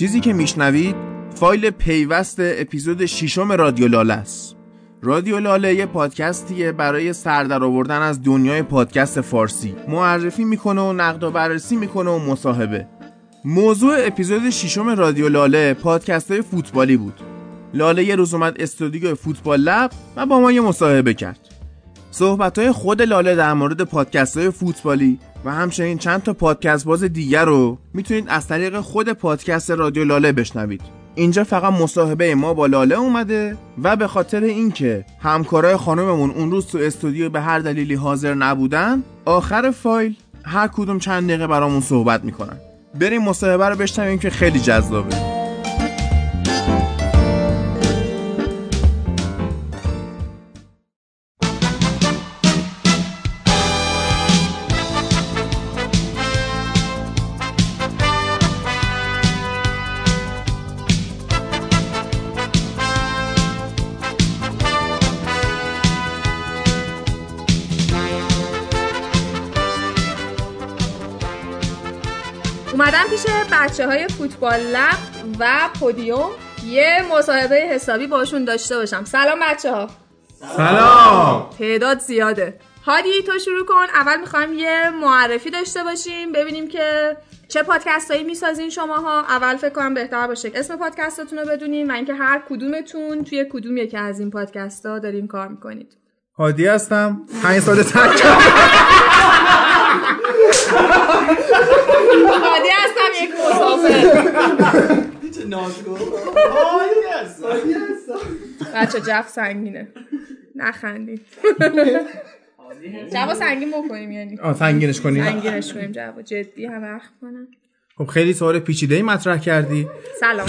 چیزی که میشنوید فایل پیوست اپیزود ششم رادیو لاله است. رادیو لاله یه پادکستیه برای سردر آوردن از دنیای پادکست فارسی. معرفی می‌کنه و نقد و بررسی می‌کنه و مصاحبه. موضوع اپیزود ششم رادیو لاله پادکست فوتبالی بود. لاله یه روز اومد استودیو فوتبال لب و با ما یه مصاحبه کرد. صحبت های خود لاله در مورد پادکست های فوتبالی و همچنین چند تا پادکست باز دیگر رو می‌تونید از طریق خود پادکست رادیو لاله بشنوید. اینجا فقط مصاحبه ما با لاله اومده و به خاطر اینکه همکارای خانممون اون روز تو استودیو به هر دلیلی حاضر نبودن آخر فایل هر کدوم چند دقیقه برامون صحبت می‌کنن. بریم مصاحبه رو بشنویم که خیلی جذابه. بچه های فوتبال لب و پودیوم یه مصاحبه حسابی باشون داشته باشم. سلام بچه ها سلام. تعداد زیاده. هادی تو شروع کن. اول می‌خوایم یه معرفی داشته باشیم ببینیم که چه پادکست هایی می‌سازین شماها. اول فکر کنم بهتر باشه. اسم پادکستتون رو بدونیم و اینکه هر کدومتون توی کدوم یکی از این پادکست ها دارین کار می‌کنید. هادی هستم. پنج سال تک. هادی یک مسافر بچه جف سنگینه. نخندید جواب سنگین بکنیم یعنی. آه سنگینش کنیم. سنگینش کنیم جواب جدی همه اخ کنم خب خیلی سوال پیچیده ای مطرح کردی. سلام.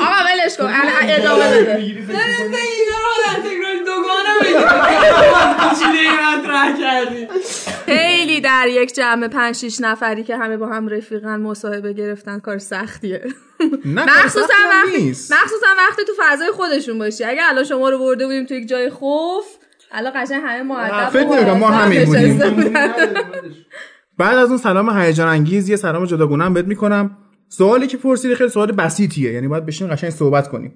آقا ولش کن. ادامه بده. خیلی در یک جمع پنج شیش نفری که همه با هم رفیقن مصاحبه گرفتن کار سختیه. مخصوصا وقتی مخصوصا وقتی تو فضای خودشون باشی. اگه الان شما رو برده بودیم تو یک جای خوف الان قشنگ همه مؤدب فکر ما همین بودیم. بعد از اون سلام هیجان انگیز یه سلام جداگونه هم بهت می‌کنم. سوالی که پرسیدی خیلی سوال بسیطیه یعنی باید بشین قشنگ صحبت کنیم.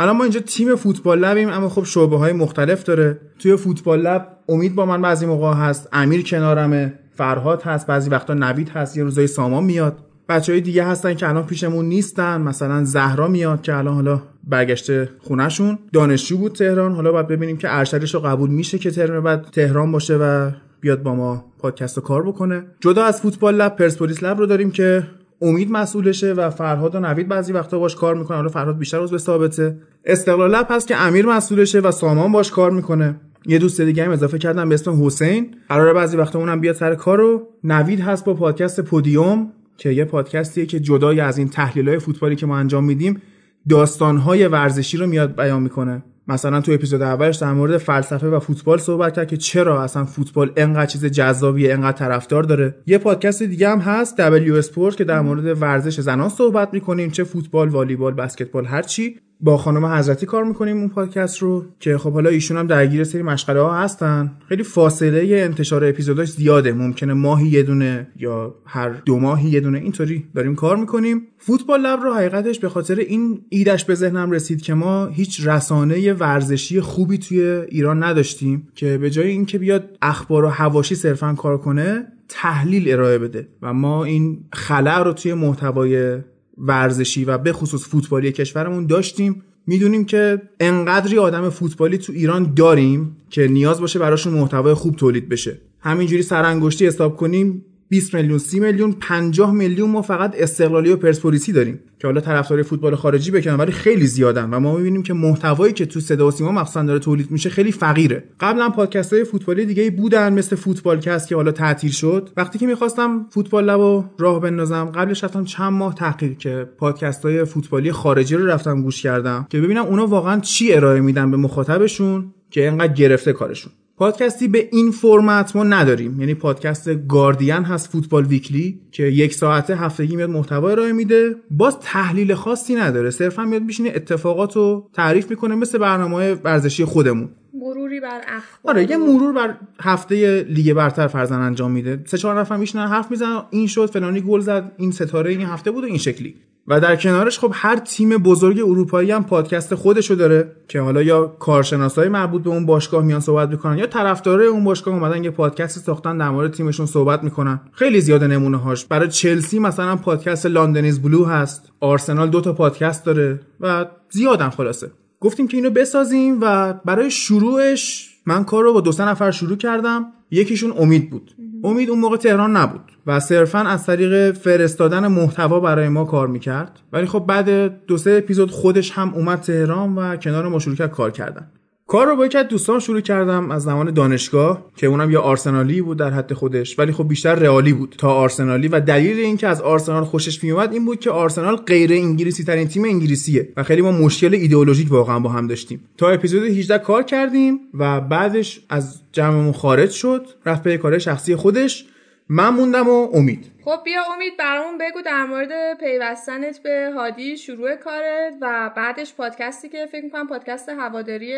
الان ما اینجا تیم فوتبال لبیم اما خب شعبه های مختلف داره. توی فوتبال لب امید با من بعضی موقع هست. امیر کنارمه فرهاد هست بعضی وقتا نوید هست. یه روزای سامان میاد. بچه های دیگه هستن که الان پیشمون نیستن. مثلا زهرا میاد که الان حالا برگشته خونهشون. دانشجو بود تهران. حالا باید ببینیم که ارشدش رو قبول میشه که ترم بعد تهران باشه و بیاد با ما پادکست کار بکنه. جدا از فوتبال لب پرسپولیس لب رو داریم که امید مسئولشه و فرهاد و نوید بعضی وقتا باش کار می‌کنه حالا فرهاد بیشتر از به ثابته. استقلال لب هست که امیر مسئولشه و سامان باش کار می‌کنه. یه دوست دیگه هم اضافه کردم به اسم حسین. قراره بعضی وقتا اونم بیاد سر کارو نوید هست با پادکست پودیوم که یه پادکستیه که جدای از این تحلیل فوتبالی که ما انجام میدیم داستانهای ورزشی رو میاد بیان می‌کنه. مثلا تو اپیزود اولش در مورد فلسفه و فوتبال صحبت کرد که چرا اصلا فوتبال انقدر چیز جذابیه انقدر طرفدار داره. یه پادکست دیگه هم هست W اسپورت که در مورد ورزش زنان صحبت می‌کنیم چه فوتبال والیبال بسکتبال هر چی با خانم حضرتی کار می‌کنیم اون پادکست رو که خب حالا ایشون هم درگیر سری مشغله ها هستن. خیلی فاصله انتشار اپیزوداش زیاده. ممکنه ماهی یه دونه یا هر دو ماهی یه دونه اینطوری داریم کار می‌کنیم. فوتبال لب رو حقیقتش به خاطر این ایدش به ذهنم رسید که ما هیچ رسانه ورزشی خوبی توی ایران نداشتیم که به جای اینکه بیاد اخبار و هواشی صرفا کار کنه تحلیل ارائه بده. و ما این خلع رو توی محتوای ورزشی و به خصوص فوتبالی کشورمون داشتیم. می‌دونیم که انقدری آدم فوتبالی تو ایران داریم که نیاز باشه براشون محتوای خوب تولید بشه. همینجوری سرانگشتی حساب کنیم 20 میلیون 30 میلیون 50 میلیون ما فقط استقلالی و پرسپولیسی داریم که حالا طرفدار فوتبال خارجی بکنن ولی خیلی زیادن و ما می‌بینیم که محتوایی که تو صدا و سیما مخصوصا داره تولید میشه خیلی فقیره. قبلا پادکست های فوتبالی دیگه بودن مثل فوتبال کست که حالا تعطیل شد. وقتی که می‌خواستم فوتبال لبو راه بندازم قبلش رفتم چند ماه تحقیق که پادکست های فوتبالی خارجی رو رفتم گوش کردم که ببینم اونا واقعا چی ارائه میدن به مخاطبشون که اینقدر گرفته کارشون. پادکستی به این فرمت ما نداریم. یعنی پادکست گاردین هست فوتبال ویکلی که یک ساعته هفتگی میاد محتوا ارائه میده. باز تحلیل خاصی نداره. صرفا میاد میشینه اتفاقات رو تعریف می‌کنه مثل برنامه ورزشی خودمون. مروری بر اخبار. آره یه مرور بر هفته لیگ برتر فرزن انجام میده. سه چهار نفر میشنن حرف می‌زنن. این شد فلانی گل زد. این ستاره این هفته بود و این شکلی. و در کنارش خب هر تیم بزرگ اروپایی هم پادکست خودشو داره که حالا یا کارشناسای مربوط به اون باشگاه میان صحبت می‌کنن یا طرفدارای اون باشگاه اومدن یه پادکست ساختن در مورد تیمشون صحبت می‌کنن. خیلی زیاده نمونه هاش. برای چلسی مثلا پادکست لندنیز بلو هست. آرسنال دو تا پادکست داره و زیادن خلاصه. گفتیم که اینو بسازیم و برای شروعش من کار رو با دو سه نفر شروع کردم. یکیشون امید بود. امید اون موقع تهران نبود و صرفا از طریق فرستادن محتوا برای ما کار می‌کرد. ولی خب بعد دو سه اپیزود خودش هم اومد تهران و کنار ما شروع کرد کار کردن. کار رو با یک دوستان شروع کردم از زمان دانشگاه که اونم یا آرسنالی بود در حد خودش ولی خب بیشتر رئالی بود تا آرسنالی و دلیل اینکه از آرسنال خوشش میومد این بود که آرسنال غیر انگلیسی ترین تیم انگلیسیه و خیلی ما مشکل ایدئولوژیک واقعا با هم داشتیم. تا اپیزود 18 کار کردیم و بعدش از جمعمون خارج شد رفت به کار شخصی خودش من موندم و امید. خب بیا امید برامون بگو در مورد پیوستنت به هادی شروع کارت و بعدش پادکستی که فکر می‌کنم پادکست هواداری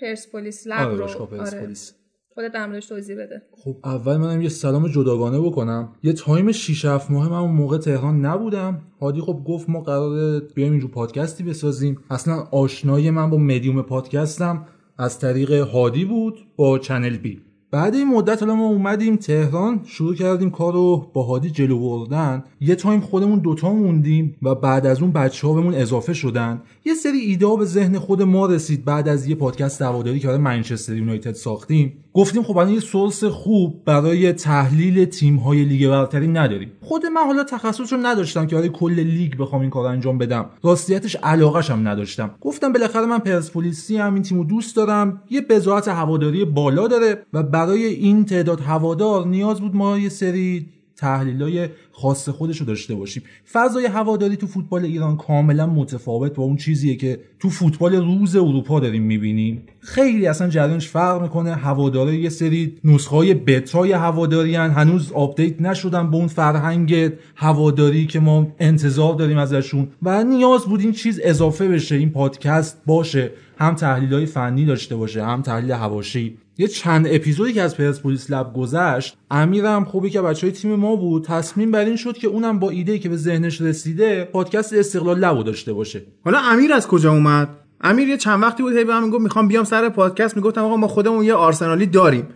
پرسپولیس Lab آره رو. باشگاه پرسپولیس. خودت در موردش توضیح بده. خب اول منم یه سلام جداگانه بکنم. یه time 6 7 ماه من اون موقع تهران نبودم. هادی خب گفت ما قراره بیایم اینجور پادکستی بسازیم. اصلا آشنایی من با مدیوم پادکستم از طریق هادی بود با چنل بی. بعد این مدت حالا ما اومدیم تهران شروع کردیم کار رو با هادی جلو بردن. یه time خودمون دوتا موندیم و بعد از اون بچه ها بهمون اضافه شدن. یه سری ایده به ذهن خود ما رسید بعد از یه پادکست هواداری که برای منچستر یونایتد ساختیم. گفتیم خب الان یه source خوب برای تحلیل تیم های لیگ برتری نداریم. خود من حالا تخصص رو نداشتم که برای کل لیگ بخوام این کار انجام بدم. راستیتش علاقش هم نداشتم. گفتم بالاخره من پرسپولیسی هم این تیمو دوست دارم. یه بضاعت هواداری بالا داره و برای این تعداد هوادار نیاز بود ما یه سری تحلیلای خاص خودش رو داشته باشیم. فضای هواداری تو فوتبال ایران کاملا متفاوت با اون چیزیه که تو فوتبال روز اروپا داریم می‌بینیم. خیلی اصلا جریانش فرق می‌کنه. هواداره یه سری نسخه های بتای هواداری هن. هنوز update نشدن به اون فرهنگ هواداری که ما انتظار داریم ازشون. و نیاز بود این چیز اضافه بشه این پادکست باشه. هم تحلیل های فنی داشته باشه هم تحلیل هواشی. یه چند اپیزودی که از پرسپولیس لب گذشت امیرم خوبی که بچه های تیم ما بود تصمیم بر این شد که اونم با ایده که به ذهنش رسیده پادکست استقلال لبو داشته باشه. حالا امیر از کجا اومد؟ امیر یه چند وقتی بود هی به من می‌گفت می‌خوام بیام سر پادکست. می‌گفتم آقا ما خودمون یه آرسنالی داریم.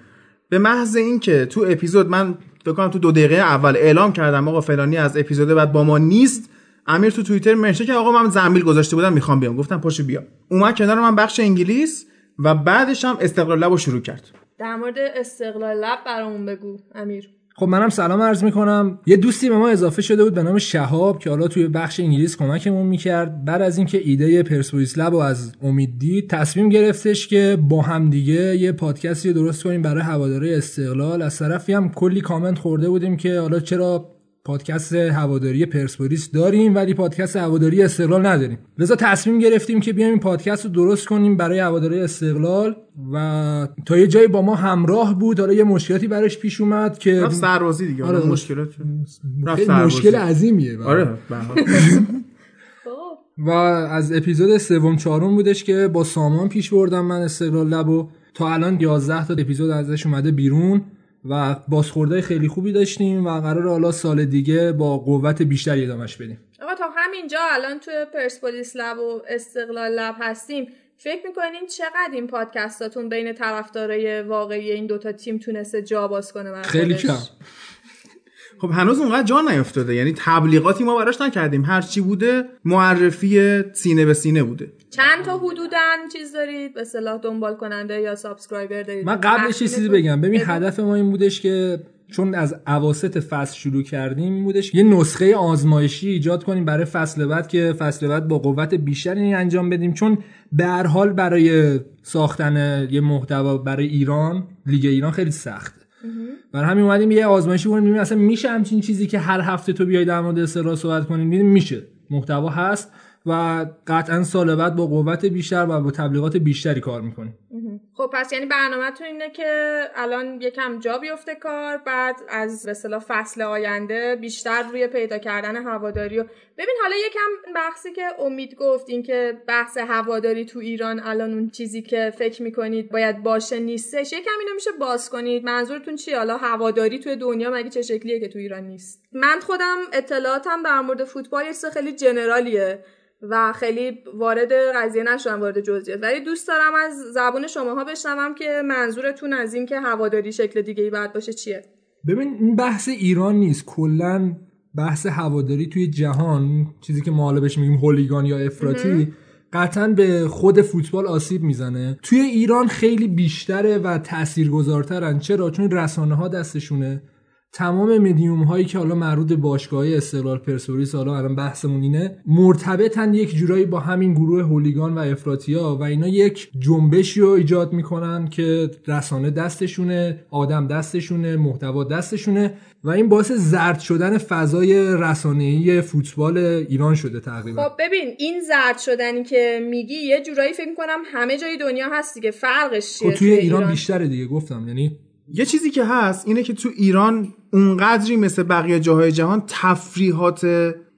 به محض اینکه تو اپیزود من فکر کنم تو دو دقیقه اول اعلام کردم آقا فلانی از اپیزود بعد با ما نیست امیر تو توییتر منشه که آقا من زنبیل گذاشته بودم می‌خوام بیام. گفتم پاشو بیا. اومد کنار من بخش انگلیس. و بعدش هم استقلال لب رو شروع کرد. در مورد استقلال لب برامون بگو امیر. خب منم سلام عرض می‌کنم. یه دوستی به ما اضافه شده بود به نام شهاب که حالا توی بخش انگلیس کمکمون می‌کرد. بعد از اینکه ایده پرسپولیس لب از امید دید تصمیم گرفتش که با هم دیگه یه پادکستی درست کنیم برای هواداره استقلال. از طرفی هم کلی کامنت خورده بودیم که حالا چرا پادکست هواداری پرسپولیس داریم ولی پادکست هواداری استقلال نداریم لذا تصمیم گرفتیم که بیایم این پادکست رو درست کنیم برای هواداری استقلال و تا یه جایی با ما همراه بود حالا یه مشکلاتی براش پیش اومد که رفت سربازی دیگه آره، مشکلات رفت. مشکل عظیمیه برای آره. خب و از اپیزود سوم چهارم بودش که با سامان پیش بردم من استقلال لب و تا الان 11 تا اپیزود ازش اومده بیرون و بازخورده خیلی خوبی داشتیم و قرار حالا سال دیگه با قوت بیشتری ادامش بدیم. آقا تا همینجا الان توی پرسپولیس لب و استقلال لب هستیم. فکر می‌کنین چقدر این پادکستاتون بین طرفدارای واقعی این دوتا تیم تونسته جا باز کنه برای خیلی؟ کم. خب هنوز اونقدر جا نیفتاده. یعنی تبلیغاتی ما براش نکردیم. هر چی بوده معرفی سینه به سینه بوده. چند تا حدودا چیز دارید؟ به اصطلاح دنبال کننده یا subscriber دارید؟ من قبلش یه چیزی؟ بگم. ببین. هدف ما این بودش که چون از اواسط فصل شروع کردیم این بودش یه نسخه آزمایشی ایجاد کنیم برای فصل بعد که فصل بعد با قوت بیشتری انجام بدیم. چون به هر حال برای ساختن یه محتوا برای ایران لیگ ایران خیلی سخته. برای همین اومدیم یه آزمایشی کنیم ببینیم اصلا میشه همچین چیزی که هر هفته تو بیای در مورد استقلال صحبت کنیم؟ میشه. محتوا هست. و قطعا سال بعد با قوت بیشتر و با تبلیغات بیشتری کار می‌کنیم. خب پس یعنی برنامهتون اینه که الان یکم جا بیفته کار بعد از به فصل آینده بیشتر روی پیدا کردن هواداری و ببین حالا یکم بحثی که امید گفت این که بحث هواداری تو ایران الان اون چیزی که فکر می‌کنید باید باشه نیستش. یکم اینو میشه باز کنید. منظورتون چیه؟ حالا هواداری توی دنیا مگه چه شکلیه که تو ایران نیست؟ من خودم اطلاعاتم در مورد فوتبال خیلی جنرالیه. و خیلی وارد قضیه نشدم وارد جزئیات. ولی دوست دارم از زبون شماها بشنوم که منظورتون از این که هواداری شکل دیگه ای باید باشه چیه. ببین این بحث ایران نیست. کلا بحث هواداری توی جهان چیزی که ما حالا بهش میگیم هولیگان یا افراطی قطعا به خود فوتبال آسیب می‌زنه. توی ایران خیلی بیشتره و تاثیرگذارترن چرا؟ چون رسانه ها دستشونه. تمام مدیوم هایی که حالا مربوط به باشگاه استقلال پرسپولیس حالا الان بحثمون اینه مرتبطن یک جورایی با همین گروه هولیگان و افراطیا و اینا یک جنبشی رو ایجاد می‌کنن که رسانه دستشونه آدم دستشونه محتوا دستشونه و این باعث زرد شدن فضای رسانه‌ای فوتبال ایران شده تقریبا. خب ببین این زرد شدنی که میگی یه جورایی فکر کنم همه جای دنیا هست دیگه فرقش چیه خب توی ایران, ایران؟ بیشتره دیگه گفتم. یعنی یه چیزی که هست اینه که تو ایران اونقدری مثل بقیه جاهای جهان تفریحات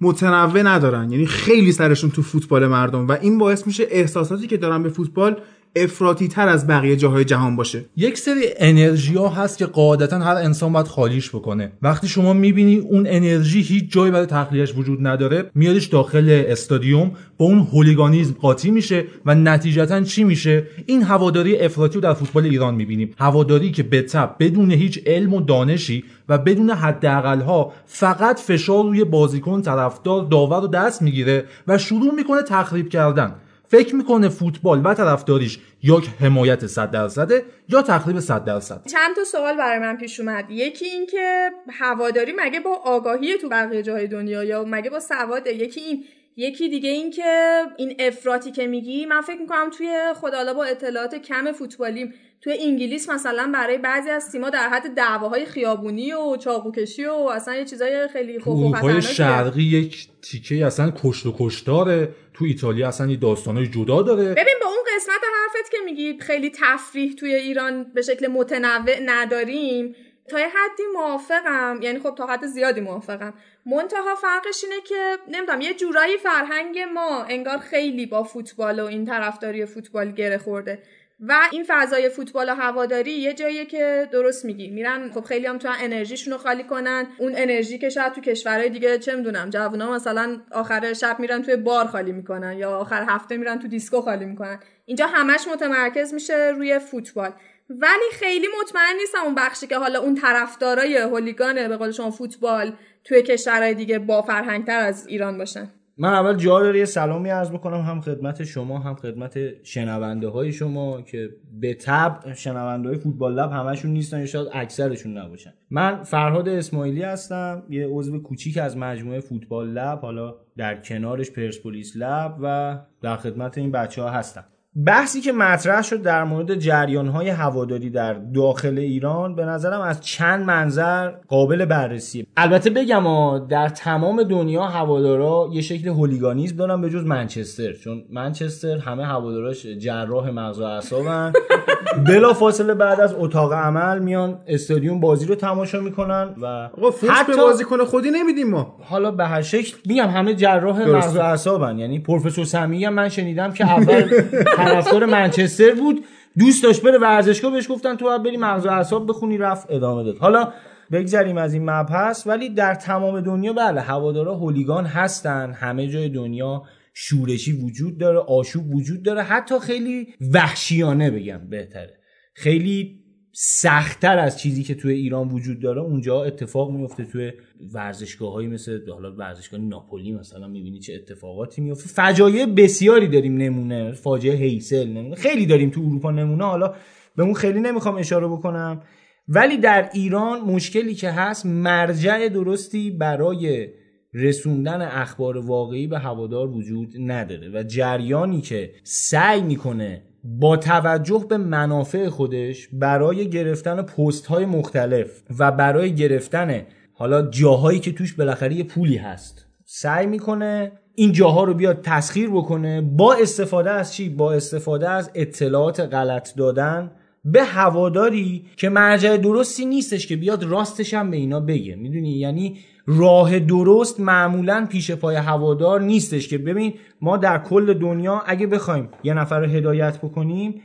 متنوع ندارن. یعنی خیلی سرشون تو فوتبال مردم و این باعث میشه احساساتی که دارن به فوتبال افراطی تر از بقیه جاهای جهان باشه. یک سری انرژی ها هست که قاعدتا هر انسان باید خالیش بکنه. وقتی شما می‌بینی اون انرژی هیچ جایی برای تخلیهش وجود نداره میادش داخل استادیوم با اون هولیگانیزم قاطی میشه و نتیجتا چی میشه؟ این هواداری افراطی رو در فوتبال ایران می‌بینیم. هواداری که به تب بدون هیچ علم و دانشی و بدون حداقل ها فقط فشار روی بازیکن طرفدار داور رو دست می‌گیره و شروع می‌کنه تخریب کردن. فکر می‌کنه فوتبال و طرفداریش یا حمایت 100 درصده یا تخریب 100 درصد؟ چند تا سوال برای من پیش اومد. یکی این که هواداری مگه با آگاهی تو بقیه جاهای دنیا یا مگه با سواده یکی این یکی دیگه این که این افراطی که میگی من فکر می‌کنم توی خدالا با اطلاعات کم فوتبالیم توی انگلیس مثلا برای بعضی از تیم‌ها در حد دعواهای خیابونی و چاقوکشی و اصلا یه چیزای خیلی خوف و خطرناکه شرقی یک تیکه اصلا کشت و کشتاره تو ایتالیا اصلا یه داستانای جدا داره. ببین با اون قسمت حرفت که میگی خیلی تفریح توی ایران به شکل متنوع نداریم تا یه حدی موافقم. یعنی خب تا حد زیادی موافقم. منتها فرقش اینه که نمی‌دونم یه جورایی فرهنگ ما انگار خیلی با فوتبال و این طرفداری فوتبال گره خورده. و این فضای فوتبال و هواداری یه جاییه که درست میگی. میرن خب خیلی هم تو انرژیشون رو خالی کنن. اون انرژی که شاید تو کشورهای دیگه چه می‌دونم جوونا مثلا آخر شب میرن توی بار خالی می‌کنن یا آخر هفته میرن تو دیسکو خالی می‌کنن. اینجا همش متمرکز میشه روی فوتبال. ولی خیلی مطمئن نیستم اون بخشی که حالا اون طرفدارای هولیگانه به قول شما فوتبال توی کشورهای دیگه با فرهنگتر از ایران باشن. من اول جا داره یه سلامی عرض بکنم هم خدمت شما هم خدمت شنونده های شما که به تب شنونده های فوتبال لب همشون نیستن یا شاید اکثرشون نباشن. من فرهاد اسماعیلی هستم یه عضو کوچیک از مجموعه فوتبال لب حالا در کنارش پرسپولیس لب و در خدمت این بچه ها هستم. بحثی که مطرح شد در مورد جریان های هواداری در داخل ایران به نظرم از چند منظر قابل بررسی البته بگم در تمام دنیا هوادارا یه شکل هولیگانیزم دارن به جز منچستر چون منچستر همه هواداراش جراح مغز و اعصابن. بلا فاصله بعد از اتاق عمل میان استادیوم بازی رو تماشا می‌کنن و حتی به بازیکن خودی نمیدیم ما. حالا به هر شکل میگم همه جراح مغز و اعصابن. یعنی پروفسور سمی من شنیدم که اول طرفدار منچستر بود. دوست داشت بره ورزشگاه بهش گفتن تو باید بری مغز و اعصاب بخونی رفت ادامه داد. حالا بگذریم از این مبحث ولی در تمام دنیا بله هوادارا هولیگان هستن. همه جای دنیا شورشی وجود داره آشوب وجود داره. حتی خیلی وحشیانه بگم بهتره. خیلی سختتر از چیزی که توی ایران وجود داره اونجا اتفاق میفته توی ورزشگاه هایی مثل حالا ورزشگاه ناپولی مثلا می‌بینی چه اتفاقاتی میفته فجایع بسیاری داریم نمونه فاجعه هیسل نمونه خیلی داریم تو اروپا نمونه. حالا به اون خیلی نمی‌خوام اشاره بکنم. ولی در ایران مشکلی که هست مرجع درستی برای رسوندن اخبار واقعی به هوادار وجود نداره. و جریانی که سعی می‌کنه با توجه به منافع خودش برای گرفتن پست های مختلف و برای گرفتن حالا جاهایی که توش بالاخره یه پولی هست سعی می‌کنه این جاها رو بیاد تسخیر بکنه با استفاده از چی؟ با استفاده از اطلاعات غلط دادن به هواداری که مرجع درستی نیستش که بیاد راستش هم به اینا بگه. می‌دونی؟ یعنی راه درست معمولا پیش پای هوادار نیستش که ببین ما در کل دنیا اگه بخوایم یه نفر رو هدایت بکنیم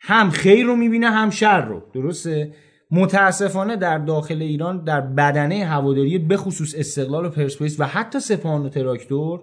هم خیر رو می‌بینه هم شر رو. درسته؟ متاسفانه در داخل ایران در بدنه هواداری به خصوص استقلال و پرسپولیس و حتی سپاهان و تراکتور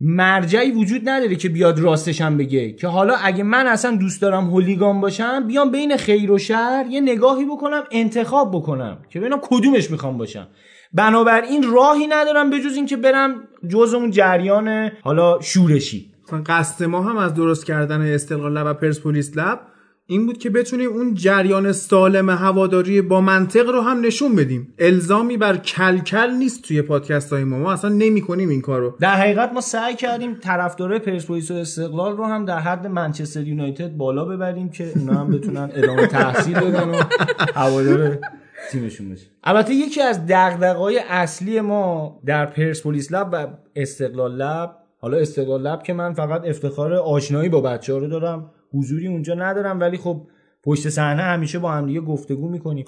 مرجعی وجود نداره که بیاد راستش هم بگه که حالا اگه من اصلا دوست دارم هولیگان باشم بیام بین خیر و شر یه نگاهی بکنم انتخاب بکنم که ببینم کدومش می‌خوام باشم. بنابراین راهی ندارم به جز اینکه برم جز اون جریان حالا شورشی. قصد ما هم از درست کردن استقلال لب و پرسپولیس لب این بود که بتونیم اون جریان سالم هواداری با منطق رو هم نشون بدیم. الزامی بر کلکل نیست توی پادکست های ما. ما اصلا نمی کنیم این کارو. در حقیقت ما سعی کردیم طرفدارای پرسپولیس و استقلال رو هم در حد منچستر یونایتد بالا ببریم که اونا هم بتونن ادامه تحصیل بدن و هوادار تیمشون بشه البته یکی از دغدغه‌های اصلی ما در پرسپولیس لب و استقلال لب حالا استقلال لب که من فقط افتخار آشنایی با بچه ها رو دارم حضوری اونجا ندارم ولی خب پشت صحنه همیشه با هم دیگه گفتگو می‌کنیم.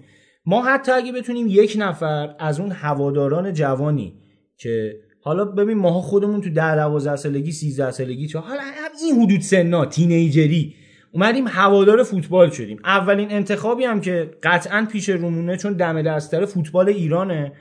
ما حتی اگه بتونیم یک نفر از اون هواداران جوانی که حالا ببین ماها خودمون تو 10 12 سالگی 13 سالگی چه حالا این حدود سنا تینیجری اومدیم هوادار فوتبال شدیم. اولین انتخابی هم که قطعا پیش رومونه چون دم دستر فوتبال ایرانه.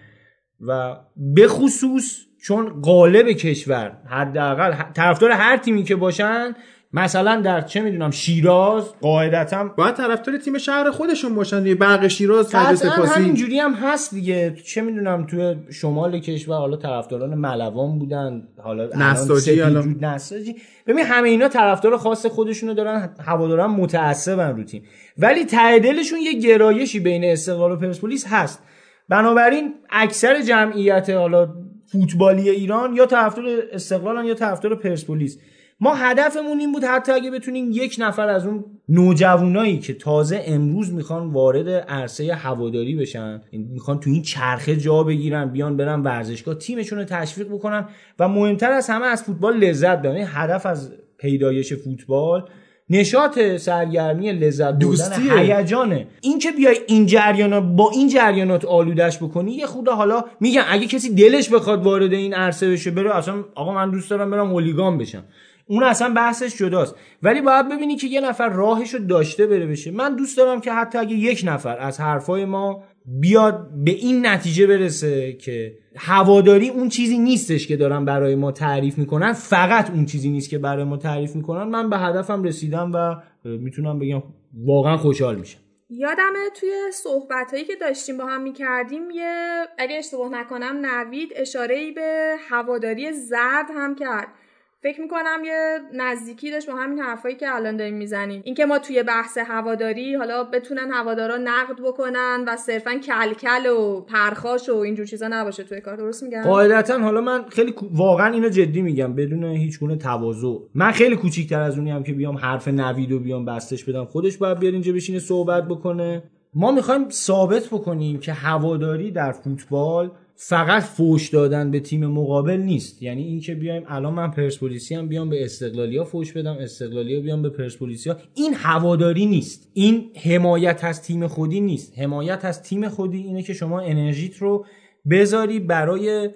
و به خصوص چون قالب کشور حداقل طرفدار هر تیمی که باشن مثلا در چه می‌دونم شیراز. قاعدتا باید طرفدار تیم شهر خودشون باشن دیگه. برق شیراز فجر سپاسی همینجوری هم هست دیگه. چه می‌دونم توی شمال کشور حالا طرفداران ملوان بودن حالا نساجی نساجی. ببین همه اینا طرفدار خاص خودشونو دارن هواداران متعصبن رو تیم. ولی ته دلشون یه گرایشی بین استقلال و پرسپولیس هست. بنابراین اکثر جمعیت حالا فوتبالی ایران یا طرفدار استقلالن یا طرفدار پرسپولیس. ما هدفمون این بود حتی اگه بتونیم یک نفر از اون نوجوانایی که تازه امروز می‌خوان وارد عرصه هواداری بشن می‌خوان تو این چرخه جا بگیرن بیان برن ورزشگاه تیمشون رو تشویق بکنن و مهمتر از همه از فوتبال لذت ببرن. هدف از پیدایش فوتبال نشاط سرگرمی لذت بردن هیجانه. این که بیای این جریانات با این جریانات آلودش بکنی یه خود حالا میگم اگه کسی دلش بخواد وارد این عرصه بشه بره اصلا آقا من دوست دارم برم اولیگان بشم. اون اصلا بحثش جداست. ولی باید ببینی که یه نفر راهش رو داشته بره بشه. من دوست دارم که حتی اگه یک نفر از حرفای ما بیاد به این نتیجه برسه که هواداری اون چیزی نیستش که دارن برای ما تعریف می‌کنن. فقط اون چیزی نیست که برای ما تعریف می‌کنن. من به هدفم رسیدم و می‌تونم بگم واقعا خوشحال میشم. یادمه توی صحبت هایی که داشتیم با هم می‌کردیم یه اگه اشتباه نکنم نوید اشاره به هواداری زرد هم کرد. فکر می‌کنم یه نزدیکی داشت با همین حرفایی که الان داریم می‌زنیم. اینکه ما توی بحث هواداری حالا بتونن هوادارا نقد بکنن و صرفا کلکل و پرخاش و اینجور چیزا نباشه توی کار. درست میگم؟ قاعدتا حالا من خیلی واقعا اینو جدی میگم بدون هیچ گونه تواضع. من خیلی کوچیکتر از اونی که بیام حرف نوید و بیام بستش بدم. خودش باید بیاد اینجا بشینه صحبت بکنه. ما می‌خوایم ثابت بکنیم که هواداری در فوتبال فقط فوش دادن به تیم مقابل نیست. یعنی اینکه بیایم الان من پرسپولیسی هم بیام به استقلالیا فوش بدم استقلالیا بیام به پرسپولیسیا این هواداری نیست. این حمایت از تیم خودی نیست. حمایت از تیم خودی اینه که شما انرژیت رو بذاری برای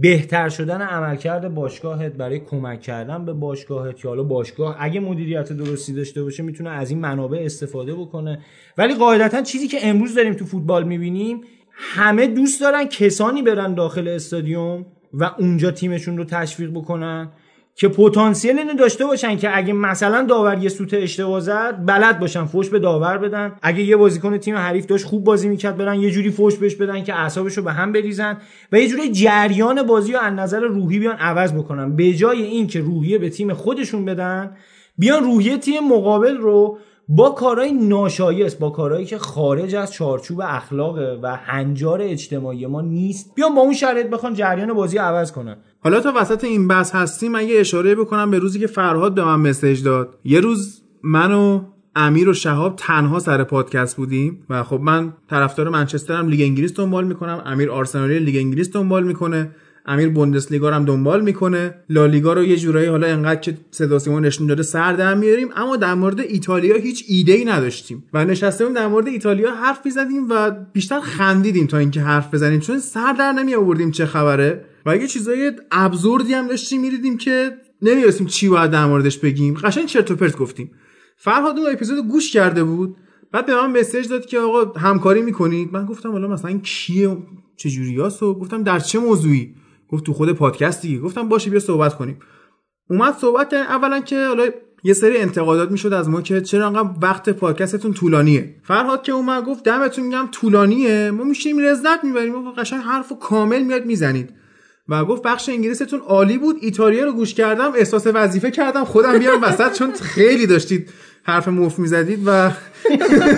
بهتر شدن عملکرد باشگاهت برای کمک کردن به باشگاهت یا حالا باشگاه اگه مدیریت درستی داشته باشه می‌تونه از این منابع استفاده بکنه. ولی قاعدتا چیزی که امروز داریم تو فوتبال می‌بینیم همه دوست دارن کسانی برن داخل استادیوم و اونجا تیمشون رو تشویق بکنن که پتانسیل اینو داشته باشن که اگه مثلا داور یه سوت اشتباه زد بلد باشن فوش به داور بدن. اگه یه بازیکن تیم حریف داشت خوب بازی می‌کرد برن یه جوری فوش بهش بدن که اعصابش به هم بریزن و یه جوری جریان بازی رو از نظر روحی بیان عوض بکنن. به جای این که روحیه به تیم خودشون بدن بیان روحیه تیم مقابل رو با کارهای ناشایست با کارهایی که خارج از چارچوب اخلاق و هنجار اجتماعی ما نیست بیان با اون شرایط بخوان جریان بازی عوض کنن حالا تا وسط این بحث هستیم من یه اشاره بکنم به روزی که فرهاد به من مسیج داد. یه روز من و امیر و شهاب تنها سر پادکست بودیم و خب من طرفدار منچسترم لیگ انگلیس دنبال می‌کنم امیر آرسنالی لیگ انگلیس دنبال می‌کنه. امیر بوندسلیگا رو هم دنبال می‌کنه. لالیگا رو یه جورایی حالا انقدر که صدا سیما نشون داده سر در میاریم اما در مورد ایتالیا هیچ ایده ای نداشتیم و نشستیم در مورد ایتالیا حرف می‌زدیم و بیشتر خندیدیم تا اینکه حرف بزنیم چون سر در نمی آوردیم چه خبره. و یه چیزای ابزوردی هم داشتیم می‌دیدیم که نمی‌دونستیم چی باید در موردش بگیم. قشنگ چرت و پرت گفتیم. فرهاد اون اپیزود گوش کرده بود بعد به من مسیج داد که آقا همکاری می‌کنید. من گفتم حالا مثلا کیه؟ چه جوریاست و گفتم در چه موضوعی؟ گفت تو خود پادکست دیگه. گفتم باشه بیا صحبت کنیم. اومد صحبت اولا که حالا یه سری انتقادات می‌شد از ما که چرا انقدر وقت پادکستتون طولانیه. فرهاد که اومد گفت دمتون میگم طولانیه. ما میشیم لذت می‌بریم. و قشنگ حرف کامل میاد می‌زنید. و گفت بخش انگلیستون عالی بود. ایتالیا رو گوش کردم احساس وظیفه کردم. خودم بیام وسط چون خیلی داشتید حرف مف می‌زدید و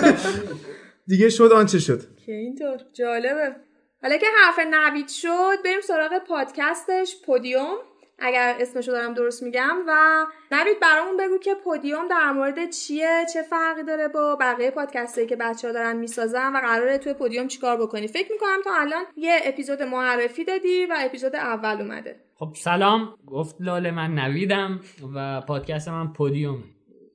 دیگه شد آنچه شد. که اینطور. جالبه. حالا که حرف نوید شد بریم سراغ پادکستش پودیوم. اگر اسمشو دارم درست میگم و نوید برامون بگو که پودیوم در مورد چیه چه فرقی داره با بقیه پادکستایی که بچه ها دارن می‌سازن و قراره توی پودیوم چیکار بکنی. فکر می‌کنم تا الان یه اپیزود معرفی دادی و اپیزود اول اومده. خب سلام. گفت لاله من نویدم و پادکست من پودیوم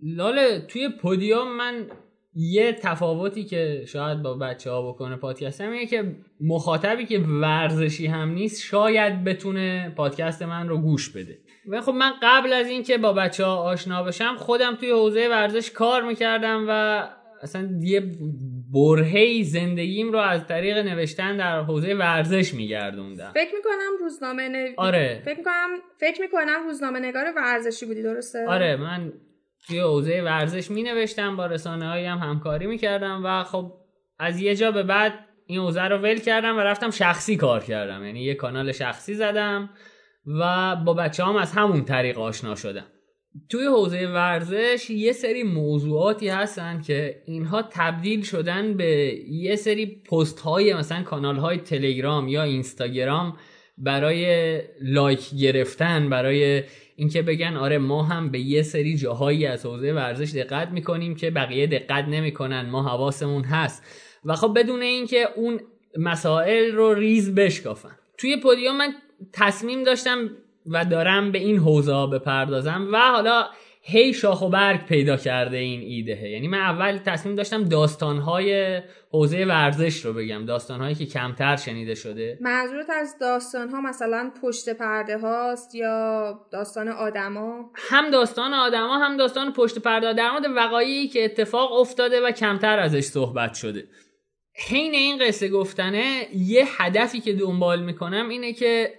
لاله توی پودیوم من یه تفاوتی که شاید با بچه ها بکنه پادکست هم اینه که مخاطبی که ورزشی هم نیست شاید بتونه پادکست من رو گوش بده. و خب من قبل از اینکه با بچه ها آشنا بشم خودم توی حوزه ورزش کار می‌کردم و اصلا یه برهی زندگیم رو از طریق نوشتن در حوزه ورزش میگردوندم. فکر می‌کنم روزنامه نو... آره. فکر می‌کنم فکر می‌کنم روزنامه نگار ورزشی بودی درسته؟ آره من توی حوزه ورزش می نوشتم با رسانه هایی هم همکاری می کردم و خب از یه جا به بعد این حوزه رو ول کردم و رفتم شخصی کار کردم. یعنی یه کانال شخصی زدم و با بچه هم از همون طریق آشنا شدم. توی حوزه ورزش یه سری موضوعاتی هستن که اینها تبدیل شدن به یه سری پست های مثلا کانال های تلگرام یا اینستاگرام برای لایک گرفتن برای اینکه بگن آره ما هم به یه سری جاهایی از حوزه ورزش دقت می‌کنیم که بقیه دقت نمی‌کنن ما حواسمون هست. و خب بدون اینکه اون مسائل رو ریز بشکافن. توی پودیوم من تصمیم داشتم و دارم به این حوزه بپردازم و حالا هی شاخ و برگ پیدا کرده این ایده یعنی من اول تصمیم داشتم داستانهای حوزه ورزش رو بگم. داستانهایی که کمتر شنیده شده. منظورت از داستانها مثلا پشت پرده هاست یا داستان آدما؟ هم داستان آدما هم داستان پشت پرده. در مورد وقایعی که اتفاق افتاده و کمتر ازش صحبت شده. حین این قصه گفتنه یه هدفی که دنبال می‌کنم اینه که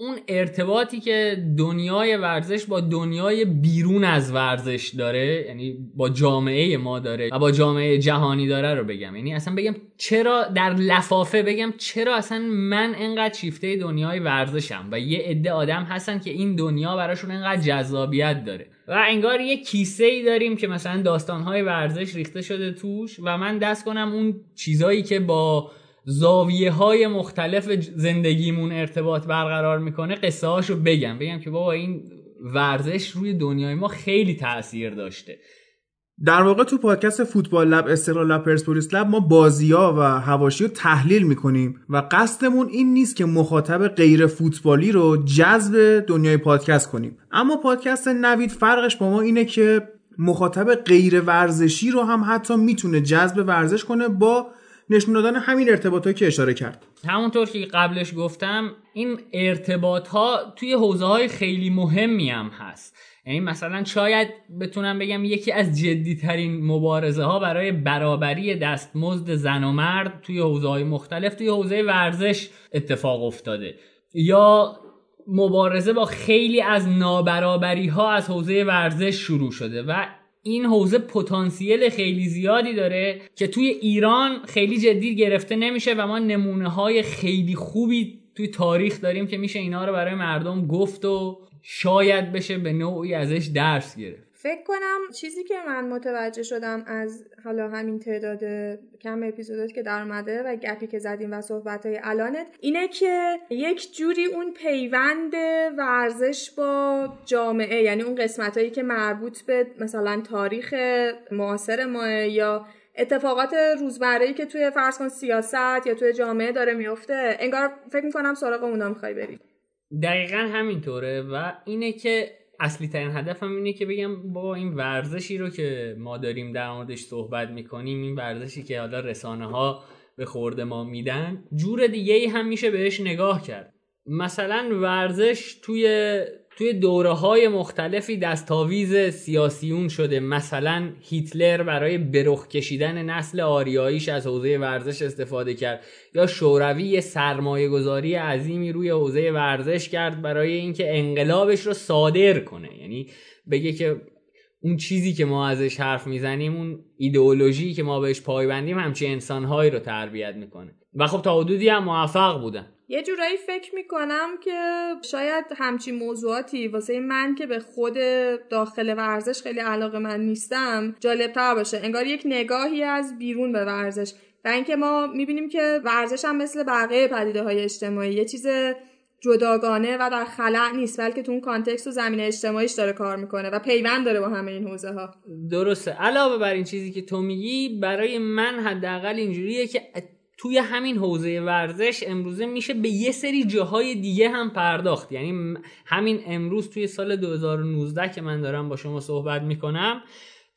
اون ارتباطی که دنیای ورزش با دنیای بیرون از ورزش داره یعنی با جامعه ما داره و با جامعه جهانی داره رو بگم. یعنی اصلا بگم چرا در لفافه بگم چرا اصلا من انقدر شیفته دنیای ورزشم و یه عده آدم هستن که این دنیا براشون انقدر جذابیت داره. و انگار یه کیسه ای داریم که مثلا داستانهای ورزش ریخته شده توش و من دست کنم اون چیزایی که با زاویه های مختلف زندگیمون ارتباط برقرار می‌کنه قصه هاشو بگم. بگم که بابا این ورزش روی دنیای ما خیلی تاثیر داشته. در واقع تو پادکست فوتبال لب استقلال لب پرسپولیس لب ما بازی ها و هواشی رو تحلیل می‌کنیم و قصدمون این نیست که مخاطب غیر فوتبالی رو جذب دنیای پادکست کنیم. اما پادکست نوید فرقش با ما اینه که مخاطب غیر ورزشی رو هم حتی می‌تونه جذب ورزش کنه با نشون دادن همین ارتباط که اشاره کرد. همونطور که قبلش گفتم این ارتباط ها توی حوزه های خیلی مهمی هم هست. یعنی مثلا شاید بتونم بگم یکی از جدیترین مبارزه ها برای برابری دستمزد زن و مرد توی حوزه های مختلف توی حوزه ورزش اتفاق افتاده. یا مبارزه با خیلی از نابرابری ها از حوزه ورزش شروع شده و این حوزه پتانسیل خیلی زیادی داره که توی ایران خیلی جدی گرفته نمیشه و ما نمونه های خیلی خوبی توی تاریخ داریم که میشه اینا رو برای مردم گفت و شاید بشه به نوعی ازش درس گرفت. فکر کنم چیزی که من متوجه شدم از حالا همین تعداد کم اپیزودات که در اومده و گپی که زدیم و صحبت های الانت اینه که یک جوری اون پیوند ورزش با جامعه یعنی اون قسمت هایی که مربوط به مثلا تاریخ معاصر ما یا اتفاقات روزمره که توی فرض کن سیاست یا توی جامعه داره میفته انگار فکر می‌کنم سراغ اونا می‌خوای بری. دقیقا همینطوره و اینه که اصلی ترین هدفم اینه که بگم با این ورزشی رو که ما داریم در موردش صحبت می‌کنیم این ورزشی که حالا رسانه ها به خورده ما میدن جور دیگه ای هم میشه بهش نگاه کرد. مثلا ورزش توی توی دوره های مختلفی دستاویز سیاسیون شده. مثلا هیتلر برای برخ کشیدن نسل آریاییش از حوزه ورزش استفاده کرد یا شوروی سرمایه گذاری عظیمی روی حوزه ورزش کرد برای اینکه انقلابش رو صادر کنه. یعنی بگه که اون چیزی که ما ازش حرف می‌زنیم اون ایدئولوژی که ما بهش پایبندیم همچی انسانهایی رو تربیت می‌کنه. و خب تا حدودی هم موفق بودن. یه جورایی فکر می‌کنم که شاید همچین موضوعاتی واسه من که به خود داخل ورزش خیلی علاقه من نیستم جالب تر باشه. انگار یک نگاهی از بیرون به ورزش. و اینکه ما می‌بینیم که ورزش هم مثل بقیه پدیده های اجتماعی یه چیز جداگانه و در خلع نیست بلکه تو اون کانتکست و زمین اجتماعیش داره کار می‌کنه و پیوند داره با همه این حوزه ها درسته. علاوه بر این چیزی که تو میگی برای من حداقل اینجوریه که توی همین حوزه ورزش امروزه میشه به یه سری جاهای دیگه هم پرداخت. یعنی همین امروز توی سال 2019 که من دارم با شما صحبت می‌کنم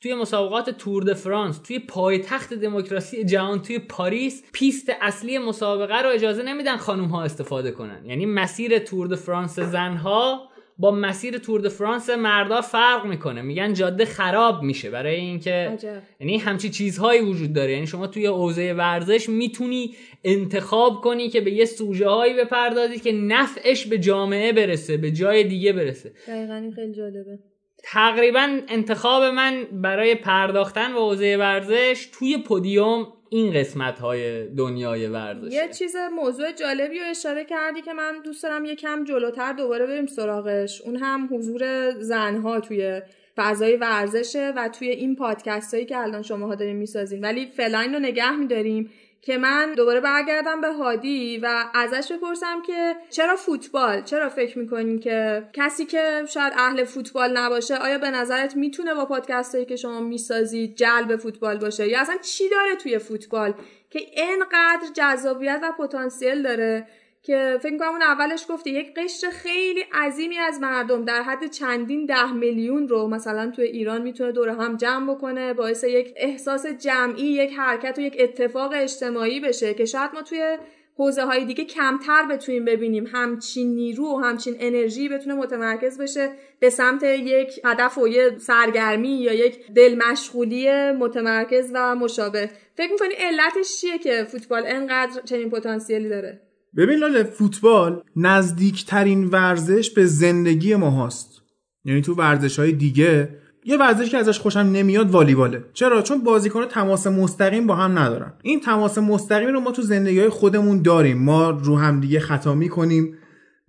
توی مسابقات تور د فرانس توی پایتخت دموکراسی جهان توی پاریس پیست اصلی مسابقه رو اجازه نمیدن خانوم ها استفاده کنن. یعنی مسیر تور د فرانس زنها با مسیر تور د فرانس مردا فرق می‌کنه. میگن جاده خراب میشه. برای اینکه یعنی همچی چیزهایی وجود داره. یعنی شما توی حوزه ورزش می‌تونی انتخاب کنی که به یه سوژه هایی بپردازی که نفعش به جامعه برسه به جای دیگه برسه. دقیقا خیلی جالبه. تقریبا انتخاب من برای پرداختن به حوزه ورزش توی پودیوم این قسمت های دنیای ورزش یه چیز موضوع جالبی رو اشاره کردی که من دوست دارم یکم جلوتر دوباره بریم سراغش. اون هم حضور زنها توی فضای ورزشه و توی این پادکست هایی که الان شماها داریم می‌سازیم ولی فعلا رو نگه میداریم. که من دوباره برگردم به هادی و ازش بپرسم که چرا فوتبال؟ چرا فکر می‌کنین که کسی که شاید اهل فوتبال نباشه آیا به نظرت می‌تونه با پادکست هایی که شما می‌سازید جلب فوتبال باشه؟ یا اصلا چی داره توی فوتبال که اینقدر جذابیت و پتانسیل داره؟ که فکر کنم اون اولش گفته یک قشر خیلی عظیمی از مردم در حد چندین ده میلیون رو مثلا توی ایران می‌تونه دور هم جمع بکنه باعث یک احساس جمعی یک حرکت و یک اتفاق اجتماعی بشه که شاید ما توی حوزه های دیگه کمتر بتونیم ببینیم همچین نیرو و همچین انرژی بتونه متمرکز بشه به سمت یک هدف و یه سرگرمی یا یک دل مشغولی متمرکز و مشابه. فکر می‌کنی علتش چیه که فوتبال انقدر چنین پتانسیلی داره؟ ببین لاله فوتبال نزدیکترین ورزش به زندگی ما هاست. یعنی تو ورزش های دیگه یه ورزش که ازش خوشم نمیاد والیباله. چرا؟ چون بازیکن تماس مستقیم با هم ندارن. این تماس مستقیم رو ما تو زندگی خودمون داریم. ما رو هم دیگه خطا می‌کنیم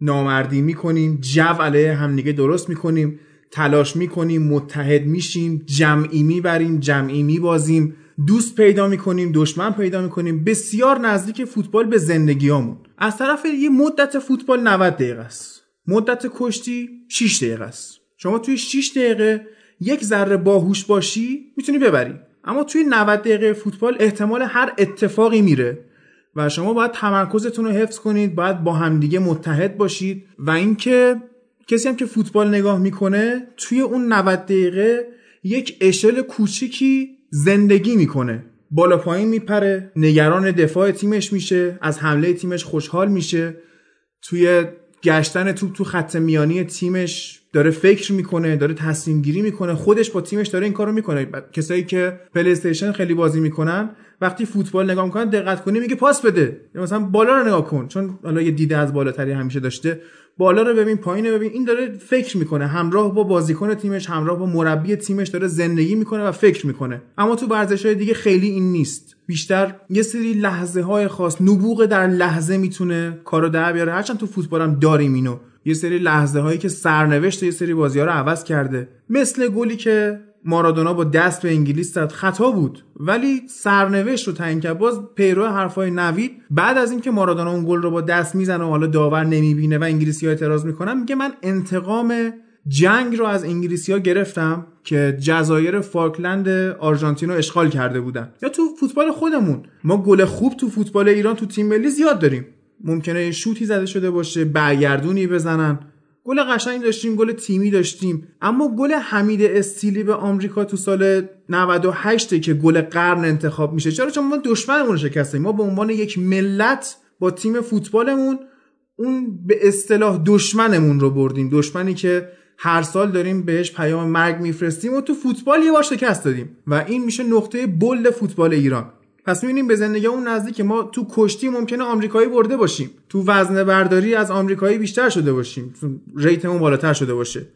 نامردی می‌کنیم جو علیه همدیگه درست می‌کنیم تلاش می‌کنیم متحد میشیم جمعی می‌بریم جمعی میبازیم. دوست پیدا می‌کنیم دشمن پیدا می‌کنیم. بسیار نزدیک فوتبال به زندگیامون از طرف یه مدت فوتبال 90 دقیقه است. مدت کشتی 6 دقیقه است. شما توی 6 دقیقه یک ذره باهوش باشی می‌تونی ببری. اما توی 90 دقیقه فوتبال احتمال هر اتفاقی میره و شما باید تمرکزتون رو حفظ کنید باید با همدیگه متحد باشید و اینکه کسی هم که فوتبال نگاه می‌کنه توی اون 90 دقیقه یک اشل کوچیکی زندگی می‌کنه. بالا پایین میپره نگران دفاع تیمش میشه از حمله تیمش خوشحال میشه. توی گشتن توپ تو خط میانی تیمش داره فکر می‌کنه داره تصمیم گیری می‌کنه. خودش با تیمش داره این کارو می‌کنه. کسایی که پلی خیلی بازی می‌کنن وقتی فوتبال نگاه می‌کنن دقت کنی میگه پاس بده. مثلا بالا رو نگاه کن. چون حالا یه دیده از بالاتری همیشه داشته. بالا رو ببین پایین رو ببین. این داره فکر می‌کنه. همراه با بازیکن تیمش همراه با مربی تیمش داره زندگی می‌کنه و فکر می‌کنه. اما تو ورزش های دیگه خیلی این نیست. بیشتر یه سری لحظه های خاص نبوغ در لحظه می‌تونه کارو در بیاره. هرچند تو فوتبال هم داریم اینو. یه سری لحظه هایی که سرنوشت یه سری بازی ها رو عوض کرده. مثل گلی که مارادونا با دست به انگلیس زد. خطا بود. ولی سرنوشت رو تعیین کرد. باز پیرو حرفای نوید بعد از اینکه مارادونا اون گل رو با دست می‌زنه و حالا داور نمی‌بینه و انگلیسی ها اعتراض می‌کنن میگه من انتقام جنگ رو از انگلیسی ها گرفتم که جزایر فالکلند آرژانتین رو اشغال کرده بودن. یا تو فوتبال خودمون. ما گل خوب تو فوتبال ایران تو تیم ملی زیاد داریم. ممکنه شوتی زده شده باشه برگردونی بزنن. گل قشنگ داشتیم گل تیمی داشتیم. اما گل حمید استیلی به آمریکا تو سال 98 که گل قرن انتخاب میشه. چرا؟ چون ما دشمنمون شکستیم ما به عنوان یک ملت با تیم فوتبالمون اون به اصطلاح دشمنمون رو بردیم. دشمنی که هر سال داریم بهش پیام مرگ میفرستیم و تو فوتبال یه بار شکست دادیم. و این میشه نقطه بلد فوتبال ایران. پس می‌بینیم به زندگی اون نزدیک ما تو کشتی ممکنه آمریکایی برده باشیم. تو وزن برداری از آمریکایی بیشتر شده باشیم. تو ریتمون بالاتر شده باشه.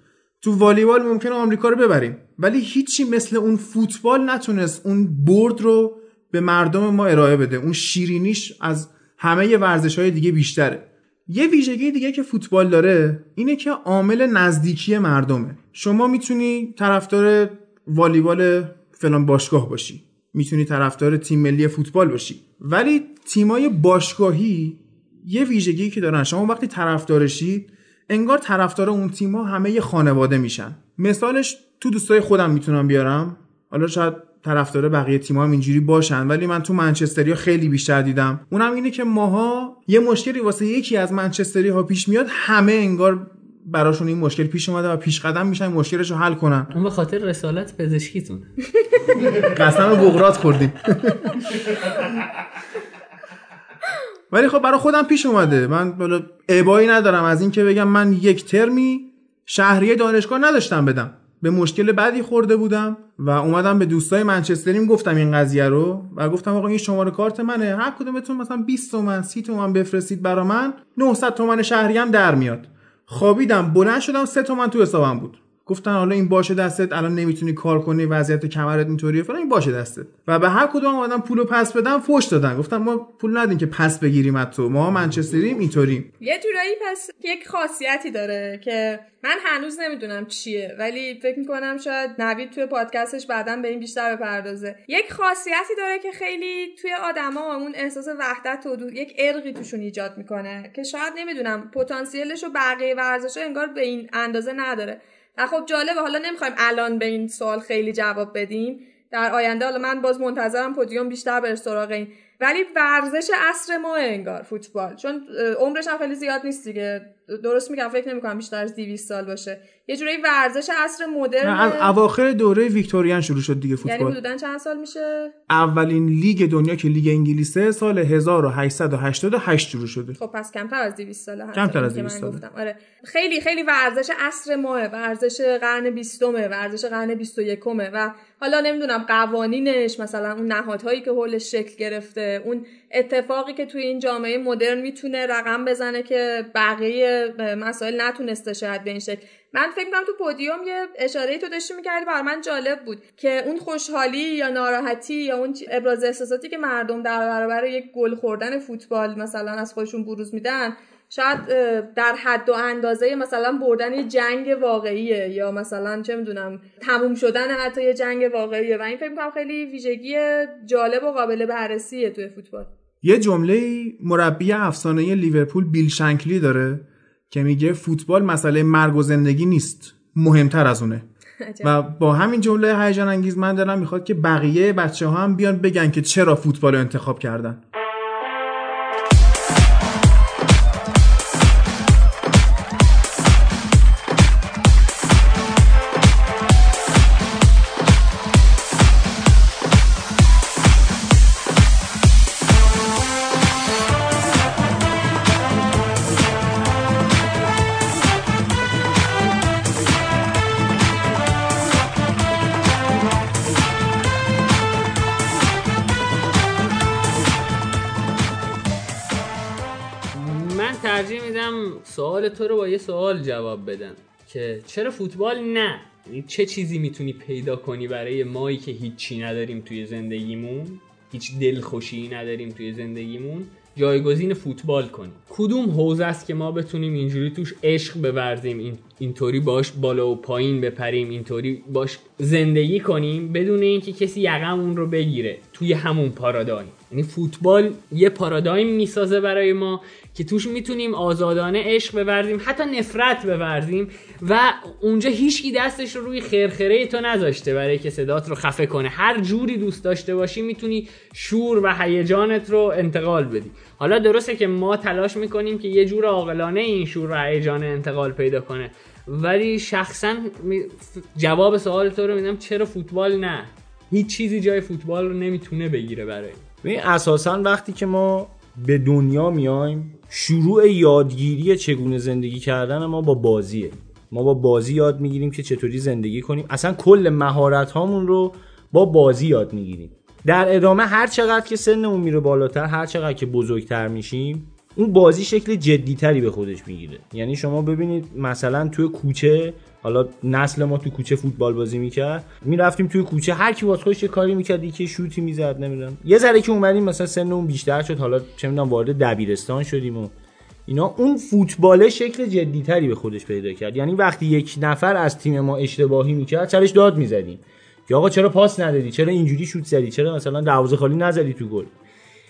تو والیبال ممکنه آمریکا رو ببریم. ولی هیچی مثل اون فوتبال نتونست اون برد رو به مردم ما ارائه بده. اون شیرینیش از همه ورزش های دیگه بیشتره. یه ویژگی دیگه که فوتبال داره اینه که عامل نزدیکی مردمه. شما می‌تونی طرفدار والیبال فلان باشگاه باشی. می‌تونی طرفدار تیم ملی فوتبال باشی. ولی تیمای باشگاهی یه ویژگی که دارن. شما وقتی طرفدارشید انگار طرفدار اون تیم‌ها همه یه خانواده میشن. مثالش تو دوستای خودم می‌تونم بیارم. حالا شاید طرفدار بقیه تیم‌ها هم اینجوری باشن ولی من تو منچستری ها خیلی بیشتر دیدم. اونم اینه که ماها یه مشکلی واسه یکی از منچستری ها پیش میاد همه انگار براشون این مشکل پیش اومده و پیش قدم میشن مشکلش رو حل کنن. اون به خاطر رسالت پزشکیتون قسم بغرات خوردیم. ولی خب برای خودم پیش اومده. من ابایی ندارم. از این که بگم من یک ترمی شهریه دانشگاه نداشتم بدم. به مشکل بعدی خورده بودم و اومدم به دوستای منچستریم گفتم این قضیه رو و گفتم آقا این شماره کارت منه. هر کدومتون مثلا 20 تومن 30 تومن بفرستید برا من 900 تومن شهری هم در میاد. خوابیدم بلند شدم 3 تومن تو حسابم بود. گفتن حالا این باشه دستت الان نمی‌تونی کار کنی وضعیت کمرت اینطوریه. فلان این باشه دستت. و به هر کدوم اومدن پولو پس بدم فوش دادن. گفتم ما پول ندیم که پس بگیریم از تو ما منچستریم اینطوریم. یه جورایی پس یک خاصیتی داره که من هنوز نمی‌دونم چیه ولی فکر می‌کنم شاید نوید توی پادکستش بعدا به این بیشتر بپردازه. یک خاصیتی داره که خیلی توی آدما اون احساس وحدت و یک ارقی توشون ایجاد می‌کنه که شاید نمی‌دونم پتانسیلش و بقیه ورزش انگار به این اندازه نداره. خب جالبه حالا نمی‌خوایم الان به این سوال خیلی جواب بدیم. در آینده حالا من باز منتظرم پودیوم بیشتر بر سراغ این ولی ورزش عصر ما انگار فوتبال. چون عمرش هم خیلی زیاد نیست دیگه. درست میگم فکر نمی‌کنم بیشتر از 200 سال باشه. یه جوری ورزش عصر مدرن از اواخر دوره ویکتوریان شروع شد دیگه فوتبال. یعنی حدودا چند سال میشه؟ اولین لیگ دنیا که لیگ انگلیسه سال 1888 شروع شده. خب پس کمتر از 200 ساله کمتر از 200 ساله. آره. خیلی خیلی ورزش عصر ماه ورزش قرن 20 ورزش قرن 21 و حالا نمی‌دونم قوانینش مثلا اون نهادهایی که حولش شکل گرفته. اون اتفاقی که توی این جامعه مدرن می‌تونه رقم بزنه که بقیه مسائل نتونسته شاید به این شکل. من فکر کنم تو پودیوم یه اشاره تو داشتی می‌کردی بر من جالب بود که اون خوشحالی یا ناراحتی یا اون ابراز احساساتی که مردم در برابر یک گل خوردن فوتبال مثلا از خودشون بروز میدن شاید در حد و اندازه مثلا بردن یه جنگ واقعیه یا مثلا چه می‌دونم تموم شدن حتی یه جنگ واقعیه. و این فکر کنم خیلی ویژگی جالب و قابل بررسیه توی فوتبال. یه جمله مربی افسانه لیورپول بیل شنکلی داره که میگه فوتبال مسئله مرگ و زندگی نیست مهمتر از اونه. و با همین جمله هیجان انگیز من دارم می‌خواد که بقیه بچه ها هم بیان بگن که چرا فوتبال رو انتخاب کردن. یه سوال جواب بدم که چرا فوتبال نه؟ یعنی چه چیزی می‌تونی پیدا کنی برای مایی که هیچی نداریم توی زندگیمون؟ هیچ دلخوشی نداریم توی زندگیمون؟ جایگزین فوتبال کنیم کدوم حوزه است که ما بتونیم اینجوری توش عشق بورزیم؟ این اینطوری باش بالا و پایین بپریم اینطوری باش زندگی کنیم بدون اینکه کسی یقمون رو بگیره. توی همون پارادایم. یعنی فوتبال یه پارادایم می‌سازه برای ما که توش می‌تونیم آزادانه عشق بورزیم حتی نفرت بورزیم و اونجا هیچکی دستش رو روی خرخره تو نذاشته برای که صدات رو خفه کنه. هر جوری دوست داشته باشی می‌تونی شور و هیجانت رو انتقال بدی. حالا درسته که ما تلاش می‌کنیم که یه جور عاقلانه این شور و هیجان انتقال پیدا کنه. ولی شخصا جواب سوال تو رو میدم چرا فوتبال نه؟ هیچ چیزی جای فوتبال رو نمی‌تونه بگیره برای. ببین اساسا وقتی که ما به دنیا میایم شروع یادگیری چگونه زندگی کردن ما با بازیه. ما با بازی یاد می‌گیریم که چطوری زندگی کنیم. اصلا کل مهارت هامون رو با بازی یاد می‌گیریم. در ادامه هر چقدر که سنمون میره بالاتر هر چقدر که بزرگتر میشیم اون بازی شکل جدیتری به خودش می‌گیره. یعنی شما ببینید مثلا توی کوچه حالا نسل ما تو کوچه فوتبال بازی می‌کرد. می‌رفتیم توی کوچه هر کی واسه خودش کاری می‌کرد یکی شوتی می‌زد نمی‌دونم. یه ذره که اومدیم مثلا سنمون بیشتر شد حالا چه می‌دونم وارد دبیرستان شدیم و اینا. اون فوتبال شکل جدیتری به خودش پیدا کرد. یعنی وقتی یک نفر از تیم ما اشتباهی می‌کرد سرش داد می‌زدیم. که آقا چرا پاس ندادی؟ چرا اینجوری شوت زدی؟ چرا مثلا دروازه خالی نزدی تو گل؟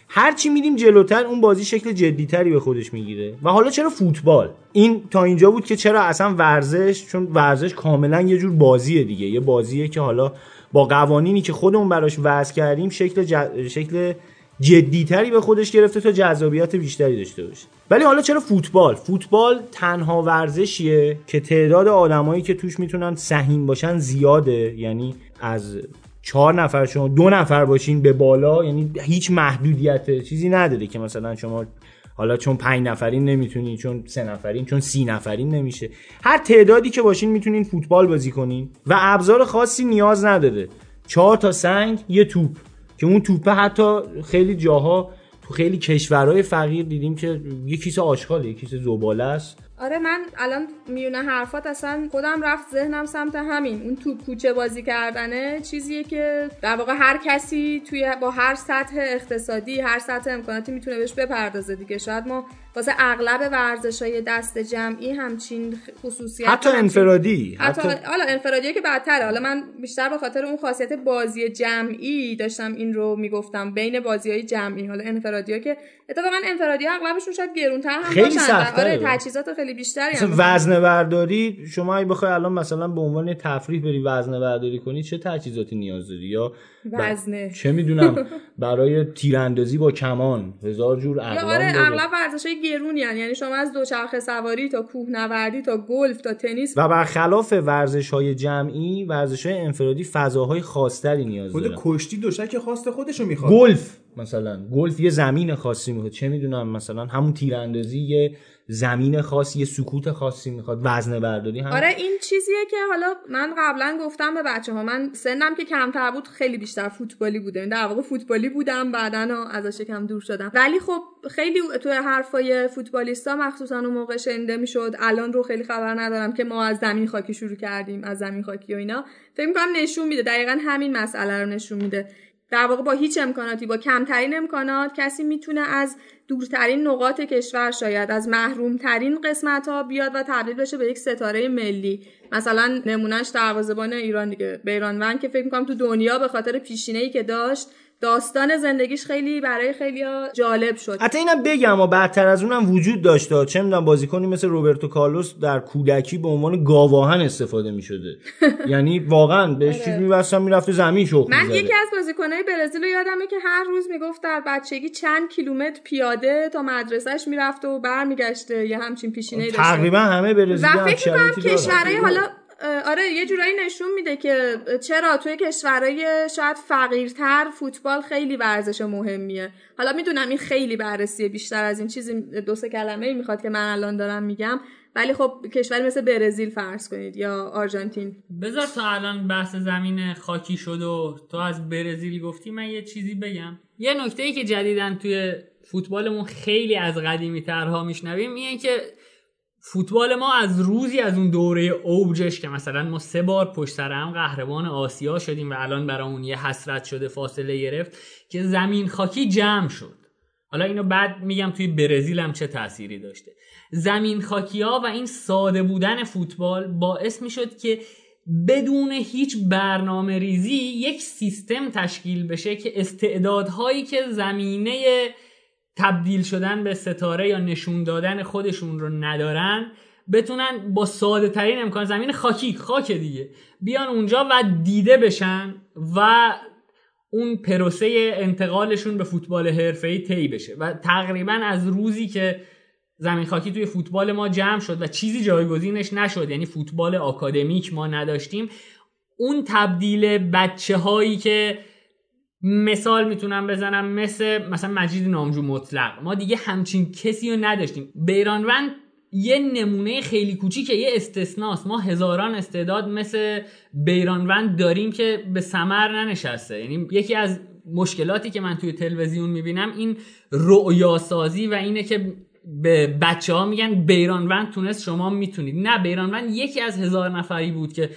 هرچی میریم جلوتر اون بازی شکل جدیتری به خودش می‌گیره. و حالا چرا فوتبال؟ این تا اینجا بود که چرا اصلا ورزش چون ورزش کاملا یه جور بازیه دیگه. یه بازیه که حالا با قوانینی که خودمون براش وضع کردیم شکل ج... شکل جدیتری به خودش گرفته تا جذابیت بیشتری داشته باشه. ولی حالا چرا فوتبال؟ فوتبال تنها ورزشیه که تعداد آدمایی که توش می‌تونن سهیم باشن زیاده. یعنی از چهار نفر شما دو نفر باشین به بالا یعنی هیچ محدودیت چیزی نداره که مثلا شما حالا چون پنج نفرین نمی‌تونین چون سه نفرین چون سی نفرین نمیشه. هر تعدادی که باشین می‌تونین فوتبال بازی کنین و ابزار خاصی نیاز نداره. چهار تا سنگ یه توپ که اون توپه حتی خیلی جاها تو خیلی کشورهای فقیر دیدیم که یه کیسه آشغاله یه کیسه زباله است. آره من الان میونه حرفات اصلا خودم رفت ذهنم سمت همین. اون تو کوچه بازی کردنه چیزیه که در واقع هر کسی توی با هر سطح اقتصادی هر سطح امکاناتی می‌تونه بهش بپردازه دیگه. شاید ما واسه اغلب ورزش های دست جمعی همچین خصوصیت حتی انفرادی حتی حالا انفرادی که بدتره. حالا من بیشتر به خاطر اون خاصیت بازی جمعی داشتم این رو می‌گفتم بین بازی های جمعی. حالا انفرادی ها که اتفاقا انفرادی ها اغلبشون شاید گرونتر هم خیلی باشن. آره تجهیزات خیلی بیشتری هم وزنه برداری شما اگه بخوای الان مثلا به عنوان تفریح بری وزنه برداری کنی چه تجهیزاتی نیاز داری یا ب- وزنه. چه می‌دونم برای تیراندازی با کمان هزار جور اقلام آره داره. اغلب ورزش های گرونی هن. یعنی شما از دوچرخه سواری تا کوهنوردی تا گلف تا تنیس و برخلاف ورزش های جمعی ورزش های انفرادی فضاهای خاصتری نیاز خود داره کشتی دوشک خواست خودشو می‌خواد گلف مثلا گلف یه زمین خاصی می‌خواد چه می‌دونم مثلا همون تیراندازی یه زمین خاصی یه سکوت خاصی می‌خواد وزنه برداری هم. آره این چیزیه که حالا من قبلا گفتم به بچه ها من سنم که کمتر بود خیلی بیشتر فوتبالی بوده. در واقع فوتبالی بودم بعدا ازش کم دور شدم. ولی خب خیلی توی حرفای فوتبالیستا مخصوصا اون موقع شنیده می‌شد. الان رو خیلی خبر ندارم که ما از زمین خاکی شروع کردیم از زمین خاکی و اینا. فکر می‌کنم نشون میده. دقیقا همین مسئله رو نشون میده. در واقع با هیچ امکاناتی با کمترین امکانات کسی می‌تونه از دورترین نقاط کشور شاید از محرومترین قسمت ها بیاد و تبدیل بشه به یک ستاره ملی. مثلا نمونهش دروازه‌بان ایران دیگه. بیرانوند که فکر می‌کنم تو دنیا به خاطر پیشینه ای که داشت داستان زندگیش خیلی برای خیلی جالب شد حتی اینم بگم و بدتر از اونم وجود داشته چه می‌دونم بازیکنی مثل روبرتو کارلوس در کودکی به عنوان گاواهن استفاده می‌شده یعنی واقعا بهش چیز میبستن می‌رفته زمین شخ من. یکی از بازیکنهای برزیل رو یادمه که هر روز می‌گفت در بچگی چند کیلومتر پیاده تا مدرسهش می‌رفته و برمیگشته یه همچین پیشینه داشته تقریبا همه برزیلی و هم فکر دارن. کشورهای حالا آره یه جورایی نشون میده که چرا توی کشورهای شاید فقیرتر فوتبال خیلی ورزش مهمیه. حالا می‌دونم این خیلی بررسی بیشتر از این چیزی دو سه کلمه می‌خواد که من الان دارم میگم. ولی خب کشوری مثل برزیل فرض کنید یا آرژانتین. بذار تا الان بحث زمین خاکی شد و تو از برزیل گفتی من یه چیزی بگم. یه نکته ای که جدیدن توی فوتبالمون خیلی از قدیمی ترها میشنویم اینه که فوتبال ما از روزی از اون دوره اوجش که مثلا ما سه بار پشت سر هم قهرمان آسیا شدیم و الان برامون یه حسرت شده فاصله گرفت که زمین خاکی جمع شد. حالا اینو بعد میگم توی برزیل هم چه تأثیری داشته. زمین خاکی ها و این ساده بودن فوتبال باعث می‌شد که بدون هیچ برنامه ریزی یک سیستم تشکیل بشه که استعدادهایی که زمینه تبدیل شدن به ستاره یا نشون دادن خودشون رو ندارن بتونن با ساده ترین امکان زمین خاکی خاک دیگه بیان اونجا و دیده بشن و اون پروسه انتقالشون به فوتبال حرفه‌ای طی بشه. و تقریبا از روزی که زمین خاکی توی فوتبال ما جمع شد و چیزی جایگزینش نشد یعنی فوتبال آکادمیک ما نداشتیم اون تبدیل بچه هایی که مثال می‌تونم بزنم مثل مثلا مجید نامجو مطلق. ما دیگه همچین کسی رو نداشتیم. بیرانوند یه نمونه خیلی کوچیکه یه استثناست. ما هزاران استعداد مثل بیرانوند داریم که به سمر ننشسته. یعنی یکی از مشکلاتی که من توی تلویزیون می‌بینم این رؤیاسازی و اینه که به بچه ها میگن بیرانوند تونست شما می‌تونید. نه بیرانوند یکی از هزار نفری بود که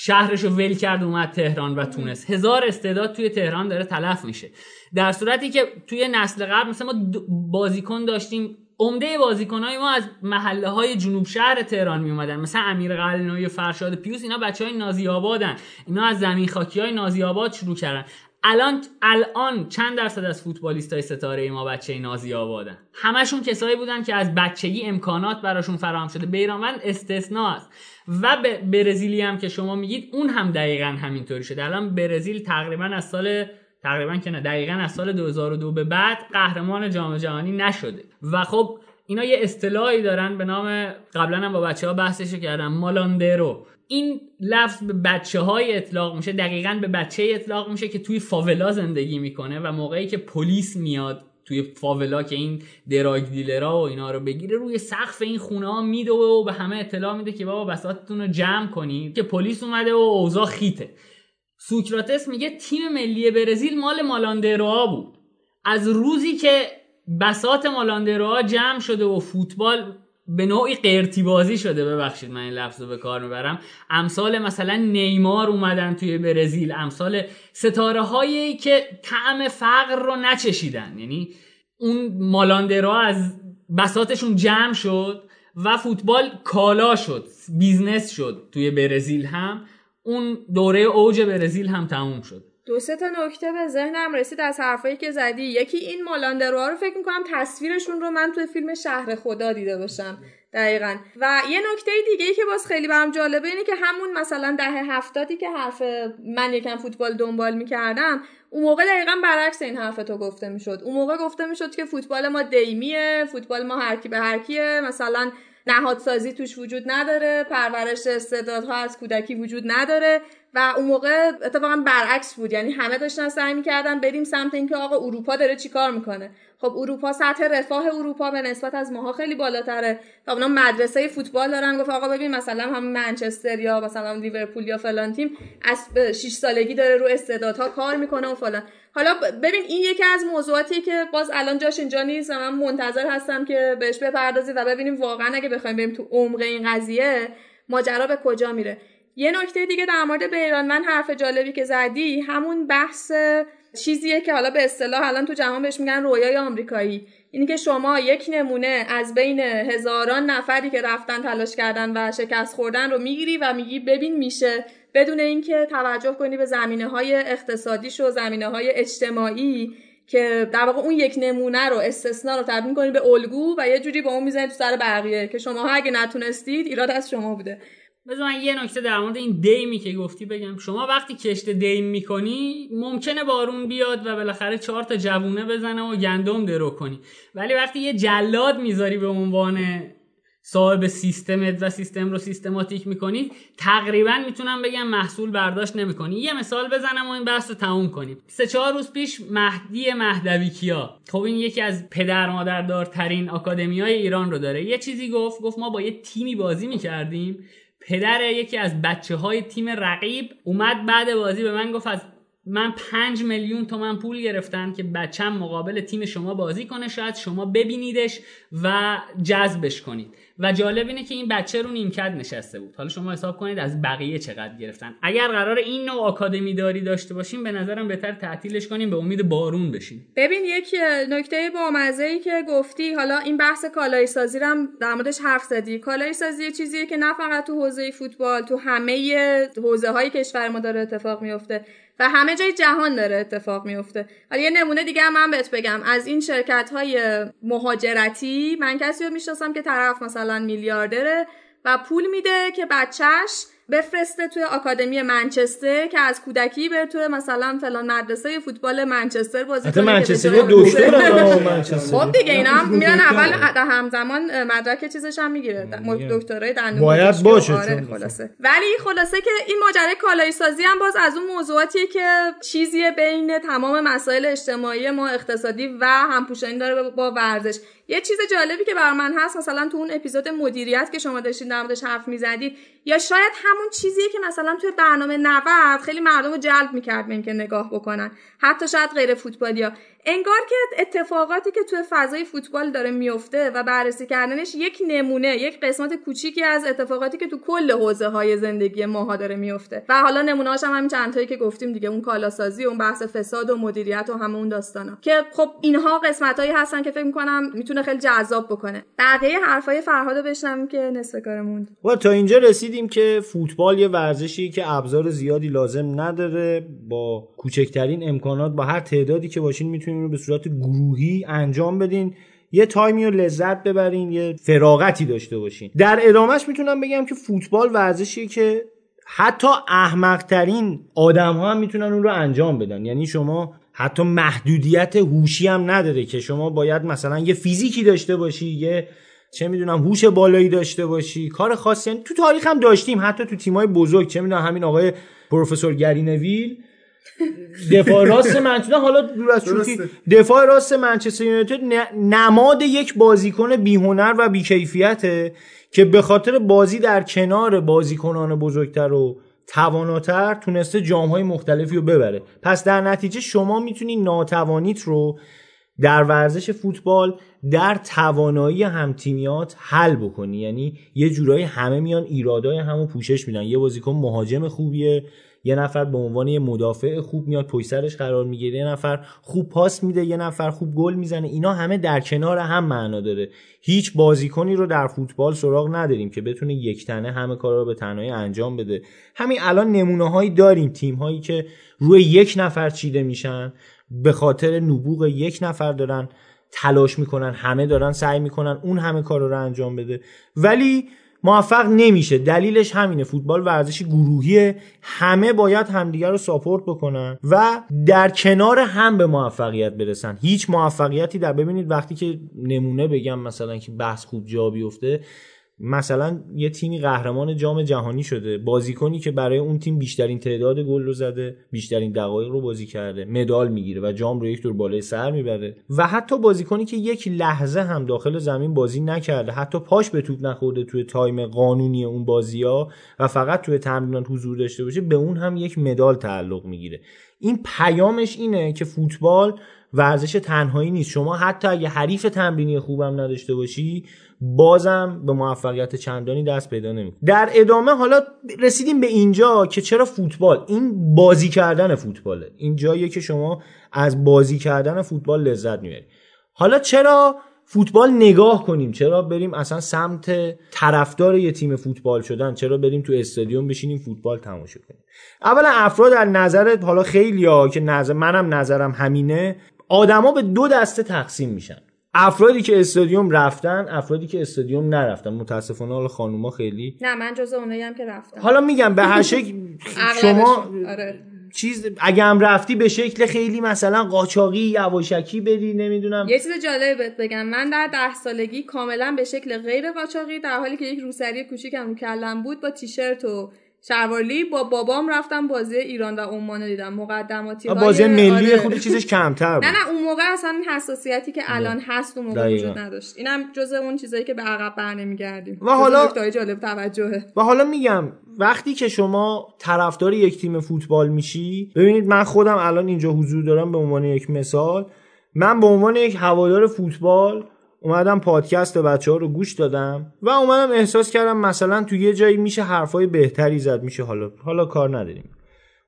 شهرش رو ول کرد اومد تهران و تونست. هزار استعداد توی تهران داره تلف میشه. در صورتی که توی نسل قبل مثلا ما بازیکن داشتیم. عمده بازیکنهای ما از محله های جنوب شهر تهران می اومدن مثلا امیر قلنوی و فرشاد پیوس اینا بچه های نازی آبادن. اینا از زمین خاکی های نازی آباد شروع کردن. الان الان چند درصد از فوتبالیست های ستاره ما بچه نازی آبادن؟ همشون کسایی بودن که از بچگی امکانات براشون فراهم شده. بیرانوند استثناء است و به برزیلی هم که شما میگید اون هم دقیقا همینطوری شده. الان برزیل تقریبا از سال تقریبا که نه دقیقا از سال 2002 به بعد قهرمان جام جهانی نشده. و خب اینا یه اصطلاحی دارن به نام قبلا هم با بچه ها بحثش کردم مالاندرو. این لفظ به بچه های اطلاق میشه دقیقا به بچه اطلاق میشه که توی فاولا زندگی می‌کنه و موقعی که پلیس میاد توی فاولا که این دراگ دیلرا و اینا رو بگیره روی سقف این خونه ها میده و به همه اطلاع میده که بابا بساتتون رو جمع کنید که پلیس اومده و اوضاع خیته. سوکراتس میگه تیم ملی برزیل مال مالاندروها بود. از روزی که بسات مالاندروها جمع شده و فوتبال به نوعی قرتی بازی شده. ببخشید من این لفظ رو به کار می‌برم. امثال مثلا نیمار اومدن توی برزیل. امثال ستاره هایی که طعم فقر رو نچشیدن. یعنی اون مالاندرا از بساطشون جمع شد و فوتبال کالا شد. business شد توی برزیل هم. اون دوره اوج برزیل هم تموم شد. دو سه تا نکته به ذهنم رسید از حرفایی که زدی. یکی این مالاندروها رو فکر می‌کنم تصویرشون رو من توی فیلم شهر خدا دیده باشم. دقیقا. و یه نکته دیگه ای که باز خیلی برام جالبه اینه که همون مثلا دهه هفتادی که حرف من یکم فوتبال دنبال می‌کردم اون موقع دقیقا برعکس این حرف تو گفته می‌شد. اون موقع گفته می‌شد که فوتبال ما دیمیه فوتبال ما هرکی به هرکیه مثلا نهادسازی توش وجود نداره پرورش استعدادها از کودکی وجود نداره و اون موقع اتفاقا برعکس بود. یعنی همه داشتن سعی می‌کردن بریم سمت اینکه آقا اروپا داره چیکار می‌کنه. خب اروپا سطح رفاه اروپا به نسبت از ماها خیلی بالاتره تا اونا مدرسه فوتبال دارن گفت آقا ببین مثلا هم منچستر یا مثلا لیورپول یا فلان تیم از 6 سالگی داره رو استعدادها کار می‌کنه و فلان. حالا ببین این یکی از موضوعاتی که باز الان جاش اینجا نیست من منتظر هستم که بهش بپردازید و ببینیم واقعا اگه بخوایم بریم تو عمق این قضیه ماجرا به کجا میره. یه نکته دیگه در مورد من حرف جالبی که زدی همون بحث چیزیه که حالا به اصطلاح الان تو جهان بهش میگن رویای آمریکایی. اینی که شما یک نمونه از بین هزاران نفری که رفتن تلاش کردن و شکست خوردن رو می‌گیری و میگی ببین میشه. بدون اینکه توجه کنی به زمینه های اقتصادیش و زمینه های اجتماعی که در واقع اون یک نمونه رو استثنا رو تبدیل کنی به الگو و یه جوری با اون می‌زنید تو سر بقیه که شما اگه نتونستید ایراد از شما بوده. بذار من یه نکته در مورد این دیمی که گفتی بگم. شما وقتی کشت دیم می‌کنی ممکنه بارون بیاد و بالاخره چهار تا جوونه بزنه و گندم درو کنی. ولی وقتی یه جلاد می‌ذاری به عنوان صاحب سیستمت و سیستم رو سیستماتیک می‌کنی تقریبا می‌تونم بگم محصول برداشت نمی‌کنی. یه مثال بزنم و این بحث رو تموم کنیم. سه چهار روز پیش مهدی مهدوی کیا خب این یکی از پدر مادردارترین آکادمی های ایران رو داره. یه چیزی گفت گفت ما با یه تیمی بازی می‌کردیم. پدر یکی از بچه های تیم رقیب اومد بعد بازی به من گفت از من پنج میلیون تومن پول گرفتم که بچم مقابل تیم شما بازی کنه شاید شما ببینیدش و جذبش کنید. و جالب اینه که این بچه رو نیمکت نشسته بود. حالا شما حساب کنید از بقیه چقدر گرفتن. اگر قرار این نوع آکادمی داری داشته باشیم به نظرم بهتر تعطیلش کنیم به امید بارون بشیم. ببین یک نکته با مزه ای که گفتی حالا این بحث کالای سازی رو در موردش حرف زدی. کالای سازی چیزیه که نه فقط تو حوزه فوتبال تو همه حوزه های کشور ما داره اتفاق میفته و همه جای جهان داره اتفاق میفته. حالا یه نمونه دیگه هم من بهت بگم. از این شرکت های مهاجرتی من کسی رو می‌شناسم که طرف مثلا میلیاردره و پول میده که بچهش بفرسته توی آکادمی منچستر که از کودکی بره توی مثلا فلان مدرسه فوتبال منچستر بازی کنه منچستر دکتر منچستر. خب دیگه اینا میرن اول همزمان مدرک چیزش هم می‌گیره. دکترای دندون باید باشه آره خلاصه. ولی خلاصه که این ماجرای کالایی سازی هم باز از اون موضوعاتیه که چیزیه بین تمام مسائل اجتماعی ما اقتصادی و همپوشانی داره با ورزش. یه چیز جالبی که بر من هست مثلا تو اون اپیزود مدیریت که شما داشتین در موردش حرف می‌زدید یا شاید همون چیزیه که مثلا توی برنامه 90 خیلی مردم رو جلب می‌کرد به اینکه نگاه بکنن. حتی شاید غیر فوتبالیا انگار که اتفاقاتی که توی فضای فوتبال داره میفته و بررسی کردنش یک نمونه یک قسمت کوچیکی از اتفاقاتی که تو کل حوزه های زندگی ماها داره میفته. و حالا نمونه هم همین چند تایی که گفتیم دیگه اون کالاسازی اون بحث فساد و مدیریت و همه اون داستانا. که خب اینها قسمت هایی هستن که فکر می‌کنم می‌تونه خیلی جذاب بکنه. بقیه حرفای فرهادو بشنم که نصف کار موند و تا اینجا رسیدیم که فوتبال یه ورزشی که ابزار زیادی لازم نداره با کوچکترین امکانات با هر تعدادی که باشین می‌تونین رو به صورت گروهی انجام بدین. یه تایمی رو لذت ببرین یه فراغتی داشته باشین. در ادامهش می‌تونم بگم که فوتبال ورزشیه که حتی احمقترین آدم ها هم می‌تونن اون رو انجام بدن. یعنی شما حتی محدودیت هوشی هم نداره که شما باید مثلا یه فیزیکی داشته باشی یه چه می‌دونم هوش بالایی داشته باشی. کار خاصی یعنی تو تاریخ هم داشتیم حتی تو تیمای بزرگ چه می‌دونم همین آقای پروفسور گرینویل. دفاع راست منچستر حالا دور از دفاع راست منچستر یونایتد نماد یک بازیکن بیهنر و بیکیفیته که به خاطر بازی در کنار بازیکنان بزرگتر و تواناتر تونسته جام های مختلفی رو ببره. پس در نتیجه شما می‌تونی ناتوانیت رو در ورزش فوتبال در توانایی همتیمیات حل بکنی. یعنی یه جورایی همه میان ایرادای همو پوشش میدن. یه بازیکن مهاجم خوبیه یه نفر به عنوان یه مدافع خوب میاد پشت سرش قرار می‌گیره. یه نفر خوب پاس میده یه نفر خوب گل می‌زنه. اینا همه در کنار هم معنا داره. هیچ بازیکنی رو در فوتبال سراغ نداریم که بتونه یک تنه همه کارا رو به تنهایی انجام بده. همین الان نمونه هایی داریم. تیم هایی که روی یک نفر چیده میشن به خاطر نبوغ یک نفر دارن تلاش می‌کنن همه دارن سعی می‌کنن اون همه کار رو انجام بده. ولی موفق نمیشه. دلیلش همینه. فوتبال ورزشی گروهیه. همه باید همدیگر رو support بکنن و در کنار هم به موفقیت برسن. هیچ موفقیتی در ببینید وقتی که نمونه بگم مثلا که بحث خوب جا بیفته مثلا یه تیمی قهرمان جام جهانی شده. بازیکنی که برای اون تیم بیشترین تعداد گل رو زده بیشترین دقایق رو بازی کرده مدال می‌گیره و جام رو یک دور بالای سر می‌بره. و حتی بازیکنی که یک لحظه هم داخل زمین بازی نکرده حتی پاش به توپ نخورده توی time قانونی اون بازی ها و فقط توی تمرینات حضور داشته باشه به اون هم یک مدال تعلق می‌گیره. این پیامش اینه که فوتبال ورزش تنهایی نیست. شما حتی اگه حریف تمرینی خوبم نداشته باشی بازم به موفقیت چندانی دست پیدا نمی در ادامه حالا رسیدیم به اینجا که چرا فوتبال؟ این بازی کردن فوتباله. این جاییه که شما از بازی کردن فوتبال لذت می‌برید. حالا چرا فوتبال نگاه کنیم؟ چرا بریم اصلا سمت طرفدار یه تیم فوتبال شدن؟ چرا بریم تو استادیوم بشینیم فوتبال تماشا کنیم؟ اولا افراد در نظر حالا خیلی ها که نظر منم نظرم همینه آدما به دو دسته تقسیم میشن. افرادی که استادیوم رفتن افرادی که استادیوم نرفتن. متاسفانه حالا خانوما خیلی نه من جز اونایی هم که رفتم حالا میگم به هر شکل شما آره. چیز اگه هم رفتی به شکل خیلی مثلا قاچاقی یواشکی بری نمی‌دونم. یه چیز جالب بهت بگم. من در ده سالگی کاملا به شکل غیر قاچاقی در حالی که یک روسری کوچیکم رو کلم بود با تیشرت و شروارلی با بابام رفتم بازی ایران و عمان دیدم. مقدماتی بازی ملی آره. خود چیزش کمتر بود. نه نه اون موقع اصلا این حساسیتی که الان هست اون موقع وجود نداشت. اینم جز اون چیزایی که به عقب برنمیگردیم و حالا جالب توجهه. و حالا میگم وقتی که شما طرفدار یک تیم فوتبال میشی ببینید من خودم الان اینجا حضور دارم به عنوان یک مثال. من به عنوان یک هوادار فوتبال اومدم پادکست بچه ها رو گوش دادم و اومدم احساس کردم مثلا تو یه جایی میشه حرفای بهتری زد میشه حالا حالا کار نداریم.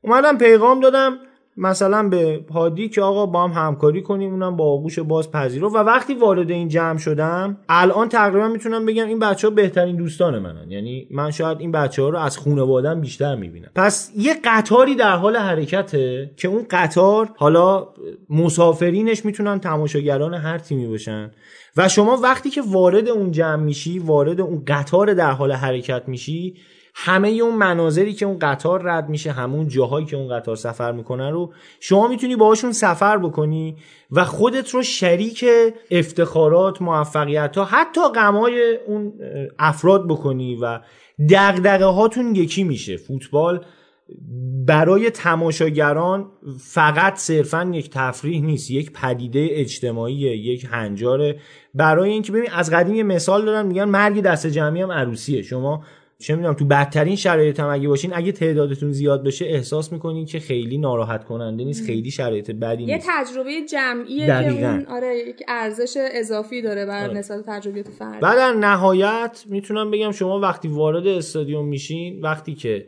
اومدم پیغام دادم مثلا به هادی که آقا با هم همکاری کنیم اونم با آغوش باز پذیرو و وقتی وارد این جمع شدم الان تقریبا می‌تونم بگم این بچه ها بهترین دوستان منن. یعنی من شاید این بچه ها رو از خانوادم بیشتر می‌بینم. پس یه قطاری در حال حرکته که اون قطار حالا مسافرینش می‌تونن تماشاگران هر تیمی باشن و شما وقتی که وارد اون جمع میشی وارد اون قطار در حال حرکت میشی همه اون مناظری که اون قطار رد میشه همون جاهایی که اون قطار سفر می‌کنه رو شما می‌تونی باهاشون سفر بکنی و خودت رو شریک افتخارات موفقیت ها حتی غمای اون افراد بکنی و دغدغه هاتون یکی میشه. فوتبال برای تماشاگران فقط صرفا یک تفریح نیست یک پدیده اجتماعی یک هنجاره. برای اینکه ببین از قدیم یه مثال دارن میگن مرگ دست جمعی هم عروسیه. شما چه می‌دونم تو بدترین شرایط هم اگه باشین اگه تعدادتون زیاد بشه احساس می‌کنین که خیلی ناراحت کننده نیست خیلی شرایط بدی یه نیست. تجربه جمعیه که اون آره یک ارزش اضافی داره بر آره. نسبت تجربه فرد. بعد در نهایت می‌تونم بگم شما وقتی وارد استادیوم میشین وقتی که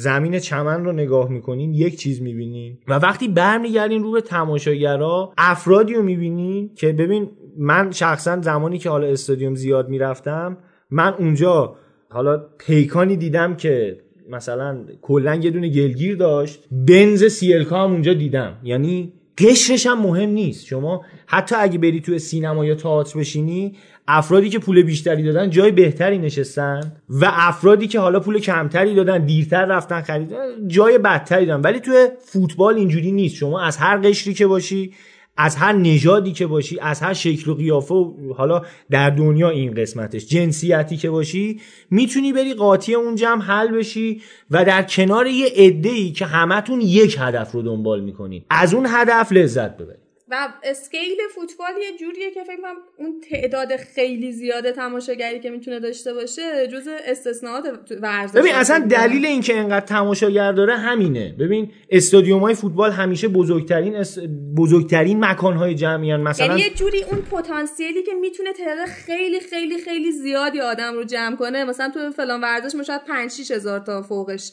زمین چمن رو نگاه می‌کنین یک چیز می‌بینین. و وقتی برمیگردین رو به تماشاگرا افرادی رو می‌بینین که ببین من شخصا زمانی که حالا استادیوم زیاد می‌رفتم من اونجا حالا پیکانی دیدم که مثلا کلا یه دونه گلگیر داشت بنز سیلکا هم اونجا دیدم. یعنی قشرش هم مهم نیست. شما حتی اگه بری توی سینما یا تئاتر بشینی افرادی که پول بیشتری دادن جای بهتری نشستن و افرادی که حالا پول کمتری دادن دیرتر رفتن خرید جای بدتری دادن. ولی توی فوتبال اینجوری نیست. شما از هر قشری که باشی از هر نژادی که باشی از هر شکل و قیافه و حالا در دنیا این قسمتش جنسیتی که باشی می‌تونی بری قاطی اون جمع حل بشی و در کنار یه عده که همتون یک هدف رو دنبال می‌کنین. از اون هدف لذت ببرید. و اسکیل فوتبال یه جوریه که فکر کنم اون تعداد خیلی زیاده تماشاگری که می‌تونه داشته باشه جز استثناءات ورزش ببین اصلا دلیل اینکه انقدر تماشاگر داره همینه. ببین استادیوم های فوتبال همیشه بزرگترین اس... بزرگترین مکان های جمعی مثلا یعنی یه جوری اون پتانسیلی که می‌تونه تعداد خیلی خیلی خیلی زیادی آدم رو جمع کنه مثلا تو فلان ورزش ما شاید 5 6 هزار تا فوقش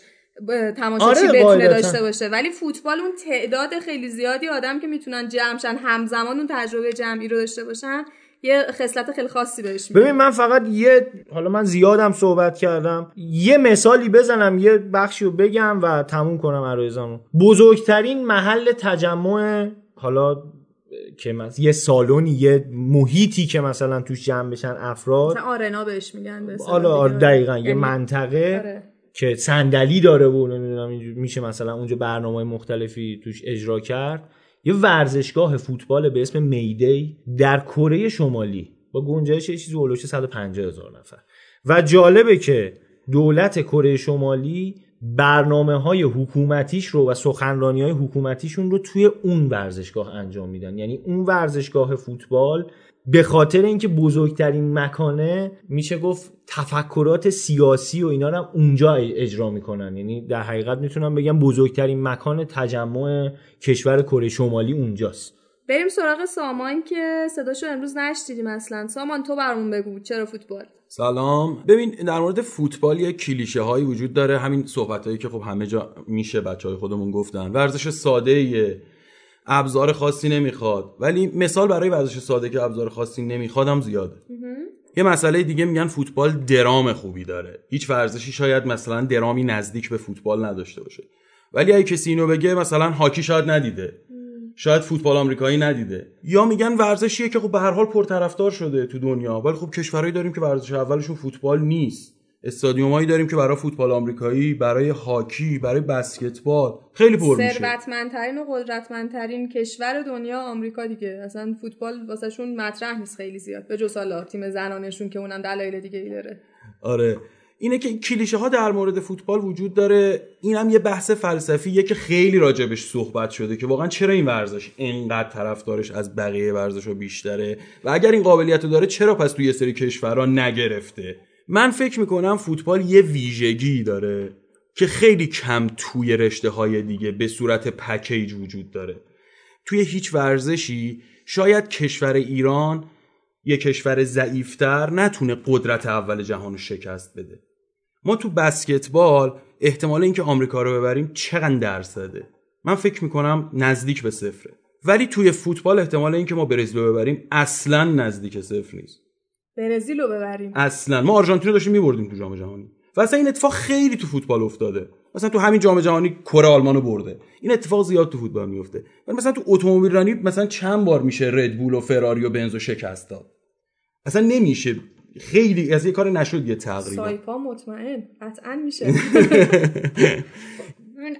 تماشاچی آره بتونه داشته باشه. ولی فوتبال اون تعداد خیلی زیادی آدم که می‌تونن جمع شن همزمان اون تجربه جمعی رو داشته باشن یه خصلت خیلی خاصی بهش ببین من فقط یه حالا من زیادم صحبت کردم یه مثالی بزنم یه بخشی رو بگم و تموم کنم عرایزمو بزرگترین محل تجمع حالا که مثلا یه سالونی یه محیطی که مثلا توش جمع بشن افراد آرنا بهش میگن حالا دقیقا یه منطقه. آره. که صندلی داره و نمی‌دونم میشه مثلا اونجا برنامه مختلفی توش اجرا کرد. یه ورزشگاه فوتبال به اسم میدی در کره شمالی. با گنجایش یه چیزی هولوش 150 هزار نفر. و جالبه که دولت کره شمالی برنامه های حکومتیش رو و سخنرانی های حکومتیشون رو توی اون ورزشگاه انجام میدن. یعنی اون ورزشگاه فوتبال به خاطر اینکه بزرگترین مکانه میشه گفت تفکرات سیاسی و اینا رو اونجا اجرا می‌کنن. یعنی در حقیقت می‌تونم بگم بزرگترین مکان تجمع کشور کره شمالی اونجاست. بریم سراغ سامان که صداشو امروز نشدیدیم اصلا. سامان تو برامون بگو چرا فوتبال؟ سلام. ببین در مورد فوتبال یه کلیشه هایی وجود داره. همین صحبت هایی که خب همه جا میشه بچه های خودمون گفتن. ورزش ساده یه ابزار خاصی نمی‌خواد. ولی مثال برای ورزش ساده که ابزار خاصی نمی‌خواد هم زیاده یه مسئله دیگه میگن فوتبال درام خوبی داره. هیچ ورزشی شاید مثلا درامی نزدیک به فوتبال نداشته باشه. ولی اگه کسی اینو بگه مثلا هاکی شاید ندیده. شاید فوتبال آمریکایی ندیده. یا میگن ورزشیه که خب به هر حال پرطرفدار شده تو دنیا. ولی خب کشورهایی داریم که ورزش اولشون فوتبال نیست. استادیومایی داریم که برای فوتبال آمریکایی برای هاکی برای بسکتبال خیلی پر میشه. ثروتمندترین و قدرتمندترین کشور دنیا آمریکا دیگه. اصلا فوتبال واسهشون مطرح نیست خیلی زیاد. به جز حالا تیم زنانشون که اونم دلایل دیگه ای داره. آره. اینه که کلیشه ها در مورد فوتبال وجود داره. این هم یه بحث فلسفیه که خیلی راجبش صحبت شده که واقعا چرا این ورزش اینقدر طرفدارش از بقیه ورزش ها بیشتره؟ و اگر این قابلیت رو داره چرا پس توی یه سری کشورها نگرفته؟ من فکر می‌کنم فوتبال یه ویژگی داره که خیلی کم توی رشته های دیگه به صورت پکیج وجود داره. توی هیچ ورزشی شاید کشور ایران یه کشور ضعیفتر نتونه قدرت اول جهان رو شکست بده. ما تو بسکتبال احتمال اینکه آمریکا رو ببریم چقدر درصده؟ من فکر می‌کنم نزدیک به صفره. ولی توی فوتبال احتمال اینکه ما برزیل رو ببریم اصلا نزدیک صفر نیست. برزیل رو ببریم. اصلا. ما آرژانتین رو داشتیم میبردیم تو جام جهانی. و اصلا این اتفاق خیلی تو فوتبال افتاده. مثلا تو همین جام جهانی کره آلمانو برده. این اتفاق زیاد تو فوتبال میفته ولی مثلا تو اتومبیل رانی مثلا چند بار میشه ردبول و فراری و بنز و شکست داد. اصلا نمیشه. خیلی از یه کار نشد یه تقریبا سایپا مطمئن. قطعا میشه.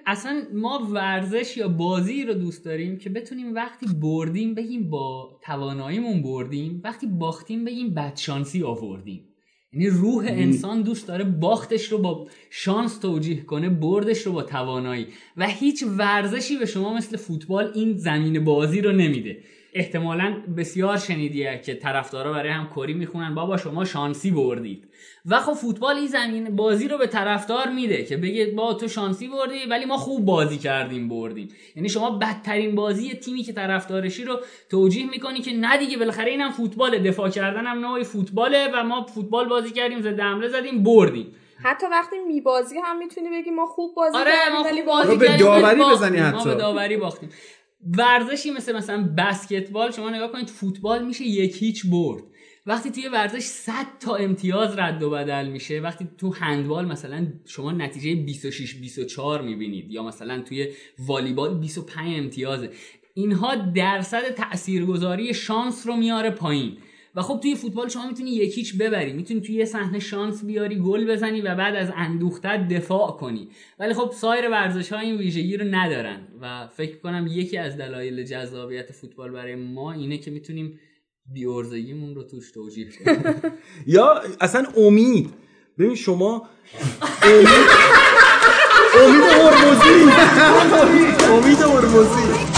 اصلا ما ورزش یا بازی رو دوست داریم که بتونیم وقتی بردیم بگیم با تواناییمون بردیم وقتی باختیم بگیم بدشانسی آوردیم. یعنی روح انسان دوست داره باختش رو با شانس توجیه کنه بردش رو با توانایی. و هیچ ورزشی به شما مثل فوتبال این زمین بازی رو نمیده. احتمالا بسیار شنیدیه که طرفدارا برای هم کری می‌خونن. بابا شما شانسی بردید. و خب فوتبال این زمین بازی رو به طرفدار میده که بگه با تو شانسی بردی ولی ما خوب بازی کردیم بردیم. یعنی شما بدترین بازی تیمی که طرفدارشی رو توجیه می‌کنی که نه دیگه بالاخره اینم فوتبال دفاع کردن هم نوعی فوتباله و ما فوتبال بازی کردیم زده حمله زدیم بردیم. حتی وقتی میبازی هم می‌تونی بگی ما خوب بازی آره کردیم ما ولی خوب بازی به کردیم، داوری ولی بزنی باختیم. ما حتی. به داوری باختیم. ورزشی مثل مثلا بسکتبال شما نگاه کنید فوتبال میشه یک هیچ برد. وقتی توی ورزش 100 تا امتیاز رد و بدل میشه وقتی تو هندبال مثلا شما نتیجه 26 24 می‌بینید یا مثلا توی والیبال 25 امتیازه. اینها درصد تاثیرگذاری شانس رو میاره پایین. و خب توی فوتبال شما می‌تونی یکیچ ببری. می‌تونی توی یه صحنه شانس بیاری گل بزنی و بعد از اندوختت دفاع کنی. ولی خب سایر ورزش ها این ویژگی رو ندارن و فکر کنم یکی از دلایل جذابیت فوتبال برای ما اینه که می‌تونیم بیورزگیمون رو توش توجیه کنیم. یا اصلا امید. ببین شما امید امید هرمزی. امید هرمزی.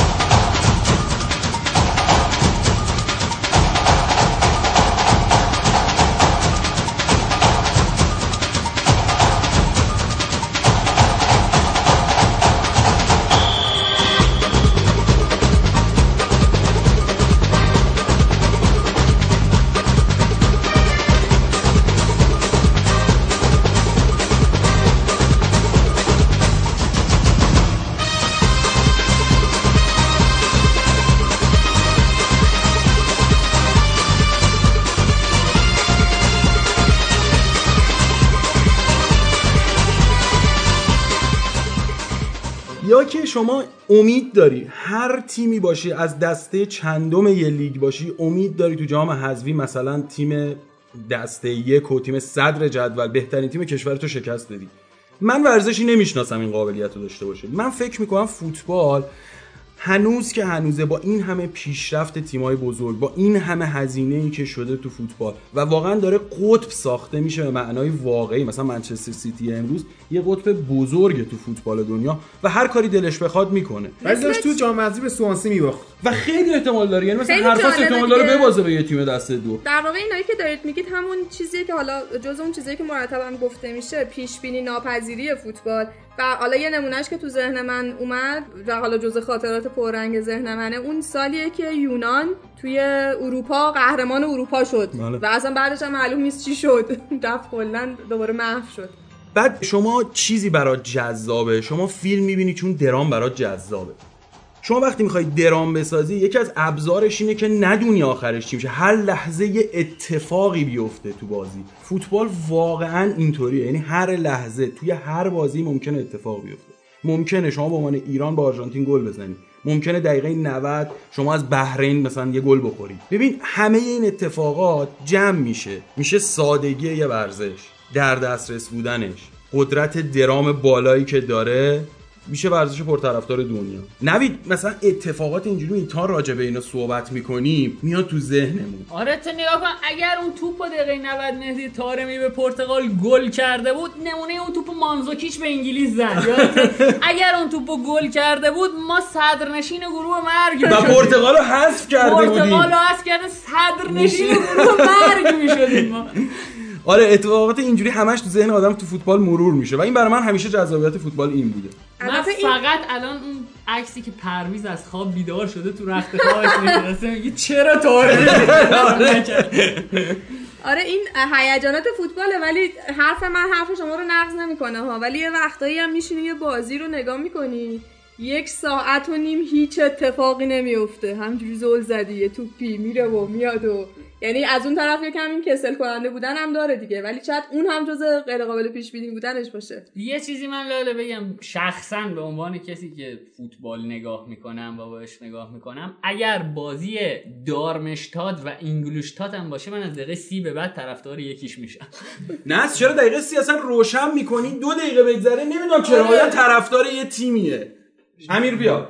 شما امید داری. هر تیمی باشی از دسته چندم یه لیگ باشی امید داری تو جام حذفی مثلا تیم دسته یک و تیم صدر جدول بهترین تیم کشور تو شکست بدی. من ورزشی نمی‌شناسم این قابلیت رو داشته باشه من فکر می‌کنم فوتبال هنوز که هنوزه با این همه پیشرفت تیمای بزرگ با این همه هزینه ای که شده تو فوتبال و واقعا داره قطب ساخته میشه به معنای واقعی مثلا منچستر سیتی امروز یه قطب بزرگ تو فوتبال دنیا و هر کاری دلش بخواد می‌کنه. ولی داشت تو جام حذفی به سوانسی میباخت. و خیلی احتمال داره یعنی مثلا جالبه احتمال داره. ببازه به یه تیم دسته دو. در واقع اینایی که دارید میگید همون چیزیه که حالا جز اون چیزایی که مرتبا گفته میشه پیش بینی ناپذیری فوتبال. و حالا یه نمونهش که تو ذهن من اومد و حالا جز خاطرات پررنگ ذهن منه اون سالیه که یونان توی اروپا قهرمان اروپا شد بله. و اصلا بعدش هم معلوم نیست چی شد. رفت کلا دوباره محو شد. بعد شما چیزی برات جذابه؟ شما فیلم می‌بینی چون درام برات جذابه. شما وقتی می‌خوای درام بسازی یکی از ابزارش اینه که ندونی آخرش چی میشه. هر لحظه یه اتفاقی بیفته تو بازی. فوتبال واقعا اینطوریه. یعنی هر لحظه توی هر بازی ممکنه اتفاق بیفته. ممکنه شما به عنوان ایران با آرژانتین گل بزنی. ممکنه دقیقه 90 شما از بحرین مثلا یه گل بخوری. ببین همه این اتفاقات جمع میشه. میشه سادگی یه ورزش. در دسترس بودنش. قدرت درام بالایی که داره میشه ورزش پرطرفدار دنیا نوید مثلا اتفاقات اینجوری تا راجع به اینا صحبت می‌کنیم میاد تو ذهنمون آره تو نگاه کن اگر اون توپ با دقیقه 90 مهدی تارمی به پرتغال گل کرده بود نمونه اون توپ مانزوکیچ به انگلیس زد؟ اگر اون توپ گل کرده بود ما صدرنشین گروه مرگ و می‌شدیم. پرتغال رو حذف کرده بودیم پرتغال رو از کرده صدرنشین گروه مرگ می‌شدیم ما آره اتفاقات اینجوری همش تو ذهن آدم تو فوتبال مرور میشه و این برای من همیشه جذابیت فوتبال این بوده. من فقط الان اون عکسی که پرویز از خواب بیدار شده تو رخت خوابش نشسته میگه چرا تارمی آره. این هیجانات فوتباله ولی حرف من حرف شما رو نقض نمی‌کنه ها. ولی یه وقتایی هم میشینی یه بازی رو نگاه می‌کنی یک ساعت و نیم هیچ اتفاقی نمیفته همجوری زل زدی یه توپی میره و میاد و یعنی از اون طرف یکم این کسل کننده بودن هم داره دیگه ولی شاید اون هم جز غیر قابل پیش بینی بودنش باشه. یه چیزی من لاله بگم شخصا به عنوان کسی که فوتبال نگاه می‌کنم و باش نگاه می‌کنم اگر بازی دارمشتاد و اینگلوشتات هم باشه من از دقیقه سی به بعد طرفدار یکیش میشم. نه چرا دقیقه سی؟ اصلا روشن می‌کنی؟ دو دقیقه بگذره نمی‌دونم چرا آدم طرفدار یه تیمیه. امیر بیا.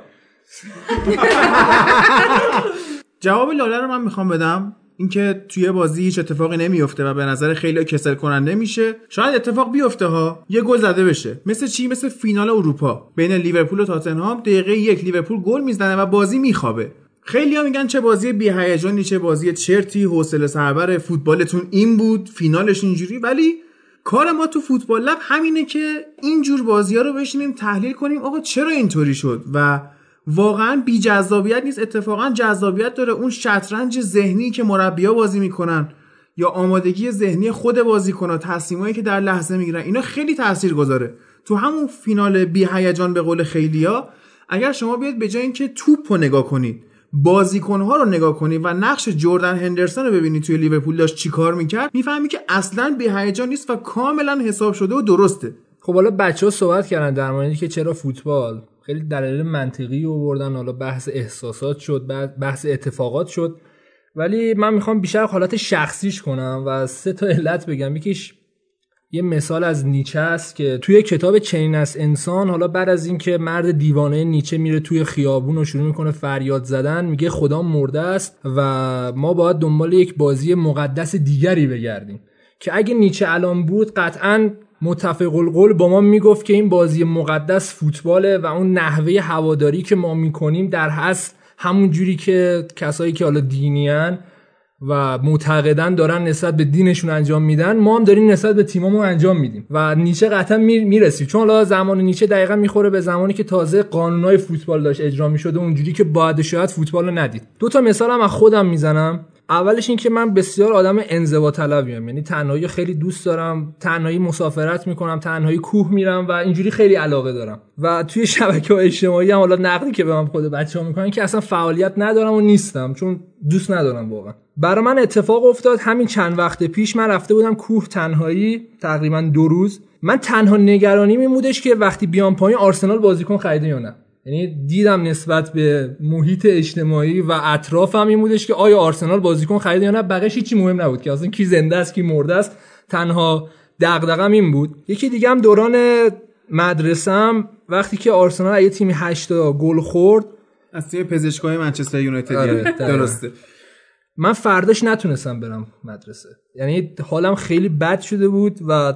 جواب لاله رو من می‌خوام بدم. اینکه توی بازی هیچ اتفاقی نمیفته و به نظر خیلی کسل کننده میشه شاید اتفاق بیفته ها یه گل زده بشه. مثل چی؟ مثل فینال اروپا. بین لیورپول و تاتنهام دقیقه یک لیورپول گل می‌زنه و بازی میخوابه. خیلی ها میگن چه بازی بی هیجانی چه بازی چرتی حوصله سربر فوتبالتون این بود فینالش اینجوری. ولی کار ما تو فوتبال لب همینه که اینجور بازی ها رو بشینیم تحلیل کنیم آقا چرا اینطوری شد؟ و واقعا بی جذابیت نیست. اتفاقا جذابیت داره اون شطرنج ذهنی که مربیا بازی می‌کنن یا آمادگی ذهنی خود بازیکن‌ها تصمیمایی که در لحظه می‌گیرن اینا خیلی تاثیر گذاره تو همون فینال بی هیجان به قول خیلیا اگر شما بیاید به جای اینکه توپ رو نگاه کنید بازیکنها رو نگاه کنید و نقش جردن هندرسون رو ببینید توی لیورپول داشت چیکار می‌کرد می‌فهمی که اصلا بی هیجان نیست و کاملا حساب شده و درسته. خب حالا بچه ها صحبت کردن در موردی که چرا فوتبال؟ خیلی دلایل منطقی آوردن. حالا بحث احساسات شد بحث اتفاقات شد. ولی من می‌خوام بیشتر حالت شخصیش کنم و سه تا علت بگم. یکیش یه مثال از نیچه است که توی کتاب چنین از انسان حالا بعد از اینکه مرد دیوانه نیچه میره توی خیابون و شروع می‌کنه فریاد زدن میگه خدا مرده است و ما باید دنبال یک بازی مقدس دیگری بگردیم. که اگه نیچه الان بود قطعا متفق القول با ما می‌گفت که این بازی مقدس فوتباله و اون نحوه هواداری که ما می‌کنیم در هست همون جوری که کسایی که حالا دینیان و معتقدن دارن نسبت به دینشون انجام میدن ما هم داریم نسبت به تیممون انجام میدیم و نیچه قطعا می‌رسیم. چون حالا زمان نیچه دقیقا می‌خوره به زمانی که تازه قانونهای فوتبال داشت اجرا می‌شده اونجوری که باید شاید فوتبال رو ندید. دو تا مثال هم از خودم می‌زنم. اولش این که من بسیار آدم انزوا طلبیم یعنی تنهایی خیلی دوست دارم تنهایی مسافرت می‌کنم تنهایی کوه میرم و اینجوری خیلی علاقه دارم. و توی شبکه های اجتماعی هم حالا نقدی که به من خود بچه ها می‌کنن که اصلا فعالیت ندارم و نیستم چون دوست ندارم واقعا. برای من اتفاق افتاد همین چند وقت پیش من رفته بودم کوه تنهایی تقریبا دو روز. من تنها نگرانی میمودش که وقتی بیام پایین آرسنال بازیکن خریده یا نه. یعنی دیدم نسبت به محیط اجتماعی و اطرافم این بودش که آیا آرسنال بازیکن خریده یا نه؟ بقیش هیچی مهم نبود که. اصلا کی زنده است کی مرده است تنها دغدغم این بود. یکی دیگه هم دوران مدرسم وقتی که آرسنال یه تیمی 8 گل خورد. از تیم پزشکای منچستر یونایتد. آره، درسته. من فرداش نتونستم برم مدرسه. یعنی حالم خیلی بد شده بود و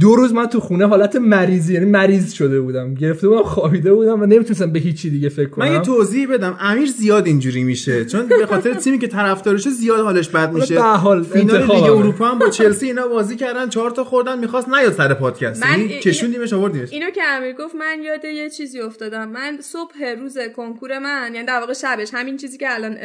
دو روز من تو خونه حالت مریضی یعنی مریض شده بودم. گرفته بودم خوابیده بودم و نمی‌تونستم به هیچی دیگه فکر کنم من یه توضیح بدم. امیر زیاد اینجوری میشه. چون به خاطر تیمی که طرفدارشه زیاد حالش بد میشه. حال فینال لیگ اروپا هم با چلسی اینا بازی کردن چهار تا خوردن می‌خواست نیاد سر پادکست. من یعنی کشوندیمش آوردیمش. اینو که امیر گفت من یاد یه چیزی افتادم. من صبح روز کنکور من یعنی در واقع شبش همین چیزی که الان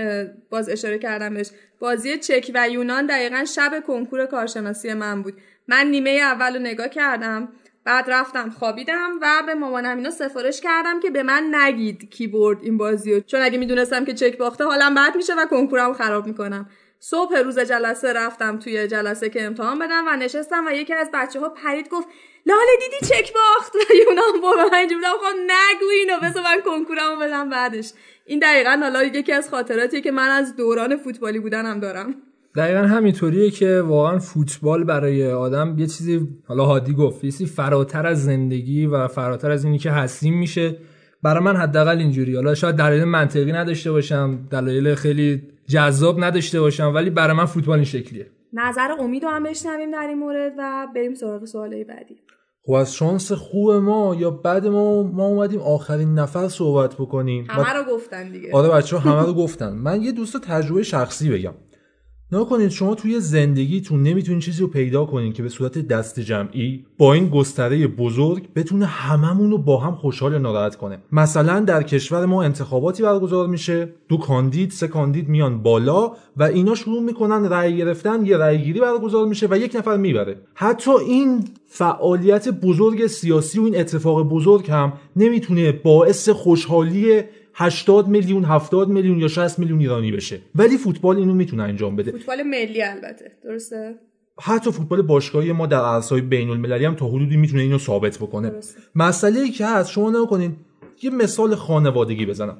باز اشاره کردم بهش. بازی چک و یونان دقیقا شب کنکور کارشناسی من بود. من نیمه اول رو نگاه کردم بعد رفتم خوابیدم و به مامانم اینو سفارش کردم که به من نگید کیبورد این بازی رو. چون اگه می‌دونستم که چک باخته حالم بد میشه و کنکورم خراب می‌کنم. صبح روز جلسه رفتم توی جلسه که امتحان بدم و نشستم و یکی از بچه ها پرید گفت لاله دیدی چک باخت؟ و یونان با من بودم خب نگو اینو بذار من کنکورمو بدم بعدش. این دقیقا حالا یکی از خاطراتی که من از دوران فوتبالی بودنم دارم. دقیقا همینطوریه که واقعا فوتبال برای آدم یه چیزی حالا هادی گفت یه فراتر از زندگی و فراتر از اینی که هستیم میشه. برای من حداقل اینجوری. حالا شاید دلایل منطقی نداشته باشم دلایل خیلی جذاب نداشته باشم ولی برای من فوتبال این شکلیه. نظر امید هم بشنویم در این مورد و بریم سراغ سوالای بعدی. خب از شانس خوب ما یا بعد ما ما اومدیم آخرین نفر صحبت بکنیم. همه رو گفتن دیگه. آره بچه همه رو گفتن. من یه دوست تجربه شخصی بگم. کنید شما توی زندگیتون نمی‌تونید چیزی رو پیدا کنید که به صورت دست جمعی با این گستره بزرگ بتونه هممون رو با هم خوشحال یا ناراحت کنه. مثلا در کشور ما انتخاباتی برگزار میشه دو کاندید سه کاندید میان بالا و اینا شروع می‌کنن رأی گرفتن یه رأی گیری برگزار میشه و یک نفر می‌بره. حتی این فعالیت بزرگ سیاسی و این اتفاق بزرگ هم نمی‌تونه باعث خوشحالی 80 میلیون 70 میلیون یا 60 میلیون ایرانی بشه. ولی فوتبال اینو می‌تونه انجام بده. فوتبال ملی البته. درسته؟ حتی فوتبال باشگاهی ما در عرصه‌های بین المللی هم تا حدودی می‌تونه اینو ثابت بکنه. درسته. مسئله ای که هست شما نکنین یه مثال خانوادگی بزنم.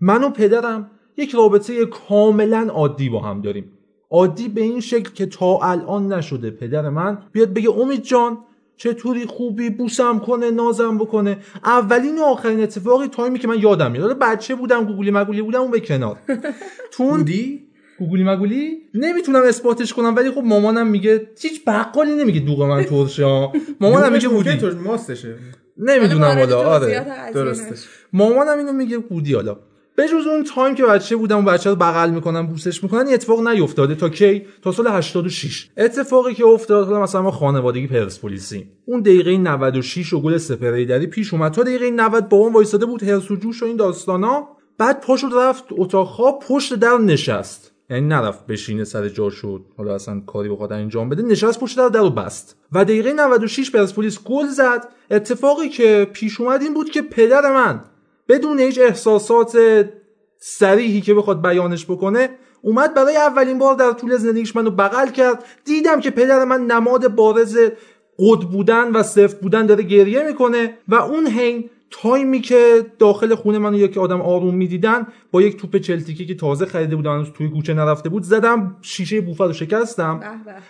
من و پدرم یک رابطه کاملا عادی با هم داریم. عادی به این شکل که تا الان نشده پدر من بیاد بگه امید جان چطوری خوبی بوسم کنه نازم بکنه. اولین و آخرین اتفاقی تایمی که من یادم میاد بچه بودم گوگلی مگولی بودم اون به کنار. تو اون بودی؟ گوگلی مگولی؟ نمی‌تونم اثباتش کنم ولی خب مامانم میگه هیچ بقالی نمیگه دوغ من ترشه ها. مامانم میگه بودی. ماستشه. نمی‌دونم حالا. آره درسته. نشو. مامانم اینو میگه بودی حالا. به جز اون time که بچه بودم و بچه رو بغل می‌کنم بوسش می‌کنن این اتفاق نیفتاده تا کی؟ تا سال 86 اتفاقی که افتاد مثلا ما خانوادگی پرسپولیسی. اون دقیقه 96 و گل سپهر حیدری پیش اومد. تا دقیقه 90 بابام وایساده بود حرص و جوش و این داستانا. بعد پاشو رفت اتاق خواب پشت در نشست. یعنی نرفت بشینه سر جاش. حالا اصلا کاری بخواد انجام بده. نشست پشت در درو بست. و دقیقه 96 پرسپولیس گل زد. اتفاقی که پیش اومد این بود که پدر من بدون هیچ احساسات سریحی که بخواد بیانش بکنه اومد برای اولین بار در طول زندگیش منو بغل کرد. دیدم که پدر من نماد بارز قد بودن و سفت بودن داره گریه می‌کنه و اون حین تایمی که داخل خونه منو یک آدم آروم می‌دیدن با یک توپ چلتیکی که تازه خریده بودم هنوز توی کوچه نرفته بود زدم شیشه بوفر رو شکستم.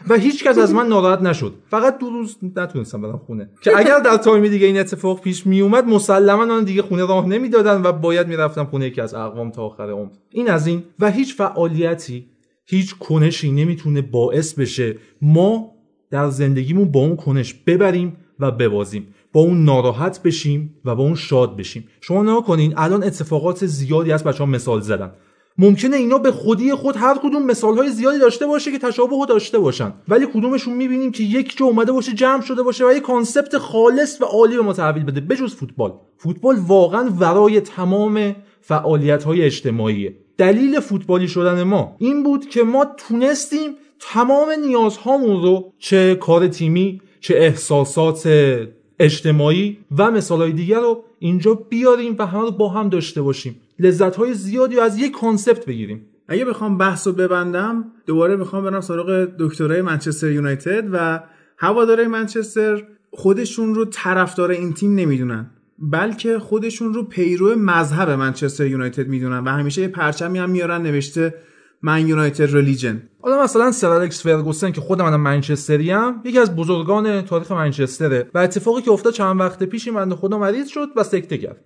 و هیچ کس از من ناراحت نشد. فقط دو روز نتونستم برم خونه. که اگر در تایمی دیگه این اتفاق پیش می اومد مسلما من دیگه خونه راه نمی‌دادن و باید می‌رفتم خونه یکی از اقوام تا آخر عمر. این از این. و هیچ فعالیتی هیچ کنشی نمی‌تونه باعث بشه ما در زندگیمون با اون کنش ببریم و ببازیم. با اون ناراحت بشیم و با اون شاد بشیم. شما نگاه کنین الان اتفاقات زیادی از بچه ها مثال زدن. ممکنه اینا به خودی خود هر کدوم مثال های زیادی داشته باشه که تشابه داشته باشن. ولی کدومشون می‌بینیم که یک جا اومده باشه جمع شده باشه و یک کانسپت خالص و عالی به ما تحویل بده. بجز فوتبال. فوتبال واقعا ورای تمام فعالیت های اجتماعیه. دلیل فوتبالی شدن ما این بود که ما تونستیم تمام نیازهامون رو چه کار تیمی چه احساسات اجتماعی و مثالهای دیگر رو اینجا بیاریم و همه رو با هم داشته باشیم. لذت های زیادی از یک concept بگیریم. اگه بخوام بحث رو ببندم دوباره می‌خوام برم سراغ دکترای منچستر یونایتد و هوادارهای منچستر خودشون رو طرفدار این تیم نمی‌دونن بلکه خودشون رو پیرو مذهب منچستر یونایتد می‌دونن و همیشه یه پرچمی هم میارن نوشته من یونایتد ریلیجن حالا مثلا سر الکس فرگوسن که خود منم منچستری ام یکی از بزرگان تاریخ منچستره و اتفاقی که افتاد چند وقت پیش این بنده خدا مریض شد و سکته کرد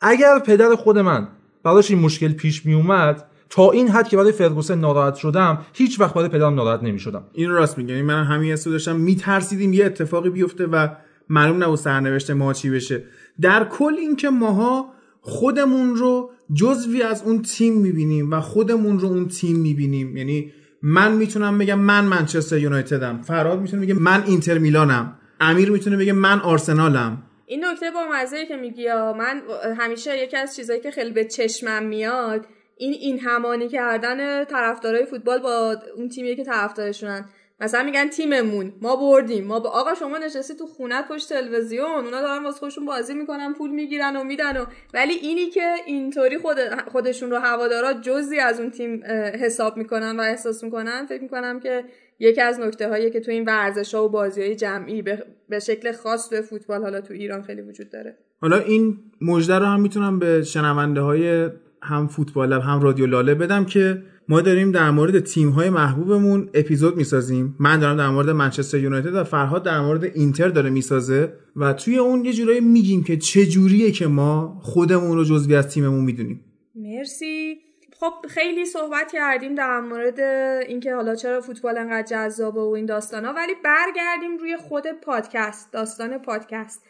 اگر پدر خود من براش این مشکل پیش می اومد تا این حد که برای فرگوسن ناراحت شدم هیچ وقت برای پدرم ناراحت نمی شدم این راست میگه. یعنی من همین حسو داشتم. میترسیدیم یه اتفاقی بیفته و معلوم نبود سرنوشت ما چی بشه. در کل اینکه ماها خودمون رو جزوی از اون تیم می‌بینیم و خودمون رو اون تیم می‌بینیم. یعنی من می‌تونم بگم من منچستر یونایتدم. فراد می‌تونه بگه من اینتر میلانم. امیر می‌تونه بگه من آرسنالم. این نکته با مزه که میگی من همیشه یکی از چیزایی که خیلی به چشمم میاد این این همانی کردن طرفدارای فوتبال با اون تیمی که طرفدارشونن. مثلا میگن تیممون. ما بردیم. ما با آقا شما نشستی تو خونت پشت تلویزیون. اونا دارن واسه خودشون بازی می‌کنن پول می‌گیرن و میدن و ولی اینی که اینطوری خود خودشون رو هوادارا جزی از اون تیم حساب می‌کنن و احساس می‌کنن فکر می‌کنم که یکی از نکته هایی که تو این ورزش ها و بازی های جمعی به, شکل خاص تو فوتبال حالا تو ایران خیلی وجود داره. حالا این مژده رو هم می‌تونم به شنونده های هم فوتبال هم رادیو لاله بدم که ما داریم در مورد تیم های محبوبمون اپیزود می‌سازیم. من دارم در مورد منچستر یونایتد و فرهاد در مورد اینتر داره می‌سازه و توی اون یه جورایی میگیم که چه جوریه که ما خودمون رو جزوی از تیممون می‌دونیم. مرسی. خب خیلی صحبت کردیم در مورد اینکه حالا چرا فوتبال انقدر جذابه و این داستانا ولی برگردیم روی خود پادکست داستان پادکست.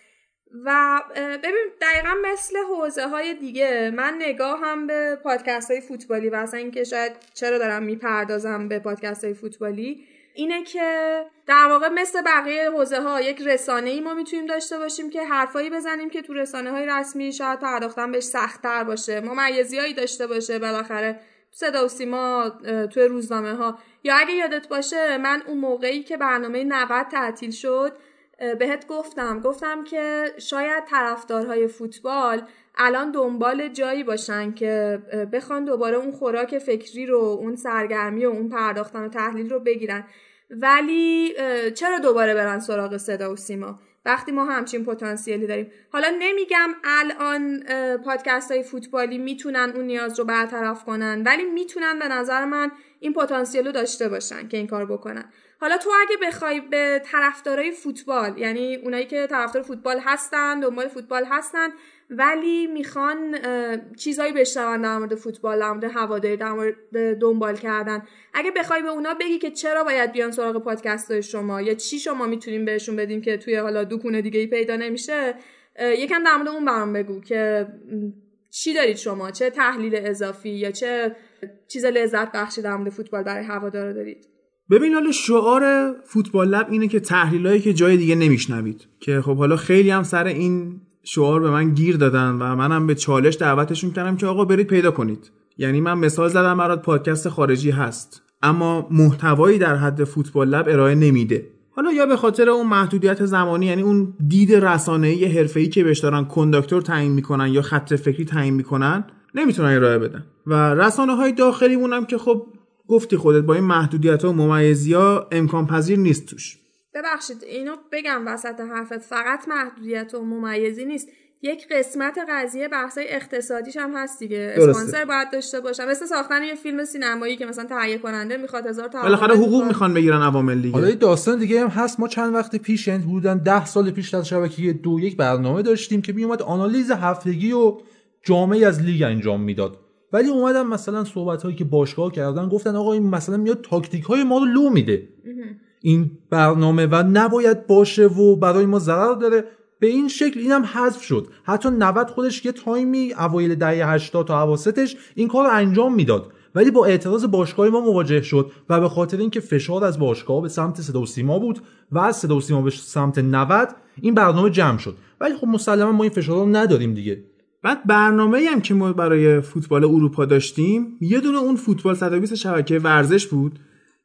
و ببین دقیقا مثل حوزه های دیگه من نگاه هم به پادکست های فوتبالی و اصلا اینکه شاید چرا دارم می‌پردازم به پادکست های فوتبالی اینه که در واقع مثل بقیه حوزه ها یک رسانه ای ما می‌تونیم داشته باشیم که حرفایی بزنیم که تو رسانه های رسمی شاید پرداختن بهش سختتر باشه ممیزی هایی داشته باشه بالاخره صدا و سیما توی روزنامه ها یا اگه یادت باشه من اون موقعی که برنامه 90 تعطیل شد بهت گفتم. گفتم که شاید طرفدارهای فوتبال الان دنبال جایی باشن که بخوان دوباره اون خوراک فکری رو اون سرگرمی و اون پرداختن و تحلیل رو بگیرن. ولی چرا دوباره برن سراغ صدا و سیما؟ وقتی ما همچین پتانسیلی داریم. حالا نمیگم الان پادکست های فوتبالی می‌تونن اون نیاز رو برطرف کنن ولی می‌تونن به نظر من این پتانسیل رو داشته باشن که این کار بکنن. حالا تو اگه بخوای به طرفدارای فوتبال یعنی اونایی که طرفدار فوتبال هستن دنبال فوتبال هستن ولی می‌خوان چیزایی بشنون در مورد فوتبال در مورد هواداری در مورد دنبال کردن. اگه بخوای به اونا بگی که چرا باید بیان سراغ پادکست شما یا چی شما می‌تونیم بهشون بدیم که توی حالا دکونه دیگه ای پیدا نمیشه یکم در مورد اون برام بگو که چی دارید شما؟ چه تحلیل اضافی یا چه چیز لذت بخشی در مورد فوتبال برای هوادارا دارید؟ ببین حالا شعار فوتبال لب اینه که تحلیلایی که جای دیگه نمیشنوید. که خب حالا خیلی هم سر این شعار به من گیر دادن و منم به چالش دعوتشون کردم که آقا برید پیدا کنید. یعنی من مثال زدم برات پادکست خارجی هست. اما محتوایی در حد فوتبال لب ارائه نمیده. حالا یا به خاطر اون محدودیت زمانی یعنی اون دید رسانه‌ای حرفه‌ای که بهش دارن کنداکتور تعیین می‌کنن یا خط فکری تعیین می‌کنن نمی‌تونن ارائه بدن. و رسانه های داخلی مونم که خب گفتی خودت با این محدودیت ها و ممیزی ها امکان پذیر نیست توش. ببخشید اینو بگم وسط حرفت. فقط محدودیت و ممیزی نیست. یک قسمت قضیه بحثای اقتصادیش هم هست دیگه. اسپانسر باید داشته باشم. مثل ساختن یه فیلم سینمایی که مثلا تهیه کننده می‌خواد هزار تا بالاخره حقوق می‌خوان بگیرن عوامل دیگه. حالا داستان دیگه هم هست. ما چند وقت پیش یعنی بودن ده سال پیش در شبکه دو یک برنامه داشتیم که میومد آنالیز هفتگی و جامعه از لیگ انجام می‌داد. ولی اومدن مثلا صحبت هایی که باشگاه کردن گفتن آقا این مثلا میاد تاکتیک های ما رو لو میده. این برنامه و نباید باشه و برای ما ضرر داره. به این شکل اینم حذف شد. حتی 90 خودش یه تایمی اوایل دهه 80 تا اواسطش این کار رو انجام می‌داد. ولی با اعتراض باشگاه ما مواجه شد و به خاطر اینکه فشار از باشگاه به سمت صدا و سیما بود و از صدا و سیما به سمت 90 این برنامه جمع شد. ولی خب مسلما ما این فشار رو نداریم دیگه. بعد برنامه هم که ما برای فوتبال اروپا داشتیم یه دونه اون فوتبال 120 شبکه ورزش بود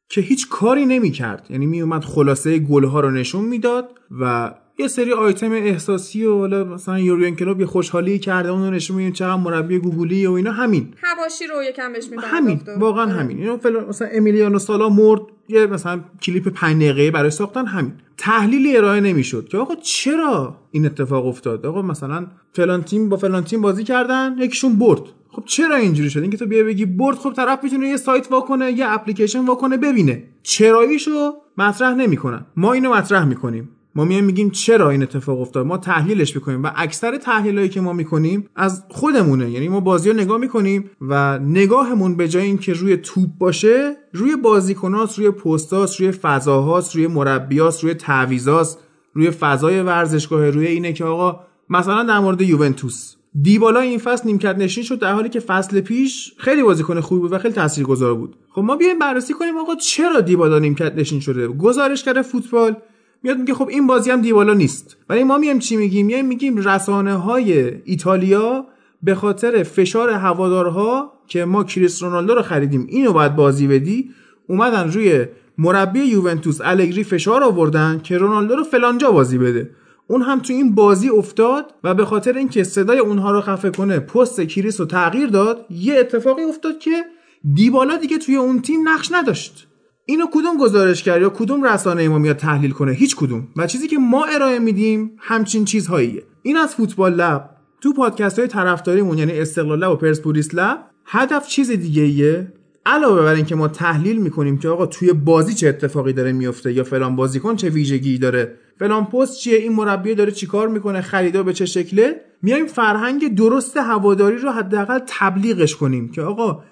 که هیچ کاری نمی‌کرد. یعنی میومد خلاصه گلها رو نشون می‌داد و یه سری آیتم احساسی و حالا مثلا یورگن کلوب یه خوشحالی کرده اون رو نشون میدیم چقدر مربی گوگولی و اینا. همین. حواشی رو یکم بهش همین. واقعا آره. همین. اینو مثلا امیلیانو سالا مرد یه مثلا کلیپ 5 دقیقه‌ای برای ساختن همین. تحلیلی ارائه نمی‌شد که آقا چرا این اتفاق افتاد؟ آقا مثلا فلان تیم با فلان تیم بازی کردن یکیشون برد. خب چرا اینجوری شد؟ اینکه تو بیا بگی برد خب طرف می‌تونه یه سایت واکنه یه اپلیکیشن واکنه ببینه. چراییشو مطرح نمی‌کنن. ما اینو مطرح می‌کنیم. ما میایم میگیم چرا این اتفاق افتاد؟ ما تحلیلش می‌کنیم و اکثر تحلیلایی که ما می‌کنیم از خودمونه. یعنی ما بازی رو نگاه می‌کنیم و نگاهمون به جای اینکه روی توپ باشه روی بازیکناست روی پستاست روی فضاهاست روی مربیاست روی تعویضاست روی فضای ورزشگاه روی اینه که آقا مثلا در مورد یوونتوس. دیبالا این فصل نیمکت نشین شد در حالی که فصل پیش خیلی بازیکن خوبی بود و خیلی تاثیرگذار بود. خب ما بیایم بررسی کنیم آقا چرا دیبالا نیمکت نشین شده؟ گزارشگر فوتبال میاد میگه خب این بازی هم دیبالا نیست. ولی ما میایم چی میگیم؟ میایم میگیم رسانه های ایتالیا به خاطر فشار هوادارها که ما کریس رونالدو رو خریدیم اینو باید بازی بدی اومدن روی مربی یوونتوس الگری فشار آوردن که رونالدو رو فلانجا بازی بده. اون هم تو این بازی افتاد و به خاطر اینکه صدای اونها رو خفه کنه پست کریس رو تغییر داد یه اتفاقی افتاد که دیبالا دیگه توی اون تیم نقش نداشت. اینو کدوم گزارش کرد یا کدوم رسانه ما میاد تحلیل کنه؟ هیچ کدوم. و چیزی که ما ارائه میدیم همچین چیزهاییه. این از فوتبال لب. تو پادکست های طرفداریمون یعنی استقلال لب و پرسپولیس لب هدف چیز دیگه ایه علاوه بر اینکه ما تحلیل می‌کنیم که آقا توی بازی چه اتفاقی داره میفته یا فلان بازیکن چه ویژگی داره. فلان پست چیه؟ این مربی داره چیکار می‌کنه؟ خریدا به چه شکله؟ میایم فرهنگ درست هواداری رو حداقل تبلیغش کنیم که آقا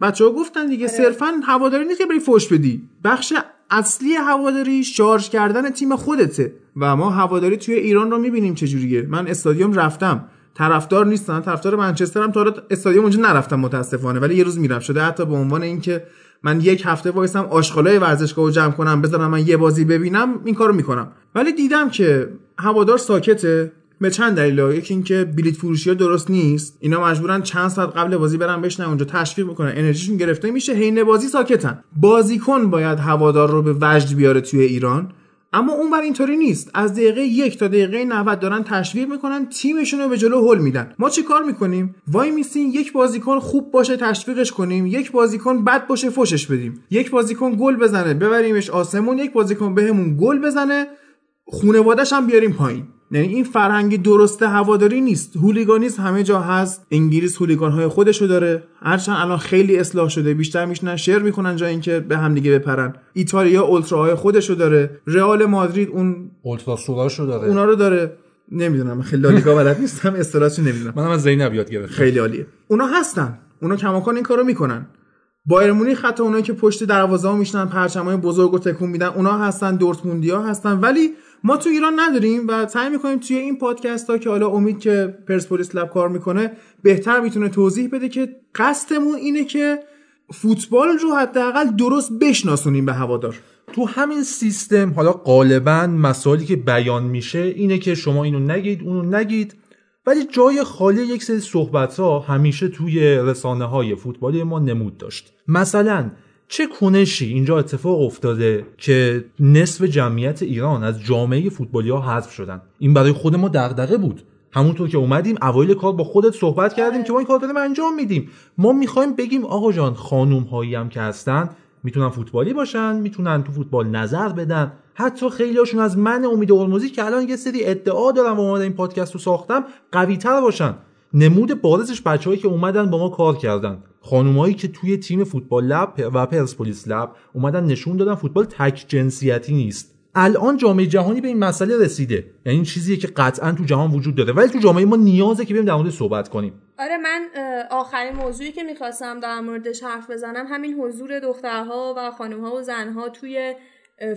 بچه ها گفتن دیگه آره. صرفا هواداری نیست که بری فوش بدی. بخش اصلی هواداری شارژ کردن تیم خودته و ما هواداری توی ایران رو می‌بینیم چجوریه. من استادیوم رفتم. طرفدار نیستم طرفدار منچستر هم تا استادیوم اونجا نرفتم متاسفانه ولی یه روز میرم شده حتی به عنوان اینکه من یک هفته وایسم آشغالای ورزشگاه رو جمع کنم بذارم من یه بازی ببینم این کارو می‌کنم. ولی دیدم که هوادار ساکته. به چند دلیل یکی اینکه بلیت فروشی ها درست نیست. اینا مجبورن چند ساعت قبل بازی برن بشنن اونجا تشویق می‌کنن انرژیشون گرفته میشه. حین بازی ساکتن. بازیکن باید هوادار رو به وجد بیاره توی ایران. اما اون بر اینطوری نیست. از دقیقه یک تا دقیقه 90 دارن تشویق می‌کنن تیمشون رو به جلو هل میدن. ما چی کار می‌کنیم؟ وای میسین یک بازیکن خوب باشه تشویقش کنیم. یک بازیکن بد باشه فوشش بدیم. یک بازیکن گل بزنه ببریمش آسمون. یک بازیکن بهمون گل بزنه خونوادش هم بیاریم پایین. یعنی این فرهنگ درست هواداری نیست. هولیگانیسم همه جا هست. انگلیس هولیگان های خودشو داره. هرچند الان خیلی اصلاح شده. بیشتر میشنن شعر می‌کنن جا اینکه به هم دیگه بپرن. ایتالیا اولتراهای خودشو داره. رئال مادرید اون اولتراسوراشو داره. اونا رو داره. نمی‌دونم خیلی لالیگا بلد نیستم. اصطلاحش نمی‌دونم. منم از زینب یاد گرفتم. خیلی عالیه. اونا هستن. اونا کماکان این کارو می‌کنن. بایر مونیخ حتی اونایی که پشت دروازه ها میشنن پرچمای بزرگ و تکون میدن اونا هستن. دورتموندیا هستن. ولی ما تو ایران نداریم و سعی می‌کنیم توی این پادکست ها که حالا امید که پرسپولیس لب کار می‌کنه بهتر می‌تونه توضیح بده که قصدمون اینه که فوتبال رو حداقل درست بشناسونیم به هوادار. تو همین سیستم حالا غالبا مسائلی که بیان میشه اینه که شما اینو نگید اونو نگید ولی جای خالی یک سری صحبت ها همیشه توی رسانه های فوتبالی ما نمود داشت. مثلا چه کنشی اینجا اتفاق افتاده که نصف جمعیت ایران از جامعه فوتبالی ها حذف شدن؟ این برای خود ما دغدغه بود. همونطور که اومدیم اوایل کار با خودت صحبت کردیم که ما این کار داریم انجام میدیم. ما می‌خوایم بگیم آقا جان خانوم هایی هم که هستن می‌تونن فوتبالی باشن می‌تونن تو فوتبال نظر بدن. حتی خیلی هاشون از من امید هرمزی که الان یه سری ادعا دارم و این پادکست رو ساختم قوی تر باشن. نمود بارزش بچههایی که اومدن با ما کار کردن. خانومایی که توی تیم فوتبال لب و پرسپولیس لب اومدن نشون دادن فوتبال تک جنسیتی نیست. الان جامعه جهانی به این مسئله رسیده. یعنی این چیزیه که قطعا تو جهان وجود داره. ولی تو جامعه ما نیازه که بریم در مورد صحبت کنیم. آره من آخرین موضوعی که می‌خواستم در موردش حرف بزنم همین حضور دخترها و خانمها و زنها توی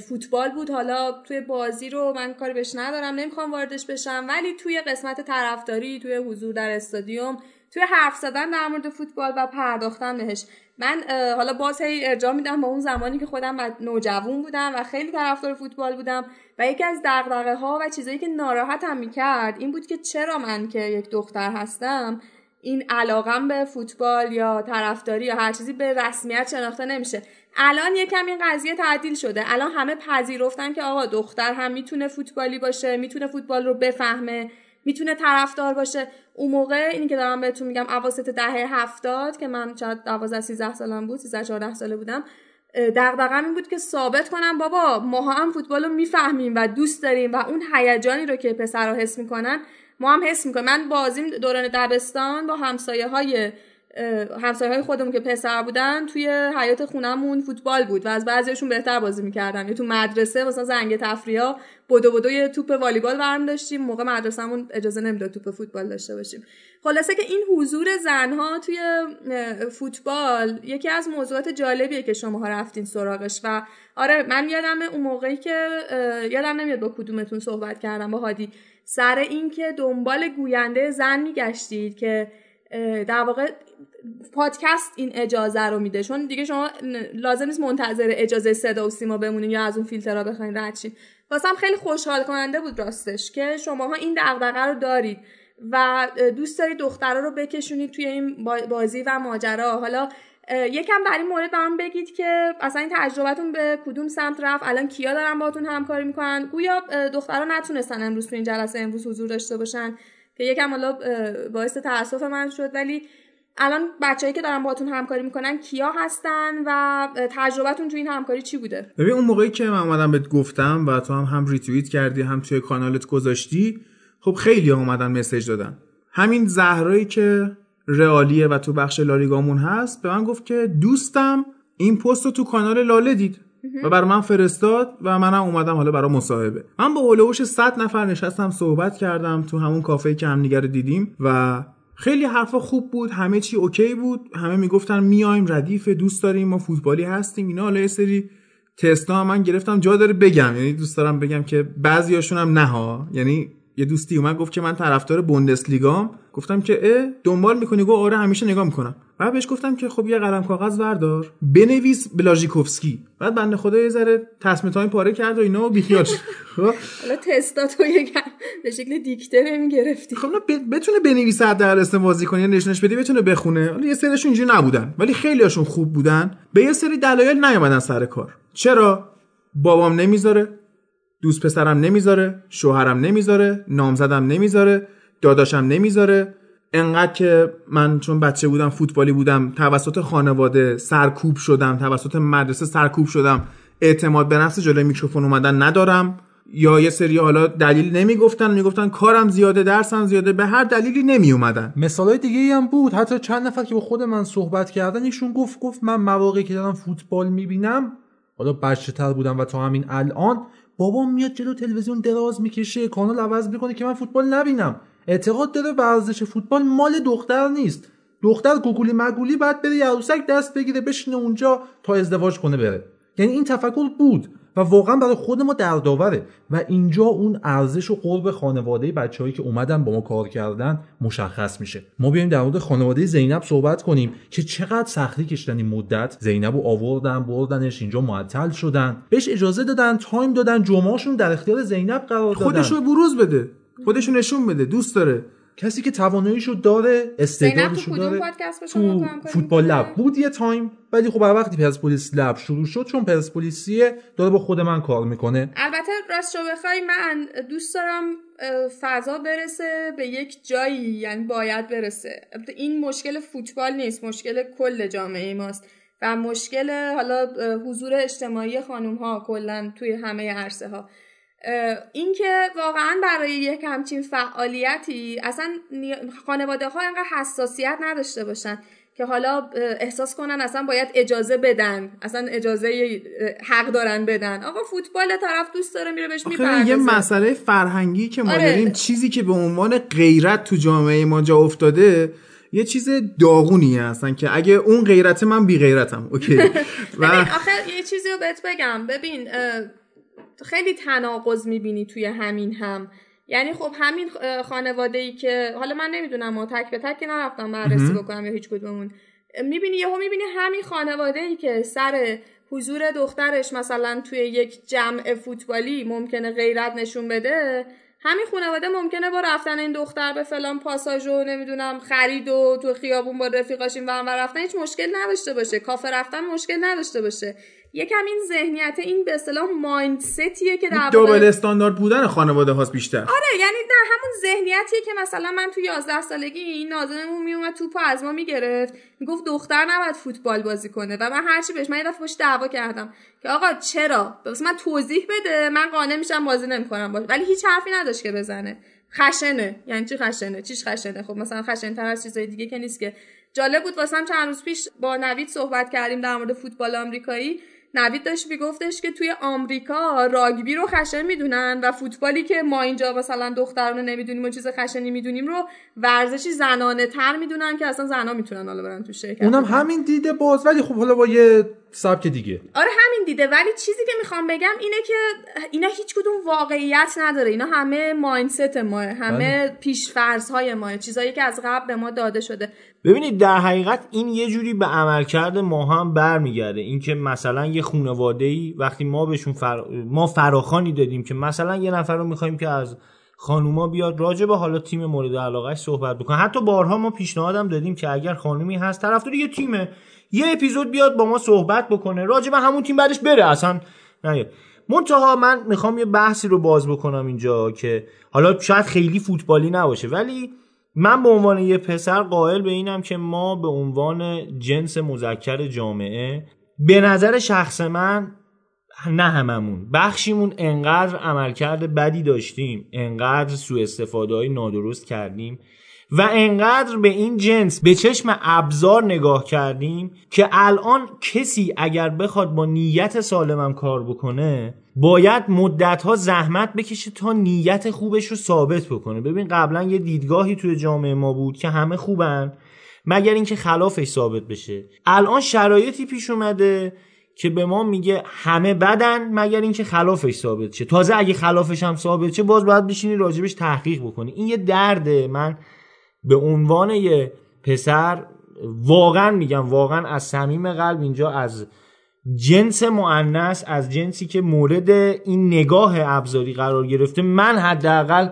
فوتبال بود. حالا توی بازی رو من کاری بهش ندارم نمی‌خوام واردش بشم. ولی توی قسمت طرفداری توی حضور در استادیوم توی حرف زدن در مورد فوتبال و پرداختن بهش. من حالا باز هی ارجاع میدم با اون زمانی که خودم نوجوان بودم و خیلی طرفدار فوتبال بودم و یکی از دغدغه ها و چیزایی که ناراحتم می‌کرد این بود که چرا من که یک دختر هستم این علاقم به فوتبال یا طرفداری یا هر چیزی به رسمیت شناخته نمیشه. الان یکم این قضیه تعدیل شده. الان همه پذیرفتن که آقا دختر هم می‌تونه فوتبالی باشه می‌تونه فوتبال رو بفهمه می‌تونه طرفدار باشه. اون موقع اینی که دارم بهتون میگم اواسط دهه هفتاد که من شاید 12 13 سالم بود 13 14 ساله بودم دغدغه‌م این بود که ثابت کنم بابا ما هم فوتبال رو می‌فهمیم و دوست داریم و اون هیجانی رو که پسرها حس می‌کنن ما هم حس می‌کنیم. من بازیم دوران دبستان با همسایه های همسایه خودمون که پسر بودن توی حیات خونمون فوتبال بود و از بعضیشون بهتر بازی می‌کردم یا تو مدرسه مثلا زنگ تفریحا بدو بدو یه توپ والیبال برم داشتیم. موقع مدرسهمون اجازه نمی‌داد توپ فوتبال داشته باشیم. خلاصه که این حضور زنها توی فوتبال یکی از موضوعات جالبیه که شماها رفتین سراغش و آره من یادم اون موقعی که یادم نمیاد با کدومتون صحبت کردم با هادی. سر اینکه دنبال گوینده زن میگشتید که در واقع پادکست این اجازه رو میده. چون دیگه شما لازم نیست منتظر اجازه صدا و سیما بمونین یا از اون فیلترها بخواین رد شین. واسم خیلی خوشحال کننده بود راستش که شماها این دغدغه رو دارید و دوست دارید دخترها رو بکشونید توی این بازی و ماجرا. حالا یکم در این مورد برام بگید که اصلا این تجربتون به کدوم سمت رفت؟ الان کیا دارن باتون همکاری می‌کنن؟ گویا دخترها نتونستن امروز تو این جلسه امروز حضور داشته باشن که یکم حالا باعث تاسف من شد. ولی الان بچههایی که دارن باهاتون همکاری می‌کنن کیا هستن و تجربتون تو این همکاری چی بوده؟ ببین اون موقعی که من اومدم بهت گفتم و تو هم هم ریتوییت کردی هم توی کانالت گذاشتی خب خیلی ها اومدن مسیج دادن. همین زهرایی که رئالیه و تو بخش لالیگامون هست به من گفت که دوستم این پست رو تو کانال لاله دید و برای من فرستاد و منم اومدم حالا برای مصاحبه. من با حول و حوش 100 نفر نشستم صحبت کردم تو همون کافه که هم دیدیم و خیلی حرفا خوب بود همه چی OK بود همه می‌گفتن میایم ردیف دوست داریم ما فوتبالی هستیم اینا. حالا یه سری تستا من گرفتم جا داره بگم. یعنی دوست دارم بگم که بعضیاشون هم نه ها. یعنی یه دوستی اومد گفت که من طرفدار بوندسلیگام گفتم که اه دنبال می‌کنی؟ گفت آره همیشه نگاه می‌کنم. بعد بهش گفتم که خب یه قلم کاغذ بردار. بنویس بلاژیکوفسکی. بعد بنده خدا یه ذره تصمیم تایم پاره کرد و اینا و بیخیال شد خب؟ حالا تستا تو به شکل دیکته نمی‌گرفتی خب بتونه بنویسه حداقل اسم بازی کنه نشونش بدی بتونه بخونه. حالا یه سریشون اینجوری نبودن ولی خیلیاشون خوب بودن. به یه سری دلایل نیومدن سر کار. چرا؟ بابام نمی‌ذاره. دوست پسرم نمی‌ذاره شوهرم نمی‌ذاره نامزدم نمی‌ذاره داداشم نمی‌ذاره. انقدر که من چون بچه بودم فوتبالی بودم توسط خانواده سرکوب شدم توسط مدرسه سرکوب شدم. اعتماد به نفس جلوی میکروفون اومدن ندارم. یا یه سری حالا دلیل نمی‌گفتن می‌گفتن کارم زیاده درسم زیاده به هر دلیلی نمی اومدن مثالای دیگه هم بود. حتی چند نفر که با خود من صحبت کردن ایشون گفت گفت من مواقعی که دارم فوتبال می‌بینم حالا بچه تر بودم و تا همین الان بابام میاد جلو تلویزیون دراز می‌کشه کانال عوض می‌کنه که من فوتبال نبینم. اعتقاد داره ورزش فوتبال مال دختر نیست. دختر گوگولی مگولی بعد بره عروسک دست بگیره بشینه اونجا تا ازدواج کنه بره. یعنی این تفکر بود. و واقعا برای خود ما دردآوره. و اینجا اون ارزش و قرب خانواده بچههایی که اومدن با ما کار کردن مشخص میشه. ما بیایم در مورد خانواده زینب صحبت کنیم که چقدر سختی کشتن این مدت. زینب رو آوردن بردنش اینجا معطل شدن. بهش اجازه دادن تایم دادن جمعهشون در اختیار زینب قرار دادن. خودشو بروز بده. خودشو نشون بده. دوست داره. کسی که تواناییشو داره استعدادشو زینب تو داره. تو فوتبال؟ لب بود یه تایم. ولی خب هر وقتی پرسپولیس لب شروع شد چون پرسپولیسیه داره با خود من کار می‌کنه. البته راست بخوای من دوست دارم فضا برسه به یک جایی یعنی باید برسه. این مشکل فوتبال نیست مشکل کل جامعه ماست. و مشکل حالا حضور اجتماعی خانوم ها کلا توی همه عرصه ها اینکه واقعا برای یک همچین فعالیتی اصلا خانواده ها انقدر حساسیت نداشته باشن. که حالا احساس کنن اصلا باید اجازه بدن اصلا اجازه حق دارن بدن. آقا فوتبال طرف دوست داره میره بهش می‌پردازه. یه مسئله فرهنگی که ما آره. داریم چیزی که به عنوان غیرت تو جامعه ما جا افتاده یه چیز داغونیه اصلا که اگه اون غیرت من بی غیرتم. اوکی. ببین و آخه یه چیزی رو بهت بگم. ببین خیلی تناقض می‌بینی توی همین هم. یعنی خب همین خانواده ای که حالا من نمی‌دونم و تک به تک نرفتم بررسی بکنم یا هیچ کدوممون. می‌بینی یهو می‌بینی همین خانواده ای که سر حضور دخترش مثلا توی یک جمع فوتبالی ممکنه غیرت نشون بده همین خانواده ممکنه با رفتن این دختر به فلان پاساژ و نمی‌دونم خرید و تو خیابون با رفیقاشیم و رفتن هیچ مشکل نداشته باشه. کافه رفتن مشکل نداشته باشه. یکم این ذهنیت این به اصطلاح مایندستیه که در دابل استاندارد بودن خانواده هاست بیشتر. آره یعنی نه همون ذهنیتیه که مثلا من تو 11 سالگی این نازنمون میومد توپو از ما می‌گرفت. می‌گفت دختر نباید فوتبال بازی کنه و من هرچی بهش من یه دفعه دعوا کردم که آقا چرا؟ بس من توضیح بده من قانع میشم بازی نمی‌کنم باش. ولی هیچ حرفی نداشت که بزنه. خشنه. یعنی چی خشنه؟ چیش خشنه؟ خب مثلا خشن تر از چیزای دیگه که نیست که. جالب بود واسم چند روز پیش با نوید صحبت کردیم در مورد فوتبال آمریکایی. نوید داشت میگفتش که توی آمریکا راگبی رو خشن می‌دونن و فوتبالی که ما اینجا مثلا دخترانه نمی‌دونیم و چیز خشنی می‌دونیم رو ورزشی زنانه تر می‌دونن که اصلا زنا می‌تونن حالا برن تو شرکت اونم. همین دیده باز ولی خب حالا با یه سبک دیگه. آره همین دیده ولی چیزی که می‌خوام بگم اینه که اینا هیچ کدوم واقعیت نداره. اینا همه مایندست ماه همه پیشفرض های ماه چیزایی که از قبل به ما داده شده. ببینید در حقیقت این یه جوری به عملکرد ما هم برمیگرده. اینکه مثلا یه خانواده ای وقتی ما بهشون فر... ما فراخانی دادیم که مثلا یه نفر رو می‌خوایم که از خانوما بیاد راجع به حالا تیم مورد علاقهش صحبت بکنه. حتی بارها ما پیشنهادم دادیم که اگر خانومی هست طرفدار یه تیمه. یه اپیزود بیاد با ما صحبت بکنه راجع به همون تیم بعدش بره. اصلا نه. منتها من می‌خوام یه بحثی رو باز بکنم اینجا که حالا شاید خیلی فوتبالی نباشه ولی من به عنوان یه پسر قائل به اینم که ما به عنوان جنس مذکر جامعه به نظر شخص من نه هممون. بخشیمون انقدر عملکرد بدی داشتیم انقدر سوء استفاده های نادرست کردیم. و انقدر به این جنس به چشم ابزار نگاه کردیم که الان کسی اگر بخواد با نیت سالمم کار بکنه باید مدتها زحمت بکشه تا نیت خوبش رو ثابت بکنه. ببین قبلا یه دیدگاهی توی جامعه ما بود که همه خوبن مگر اینکه خلافش ثابت بشه. الان شرایطی پیش اومده که به ما میگه همه بدن مگر اینکه خلافش ثابت شه. تازه اگه خلافش هم ثابت شه باز باید بشینی راجبش تحقیق بکنی. این یه درده. من به عنوان یه پسر واقعا میگم واقعا از صمیم قلب اینجا از جنس معنس از جنسی که مورد این نگاه ابزاری قرار گرفته من حداقل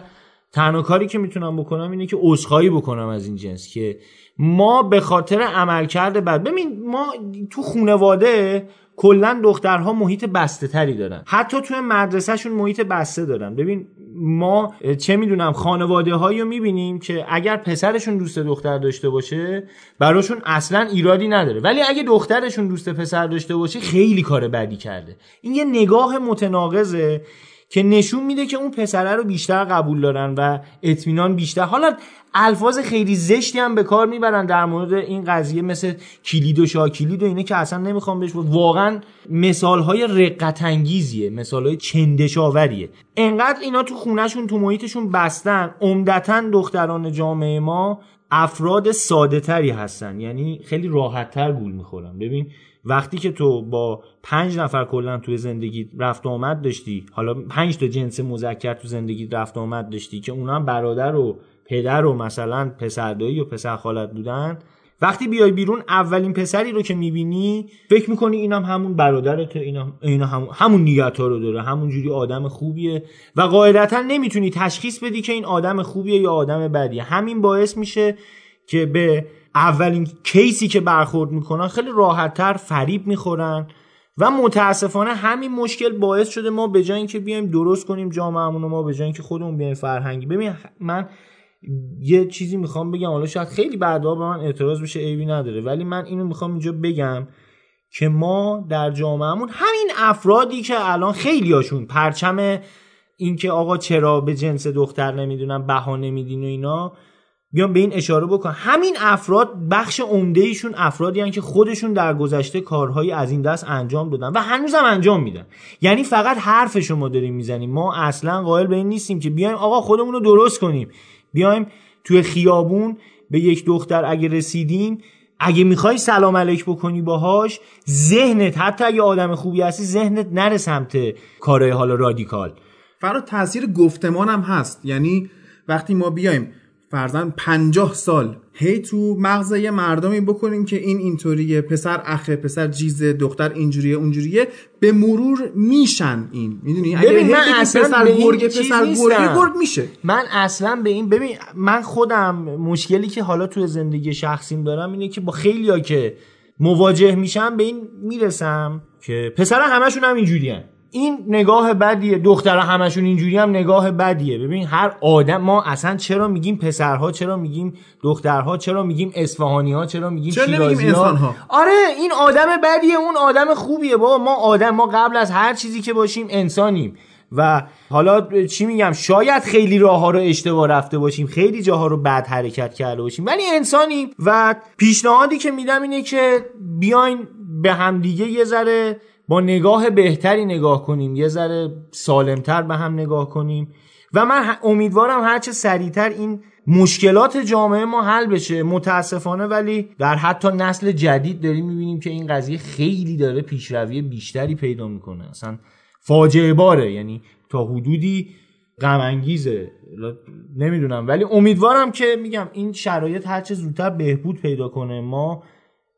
تنها کاری که می‌تونم بکنم اینه که عذرخواهی بکنم از این جنس که ما به خاطر عملکرد بد ببین ما تو خونواده کلا دخترها محیط بسته تری دارن. حتی توی مدرسهشون محیط بسته دارن. ببین ما چه می‌دونم خانواده هایی رو می‌بینیم که اگر پسرشون دوست دختر داشته باشه براشون اصلا ایرادی نداره. ولی اگه دخترشون دوست پسر داشته باشه خیلی کار بدی کرده. این یه نگاه متناقضه. که نشون میده که اون پسره رو بیشتر قبول دارن و اطمینان بیشتر. حالا الفاظ خیلی زشتی هم به کار می‌برن در مورد این قضیه مثل کلید و شاکلید و اینه که اصلا نمی‌خوام بهش واقعا مثال های رقت انگیزیه مثال های چندشاوریه انقدر اینا تو خونهشون تو محیطشون بستن عمدتا دختران جامعه ما افراد ساده تری هستن. یعنی خیلی راحت تر گول می‌خورن. ببین وقتی که تو با پنج نفر کلا توی زندگی رفت و آمد داشتی حالا پنج تا جنس مذکر تو زندگی رفت و آمد داشتی که اونا هم برادر و پدر و مثلا پسردایی و پسر خالت بودن وقتی بیای بیرون اولین پسری رو که می‌بینی فکر می‌کنی اینم هم همون برادرته اینا اینا همون همون نیت رو داره همون جوری آدم خوبیه و قاعدتا نمی‌تونی تشخیص بدی که این آدم خوبیه یا آدم بدیه. همین باعث میشه که به اولین کیسی که برخورد می‌کنن خیلی راحتتر فریب می‌خورن و متاسفانه همین مشکل باعث شده ما به جای اینکه بیایم درست کنیم جامعهمون ما به جای اینکه خودمون بیایم فرهنگی. ببین من یه چیزی می‌خوام بگم حالا شاید خیلی بعدا به من اعتراض بشه عیبی نداره ولی من اینو می‌خوام اینجا بگم که ما در جامعهمون همین افرادی که الان خیلی هاشون پرچم اینکه آقا چرا به جنس دختر نمی‌دونم بهانه میدین و اینا بیام به این اشاره بکن. همین افراد بخش عمده ایشون افرادی هن که خودشون در گذشته کارهایی از این دست انجام دادن و هنوزم انجام میدن. یعنی فقط حرف شما داریم می‌زنیم. ما اصلا قائل به این نیستیم که بیایم آقا خودمون رو درست کنیم. بیایم توی خیابون به یک دختر اگه رسیدیم اگه می‌خوای سلام علیک بکنی باهاش ذهنت حتی اگه آدم خوبی هستی ذهنت نره سمت کارهای حالا رادیکال. فرا تاثیر گفتمان هم هست. یعنی وقتی ما بیایم فرزن پنجاه سال. هی تو مغز یه مردمی بکنیم که این اینطوریه. پسر اخه پسر جیزه دختر اینجوریه اونجوریه. به مرور میشن این. می‌دونی؟ اگه من اصلا پسر به چیز پسر. گرگه گرگ میشه. من اصلا به این ببین من خودم مشکلی که حالا توی زندگی شخصیم دارم اینه که با خیلیا که مواجه میشم به این می‌رسم که پسر همشون هم اینجوری این نگاه بدیه. دختر همشون اینجوری هم نگاه بدیه. ببین هر آدم ما اصلا چرا میگیم پسرها چرا میگیم دخترها چرا میگیم اصفهانی ها چرا میگیم چرا نمیگیم شیرازی ها؟ آره این آدم بدیه اون آدم خوبیه. بابا ما آدم ما قبل از هر چیزی که باشیم انسانیم. و حالا چی میگم؟ شاید خیلی راه ها رو اشتباه رفته باشیم خیلی جاها رو بد حرکت کرده باشیم ولی انسانیم. و پیشنهادی که میدم اینه که بیاین به همدیگه یه ذره با نگاه بهتری نگاه کنیم یه ذره سالمتر به هم نگاه کنیم. و من امیدوارم هرچه سریعتر این مشکلات جامعه ما حل بشه. متاسفانه ولی در حتی نسل جدید داریم می‌بینیم که این قضیه خیلی داره پیشروی بیشتری پیدا می‌کنه. اصلا فاجعه باره. یعنی تا حدودی غم انگیزه نمی‌دونم. ولی امیدوارم که میگم این شرایط هرچه زودتر بهبود پیدا کنه. ما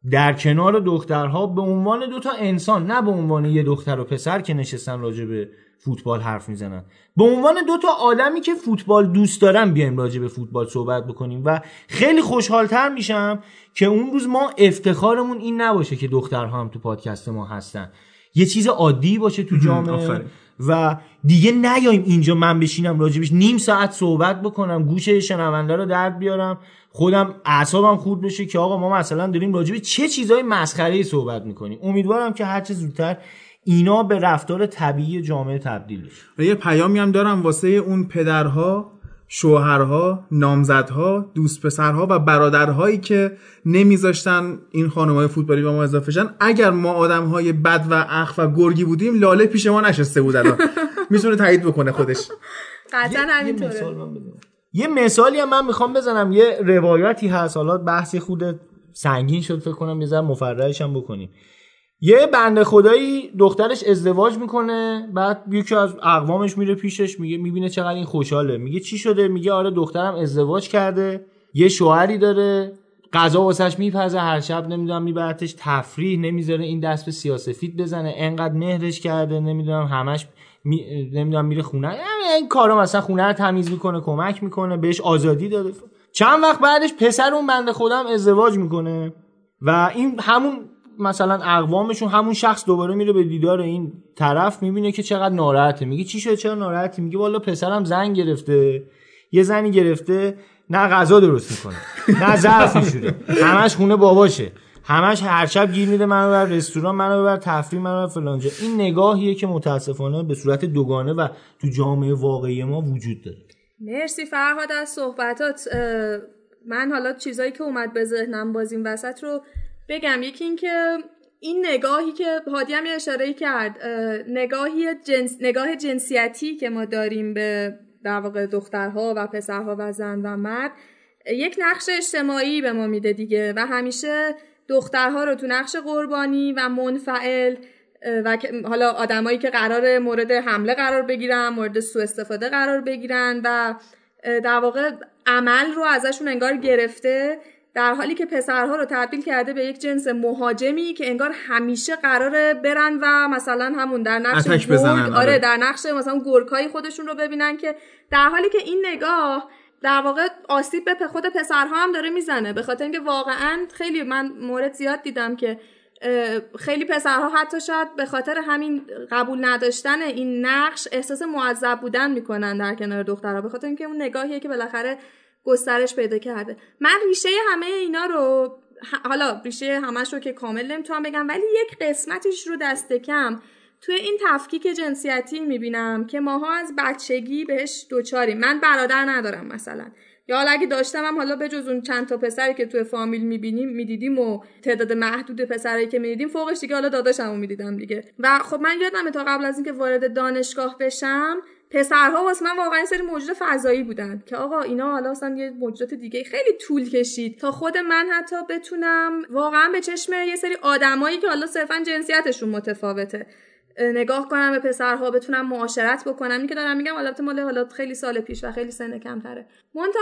در کنار دخترها به عنوان دوتا انسان نه به عنوان یه دختر و پسر که نشستن راجع به فوتبال حرف می‌زنن. به عنوان دوتا آدمی که فوتبال دوست دارن بیایم راجع به فوتبال صحبت بکنیم و خیلی خوشحالتر میشم که اون روز ما افتخارمون این نباشه که دخترها هم تو پادکست ما هستن. یه چیز عادی باشه تو جامعه. و دیگه نیایم اینجا من بشینم راجبش. نیم ساعت صحبت بکنم گوش شنونده رو درد بیارم. خودم اعصابم خورد بشه که آقا ما مثلا داریم راجب چه چیزای مسخره صحبت می‌کنیم. امیدوارم که هرچه زودتر اینا به رفتار طبیعی جامعه تبدیل بشه. و یه پیامی هم دارم واسه اون پدرها. شوهرها نامزدها دوست پسرها و برادرهایی که نمیذاشتن این خانمای فوتبالی به ما اضافه شن. اگر ما آدمهای بد و اخ و گرگی بودیم لاله پیش ما نشسته بود الان. می‌تونه تایید بکنه خودش. قطعا یه همینطوره. یه مثالی هم من می‌خوام بزنم. یه روایتی هست. حالا بحثی خود سنگین شد فکر کنم یه ذره مفرحش هم بکنیم. یه بنده خدایی دخترش ازدواج می‌کنه بعد یکی از اقوامش میره پیشش میگه می‌بینه چقدر این خوشحاله. میگه چی شده؟ میگه آره دخترم ازدواج کرده یه شوهری داره غذا واسش میپزه هر شب نمی‌دونم میبرتش تفریح نمی‌ذاره این دست به سیاسفید بزنه انقدر مهرش کرده نمی‌دونم همش می... نمی‌دونم میره خونه. این کارا مثلا خونه رو تمیز می‌کنه کمک می‌کنه بهش آزادی داده. چند وقت بعدش پسر اون بنده خودم ازدواج می‌کنه و این همون مثلا اقوامشون همون شخص دوباره میره به دیدار این طرف می‌بینه که چقدر ناراحته. میگه چی شده چرا ناراحتی؟ میگه والا پسرم زن گرفته. یه زنی گرفته نه غذا درست می‌کنه نه ظرف میشوره. همش خونه باباشه. همش هر شب گیر میده منو بر رستوران منو بر تفریح منو بر فلانجا این نگاهیه که متاسفانه به صورت دوگانه و تو جامعه واقعی ما وجود داره. مرسی فرهاد از صحبتات. من حالا چیزایی که اومد به ذهنم باز این وسط رو بگم یکی این که این نگاهی که هادی هم اشاره کرد نگاهی جنس، نگاه جنسیتی که ما داریم به در واقع دخترها و پسرها و زن و مرد یک نقش اجتماعی به ما میده دیگه و همیشه دخترها رو تو نقش قربانی و منفعل و حالا آدمایی که قرار مورد حمله قرار بگیرن مورد سوء استفاده قرار بگیرن و در واقع عمل رو ازشون انگار گرفته در حالی که پسرها رو تبدیل کرده به یک جنس مهاجمی که انگار همیشه قراره برن و مثلا همون در نقش گرگ آره. آره در نقش مثلا گرکای خودشون رو ببینن که در حالی که این نگاه در واقع آسیب به خود پسرها هم داره می‌زنه به خاطر اینکه واقعا خیلی من مورد زیاد دیدم که خیلی پسرها حتی شاید به خاطر همین قبول نداشتن این نقش احساس معذب بودن می‌کنن در کنار دخترها به خاطر اینکه اون نگاهیه که بالاخره گسترش پیدا کرده. من ریشه همه اینا رو حالا ریشه همش رو که کامل نمی‌تونم بگم ولی یک قسمتش رو دست کم توی این تفکیک جنسیتی می‌بینم که ماها از بچگی بهش دوچاریم. من برادر ندارم مثلا. یا حالا اگه داشتم هم حالا بجز اون چند تا پسری که توی فامیل می‌بینیم می‌دیدیم و تعداد محدود پسرایی که می‌دیدیم فوقش دیگه حالا داداشمو می‌دیدم دیگه. و خب من یادمه تا قبل از اینکه وارد دانشگاه بشم پسرها واسه من واقعا سری موجود فضایی بودن که آقا اینا حالا اصلا یه موجودات دیگه خیلی طول کشید تا خود من حتی بتونم واقعا به چشم یه سری آدمایی که حالا صرفا جنسیتشون متفاوته نگاه کنم به پسرها بتونم معاشرت بکنم. این که دارم میگم البته مال حالا خیلی سال پیش و خیلی سن کمتره. منتها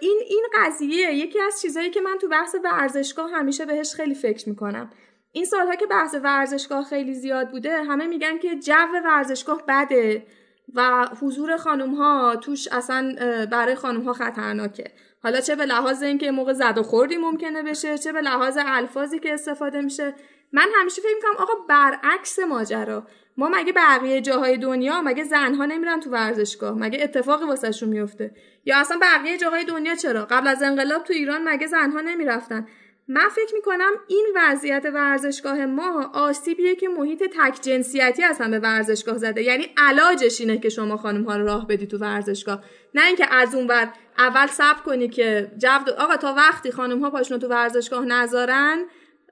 این این قضیه یکی از چیزهایی که من تو بحث ورزشگاه همیشه بهش خیلی فکر می‌کنم. این سالها که بحث ورزشگاه خیلی زیاد بوده همه میگن که جو ورزشگاه بده. و حضور خانم ها توش اصلا برای خانم ها خطرناکه. حالا چه به لحاظ اینکه موقع زد و خوردی ممکنه بشه چه به لحاظ الفاظی که استفاده میشه. من همیشه فکر می‌کنم آقا برعکس ماجرا. ما مگه بقیه جاهای دنیا مگه زنها نمیرن تو ورزشگاه؟ مگه اتفاقی واسهشون میفته یا اصلا بقیه جاهای دنیا چرا؟ قبل از انقلاب تو ایران مگه زنها نمی‌رفتن؟ من فکر می‌کنم این وضعیت ورزشگاه ما آسیبیه که محیط تک جنسیتی اصلا به ورزشگاه زده. یعنی علاجش اینه که شما خانم ها رو راه بدی تو ورزشگاه. نه اینکه از اون ور اول صبر کنی که جو آقا تا وقتی خانم ها پاشون تو ورزشگاه نذارن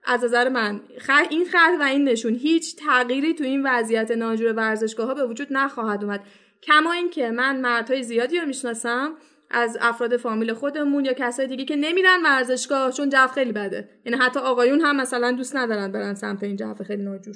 از نظر من این خط و این نشون هیچ تغییری تو این وضعیت ناجور ورزشگاه ها به وجود نخواهد اومد. کما اینکه من مردهای زیادی رو می‌شناسم از افراد فامیل خودمون یا کسای دیگه که نمیرن ورزشگاه چون جو خیلی بده. یعنی حتی آقایون هم مثلا دوست ندارن برن سمت این جو خیلی ناجور.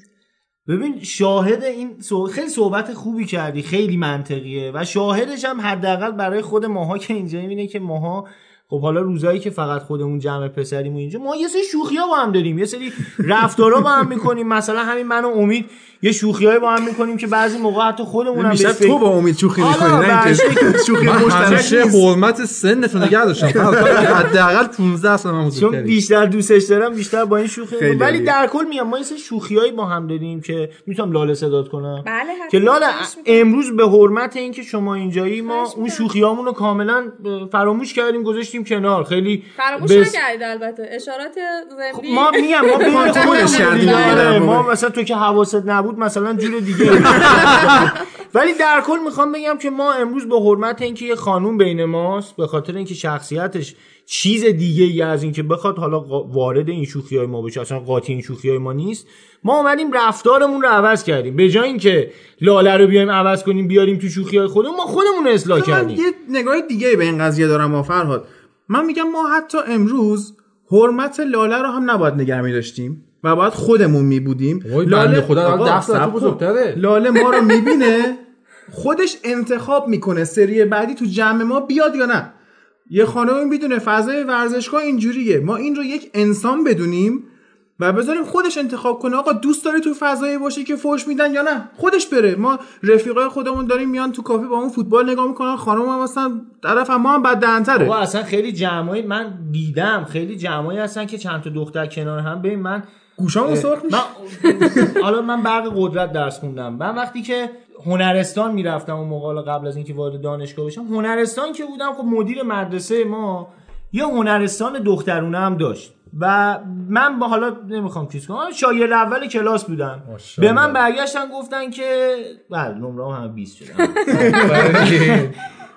ببین شاهد این خیلی صحبت خوبی کردی خیلی منطقیه و شاهدش هم حداقل برای خود ماها که اینجا اینه که ماها خب حالا روزایی که فقط خودمون جمع پسریم و اینجا ما یه سری شوخی با هم داریم یه سری رفتارا با هم می‌کنیم. مثلا همین من و امید یه شوخی های با هم می‌کنیم که بعضی موقع حتی خودمون هم بیشتر تو با امید شوخی می‌کنی نه اینکه شوخی مشترک حرمت سنتون نگه داشتم حداقل 15 سال من چون بیشتر دوستش دارم بیشتر با این شوخی ولی در کل میام ما سری شوخیایی با هم داریم که می‌تونم لاله صدات کنم. بله که لاله امروز به حرمت اینکه شما اینجایی ما اون شوخیامون رو کاملا فراموش کردیم گذاشتیم کنار. خیلی فراموش نکردید البته. اشارات ضمنی. ما میام ما ما مثلا تو که حواست نبود مثلا جور دیگه ولی در کل می‌خوام بگم که ما امروز به حرمت اینکه یه خانوم بین ماست به خاطر اینکه شخصیتش چیز دیگه ای از اینکه بخواد حالا وارد این شوخی های ما بشه اصلا قاطی این شوخی های ما نیست. ما اومدیم رفتارمون رو عوض کردیم. به جای اینکه لاله رو بیایم عوض کنیم بیاریم تو شوخی های خودمون ما خودمون اصلاح کردیم. یه نگاه دیگه به این قضیه دارم با فرهاد. من میگم ما حتی امروز حرمت لاله رو هم نباید نگه می داشتیم و باید خودمون می بودیم لاله خدا بزرگتره. لاله ما رو می‌بینه خودش انتخاب می‌کنه سری بعدی تو جمع ما بیاد یا نه. یه خانم می‌دونه فضای ورزشگاه اینجوریه. ما این رو یک انسان بدونیم و بذاریم خودش انتخاب کنه. آقا دوست داری تو فضایی باشی که فوش میدن یا نه؟ خودش بره. ما رفیقای خودمون داریم میان تو کافی با اون فوتبال نگاه می‌کنن خانم هم مثلا طرف هم ما هم بد دهنتره اصلا خیلی جمعی من دیدم خیلی جمعی هستن که چند تا دختر کنار هم. ببین من گوشامو سرخ میشه. حالا من برق قدرت درس خوندم. من وقتی که هنرستان می‌رفتم اون موقع قبل از اینکه وارد دانشگاه بشم هنرستان که بودم خب مدیر مدرسه ما یه هنرستان دخترونه هم داشت. و من با حالا نمی‌خوام چیز کنم شاگرد اول کلاس بودم. به من برگشتن گفتن که بله نمره هم 20 شدم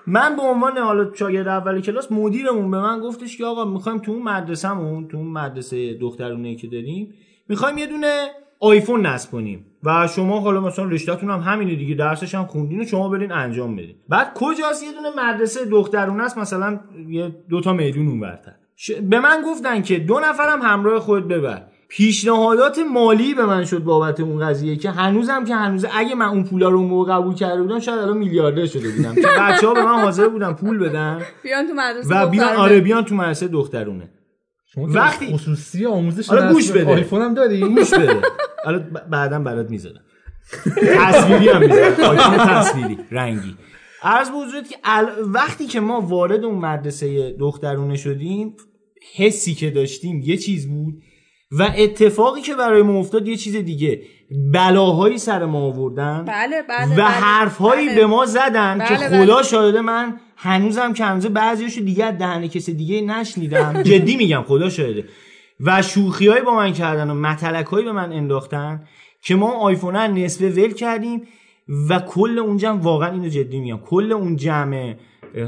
من به عنوان حالا شاگرد اول کلاس مدیرمون به من گفتش که آقا می‌خوایم تو اون مدرسهمون تو اون مدرسه دخترونه که داریم می‌خوایم یه دونه آیفون نصب کنیم. و شما حالا مثلا رشتهتون هم همینه دیگه درسش هم خوندین و شما برین انجام بدین. بعد کجاست یه دونه مدرسه دخترونه است؟ مثلا یه دو تا میلیون اونورتر به من گفتن که دو نفرم همراه خود ببر. پیشنهادات مالی به من شد بابت اون قضیه که هنوزم که هنوز اگه من اون پولا رو موقع قبول کرده بودم شاید الان میلیاردر شده بودم. که ها به من حاضر بودن پول بدن بیان تو مدرسه و بیان آره بیان تو مدرسه دخترونه. وقتی خصوصی آموزش حالا گوش بده. آیفون هم داری؟ گوش بده. حالا بعدا برات می‌ذارم تصویری هم می‌ذارم تصویری رنگی. عرض به که وقتی که ما وارد اون مدرسه دخترونه شدیم حسی که داشتیم یه چیز بود و اتفاقی که برای ما افتاد یه چیز دیگه. بلاهایی سر ما آوردن بله بله و بله. حرفهایی بله. به ما زدن بله که بله خدا شاهده من هنوزم که هنوز بعضیشو دیگه دهن کسی دیگه نشنیدم. جدی میگم خدا شاهده. و شوخی با من کردن و متلک به من انداختن که ما آیفون نصف ول کردیم و کل اون جمع واقعا اینو جدی میگم کل اون جمع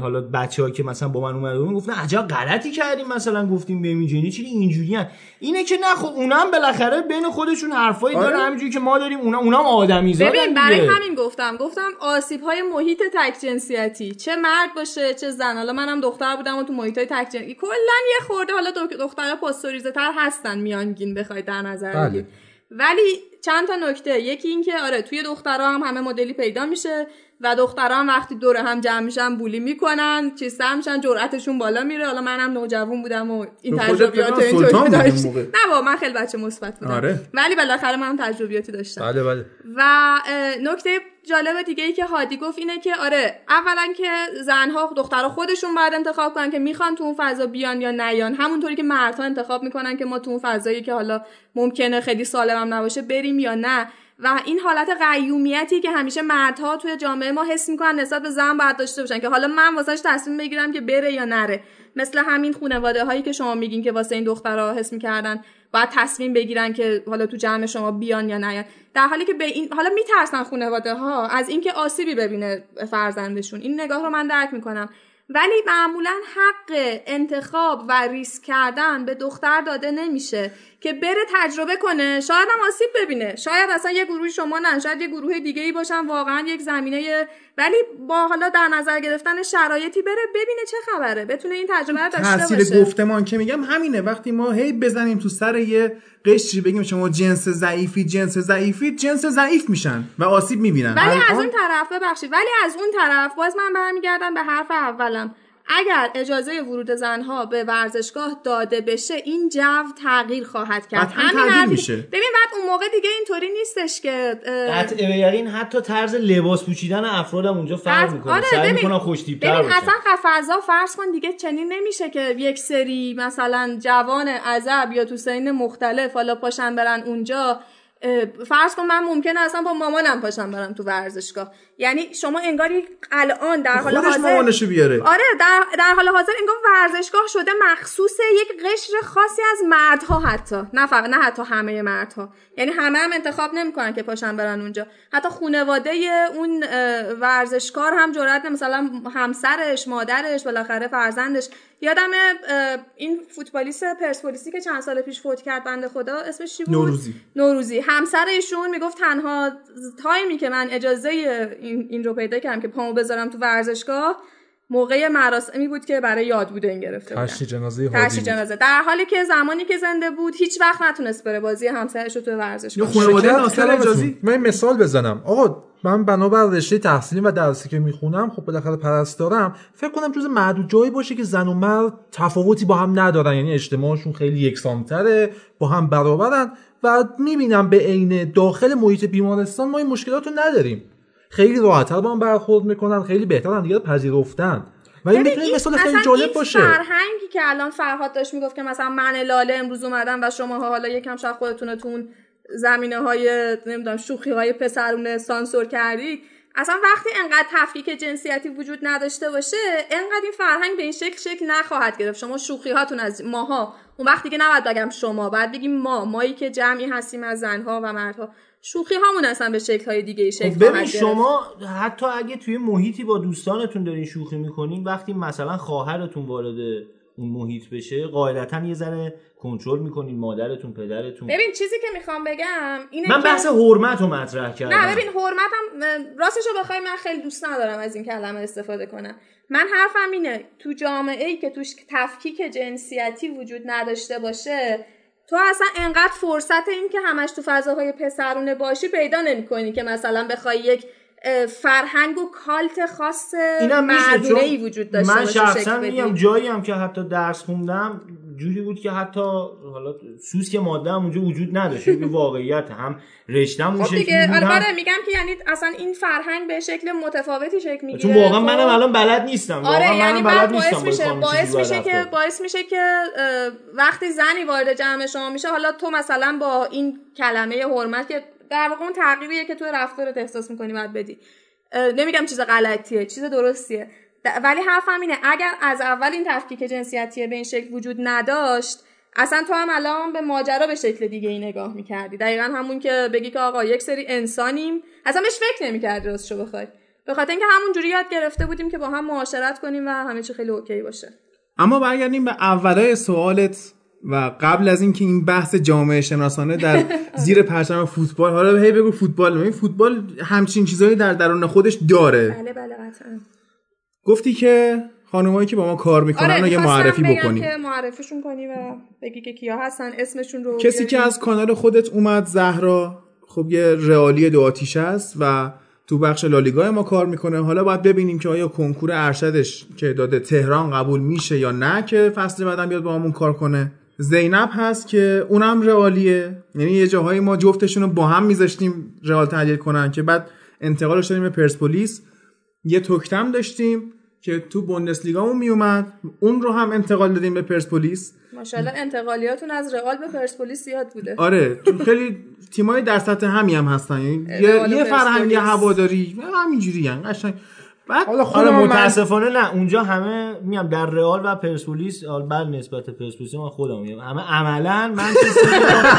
حالا بچه ها که مثلا با من اومده بودن گفتن عجب غلطی کردیم مثلا گفتیم به اینجوری چی اینجوری اینه که نه خب اونم بالاخره بین خودشون حرفایی آره. دارن همینجوری که ما داریم اونا اونم آدمی زادن ببین برای همین گفتم گفتم آسیب های محیط تک جنسیتی. چه مرد باشه چه زن. حالا منم دختر بودم و تو محیط های تک جنسیتی کلا یه خورده حالا دخترها پاستوریزه تر هستن میانگین بخواید در نظر بله. بگیرید. ولی چند تا نکته. یکی اینکه آره توی دخترها هم همه مدلی پیدا میشه. و دختران وقتی دور هم جمع میشن بولی می‌کنن چیز میشن جرأتشون بالا میره. حالا منم نوجوان بودم و این تجربیات اینطوری داشت. نه با من خیلی بچه مثبت بودم. آره. ولی بالاخره منم تجربیاتی داشتم. بله بله. و نکته جالب دیگه ای که هادی گفت اینه که آره اولا که زنها دخترها خودشون باید انتخاب کنن که می‌خوان تو اون فضا بیان یا نیان همونطوری که مردها انتخاب می‌کنن که ما تو اون فضایی که حالا ممکنه خیلی سالم هم نباشه بریم یا نه. و این حالت قیومیتی که همیشه مردها توی جامعه ما حس می‌کنن نسبت به زن باید داشته باشن که حالا من واسهش تصمیم بگیرم که بره یا نره. مثل همین خانواده هایی که شما میگین که واسه این دخترها حس می‌کردن باید تصمیم بگیرن که حالا تو جمع شما بیان یا نیان. در حالی که به این حالا میترسن خانواده ها از اینکه آسیبی ببینه فرزندشون. این نگاه رو من درک می‌کنم. ولی معمولا حق انتخاب و ریسک کردن به دختر داده نمیشه. که بره تجربه کنه. شاید هم آسیب ببینه. شاید اصلا یه گروه شما نه شاید یه گروه دیگه ای باشن واقعا یک زمینه ولی با حالا در نظر گرفتن شرایطی بره ببینه چه خبره. بتونه این تجربه رو داشته باشه. تاثیر گفتمان که میگم همینه. وقتی ما هی بزنیم تو سر یه قشری بگیم شما جنس ضعیفی جنس ضعیفی جنس ضعیف میشن و آسیب می‌بینن. ولی از اون طرف ببخشید ولی از اون طرف باز من برمیگردم به حرف اولم. اگر اجازه ورود زنها به ورزشگاه داده بشه این جو تغییر خواهد کرد. همین میشه. ببین بعد اون موقع دیگه اینطوری نیستش که قطع یقین حتی طرز لباس پوشیدن افراد هم اونجا فرق می‌کنه. آره سعی می‌کنن خوش ببین اصلا فضا فرض کن دیگه چنین نمیشه که یک سری مثلا جوان عذب یا تو سین مختلف حالا پاشن برن اونجا. فرض کن من ممکنه اصلا با مامانم پاشم برم تو ورزشگاه. یعنی شما انگاری الان در حال حاضر بیاره. آره در, در حال حاضر انگار ورزشگاه شده مخصوص یک قشر خاصی از مردها حتی. نه فقط نه حتی همه مردها. یعنی همه هم انتخاب نمی‌کنن که پاشن برن اونجا. حتی خانواده اون ورزشکار هم جرأت مثلا همسرش مادرش بالاخره فرزندش. یادم این فوتبالیست پرسپولیسی که چند سال پیش فوت کرد بنده خدا اسمش چی بود؟ نوروزی. نوروزی. همسر ایشون می‌گفت تنها تایمی که من اجازه این, این رو پیدا کردم که پامو بذارم تو ورزشگاه موقع مراسمی بود که برای یاد بوده این گرفته بودن تشییع جنازه بود. جنازه. در حالی که زمانی که زنده بود هیچ وقت نتونست بره بازی همسرش رو تو اجازی؟ ازتون. من مثال بزنم. آقا من بنابر رشته تحصیلی و درسی که می‌خونم خب بالاخره پرستارم فکر کنم جز معدود جایی باشه که زن و مرد تفاوتی با هم ندارن. یعنی اجتماعشون خیلی یکسانتره با هم برابرن. و می‌بینم به عین داخل محیط بیمارستان ما این مشکلات رو نداریم. خیلی راحتتر با هم برخورد می‌کنن خیلی بهتر هم دیگه پذیرفتن. و این می‌تونه مثال خیلی جالب باشه. فرهنگی که الان فرهاد داشت می‌گفت که مثلا من لاله امروز اومدم و شما حالا یکم شاید خودتون رو تو اون زمینه های نمی‌دونم شوخی های پسرونه سانسور کردید اصلا وقتی انقدر تفکیک جنسیتی وجود نداشته باشه انقدر این فرهنگ به این شکل شکل نخواهد گرفت. شما شوخی هاتون از ماها اون وقتی که نباید بگم شما بعد بگیم ما مایی که جمعی هستیم از زنها و مردها. شوخی هامون اصلا به شکل های دیگه شکل خب ببین. شما حتی اگه توی محیطی با دوستانتون دارین شوخی می‌کنین وقتی مثلا خواهرتون وارد اون محیط بشه قاعدتا یه ذره کنترل می‌کنین مادرتون پدرتون. ببین چیزی که می‌خوام بگم اینه من بحث حرمت رو مطرح کردم. نه ببین حرمتم راستش رو بخوای من خیلی دوست ندارم از این کلمه استفاده کنم. من حرفم اینه تو جامعه ای که توش تفکیک جنسیتی وجود نداشته باشه تو اصلا انقدر فرصت این که همش تو فضاهای پسرونه باشی پیدا نمی‌کنی که مثلا بخوای یک فرهنگ و کالت خاص مردونه ای وجود داشته من شخصا. میگم جایی هم که حتی درس خوندم جوری بود که حتی حالا سوسک ماده هم اونجا وجود نداشت این واقعیت هم رشتم اون خب دیگه آره آره، میگم که یعنی اصلا این فرهنگ به شکل متفاوتی شکل می‌گیره چون واقعا خب؟ منم الان بلد نیستم آره یعنی بلد باعث با میشه باعث میشه که. باعث میشه که وقتی زنی وارد جمع شما میشه حالا تو مثلا با این کلمه حرمت که در واقع اون تغییریه که تو رفتارت احساس می‌کنی باید بدی. نمیگم چیز غلطیه چیز درستیه. ولی حرفم اینه اگر از اول این تفکیک جنسیتی به این شکل وجود نداشت اصلا تو هم الان به ماجرا به شکل دیگه ای نگاه می‌کردی. دقیقا همون که بگی که آقا یک سری انسانیم اصلا بهش فکر نمی‌کردی راستشو بخوای. به خاطر اینکه همون جوری یاد گرفته بودیم که با هم معاشرت کنیم و همه چی خیلی اوکی باشه. اما برگردیم به اولای سوالت. و قبل از اینکه این بحث جامعه شناسانه در زیر پرچم فوتبال حالا هی بگو فوتبال. این فوتبال همچین چیزایی در درون خودش داره. بله بله قطعا. گفتی که خانمایی که با ما کار می‌کنن آره رو یه معرفی بکنی. که معرفیشون کنی و بگی که کیا هستن اسمشون رو کسی که بیاری. از کانال خودت اومد زهرا خب یه رئالی دو آتیش است و تو بخش لالیگا ما کار می‌کنه. حالا باید ببینیم که آیا کنکور ارشدش که داده تهران قبول میشه یا نه که فصل بعدم بیاد با همون کار کنه. زینب هست که اونم رئالیه. یعنی یه جاهایی ما جفتشون رو با هم میذاشتیم رئال تحلیل کنن که بعد انتقالش دادیم به پرسپولیس. یه توکتم داشتیم که تو بوندسلیگامون میومد. اون رو هم انتقال دادیم به پرسپولیس. ماشاءالله انتقالیاتون از رئال به پرسپولیس زیاد بوده. آره چون خیلی تیمای در سطح همی هم هستن. یعنی یه, یه فرهنگ. هواداری. همینجوری هم قشنگ. بعد حالا حالا خودم من متاسفانه نه اونجا همه میام در رئال و پرسپولیس بر نسبت پرسپولیس من خودم میگم. همه عملا من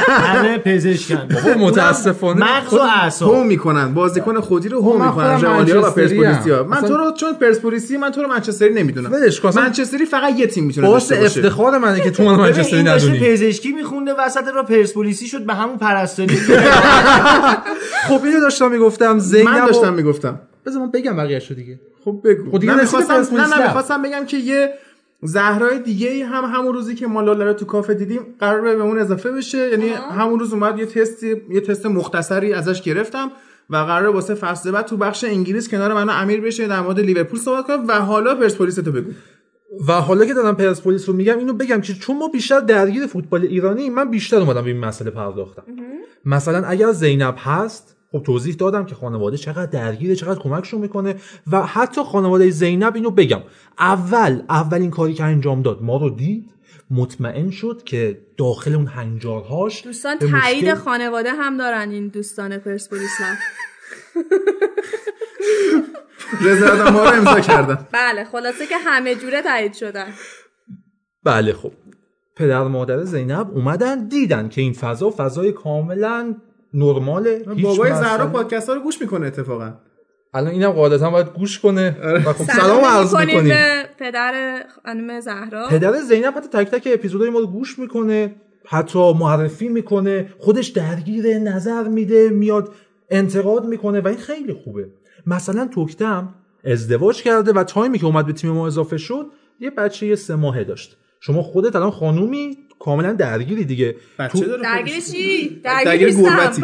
همه پزشکن. متاسفانه. مغز و اعصاب. هو می‌کنن بازیکن خودی رو من می‌کنن رئالیا و. پرسپولیسیا من اصلا- تو رو چون پرسپولیسی من تو رو منچستری نمی‌دونم. ولش کن. اصلا- منچستری فقط یه تیم می‌تونه باشه. افتخار منه که تو من منچستری ندونی. پزشکی میخونده وسط را پرسپولیسی شد به همون پرستاری. خب اینو داشتم می‌گفتم من و- داشتم می‌گفتم. بذار من بگم بقیه‌شو دیگه. خب بگو. خب دیگه من می‌خواستم نه نه. می‌خواستم بگم که یه زهرای دیگه ای هم همون روزی که ما لاله رو تو کافه دیدیم قرار به اون اضافه بشه. یعنی همون روز اومد یه تستی یه تست مختصری ازش گرفتم و قرار واسه فصل بعد تو بخش انگلیس کنار من امیر بشه در مورد لیورپول صحبت کنه و حالا پرسپولیس تو بگو. و حالا که دارم پرسپولیس رو میگم اینو بگم که چون ما بیشتر درگیر فوتبال ایرانی من بیشتر اومدم به این مسئله پرداختم. مثلا اگر زینب هست خب توضیح دادم که خانواده چقدر درگیره چقدر کمکشون می‌کنه و حتی خانواده زینب اینو بگم. اول اولین کاری که انجام داد ما رو دید مطمئن شد که داخل اون هنجارهاش دوستان تایید مشکل- خانواده هم دارن این دوستان پرسپولیس هم. رضایت ما رو امضا کردن. بله خلاصه که همه جوره تایید شدن. بله خب. پدر مادر زینب اومدن دیدن که این فضا فضای کاملا نرماله بابای زهرا پادکست ها رو گوش می‌کنه اتفاقا؟ الان اینم قاعدتا باید گوش کنه و خب سلام عرض می‌کنیم به پدر خانم زهرا. پدر زینب حتی تک تک اپیزودهای ما رو گوش می‌کنه حتی معرفی می‌کنه خودش درگیر نظر میده میاد انتقاد می‌کنه و این خیلی خوبه. مثلا توکتم ازدواج کرده و تایمی که اومد به تیم ما اضافه شد یه بچه سه ماهه داشت. شما خودت الان خانومی کاملا درگیری دیگه. داره درگیر چی؟ درگیر گربتی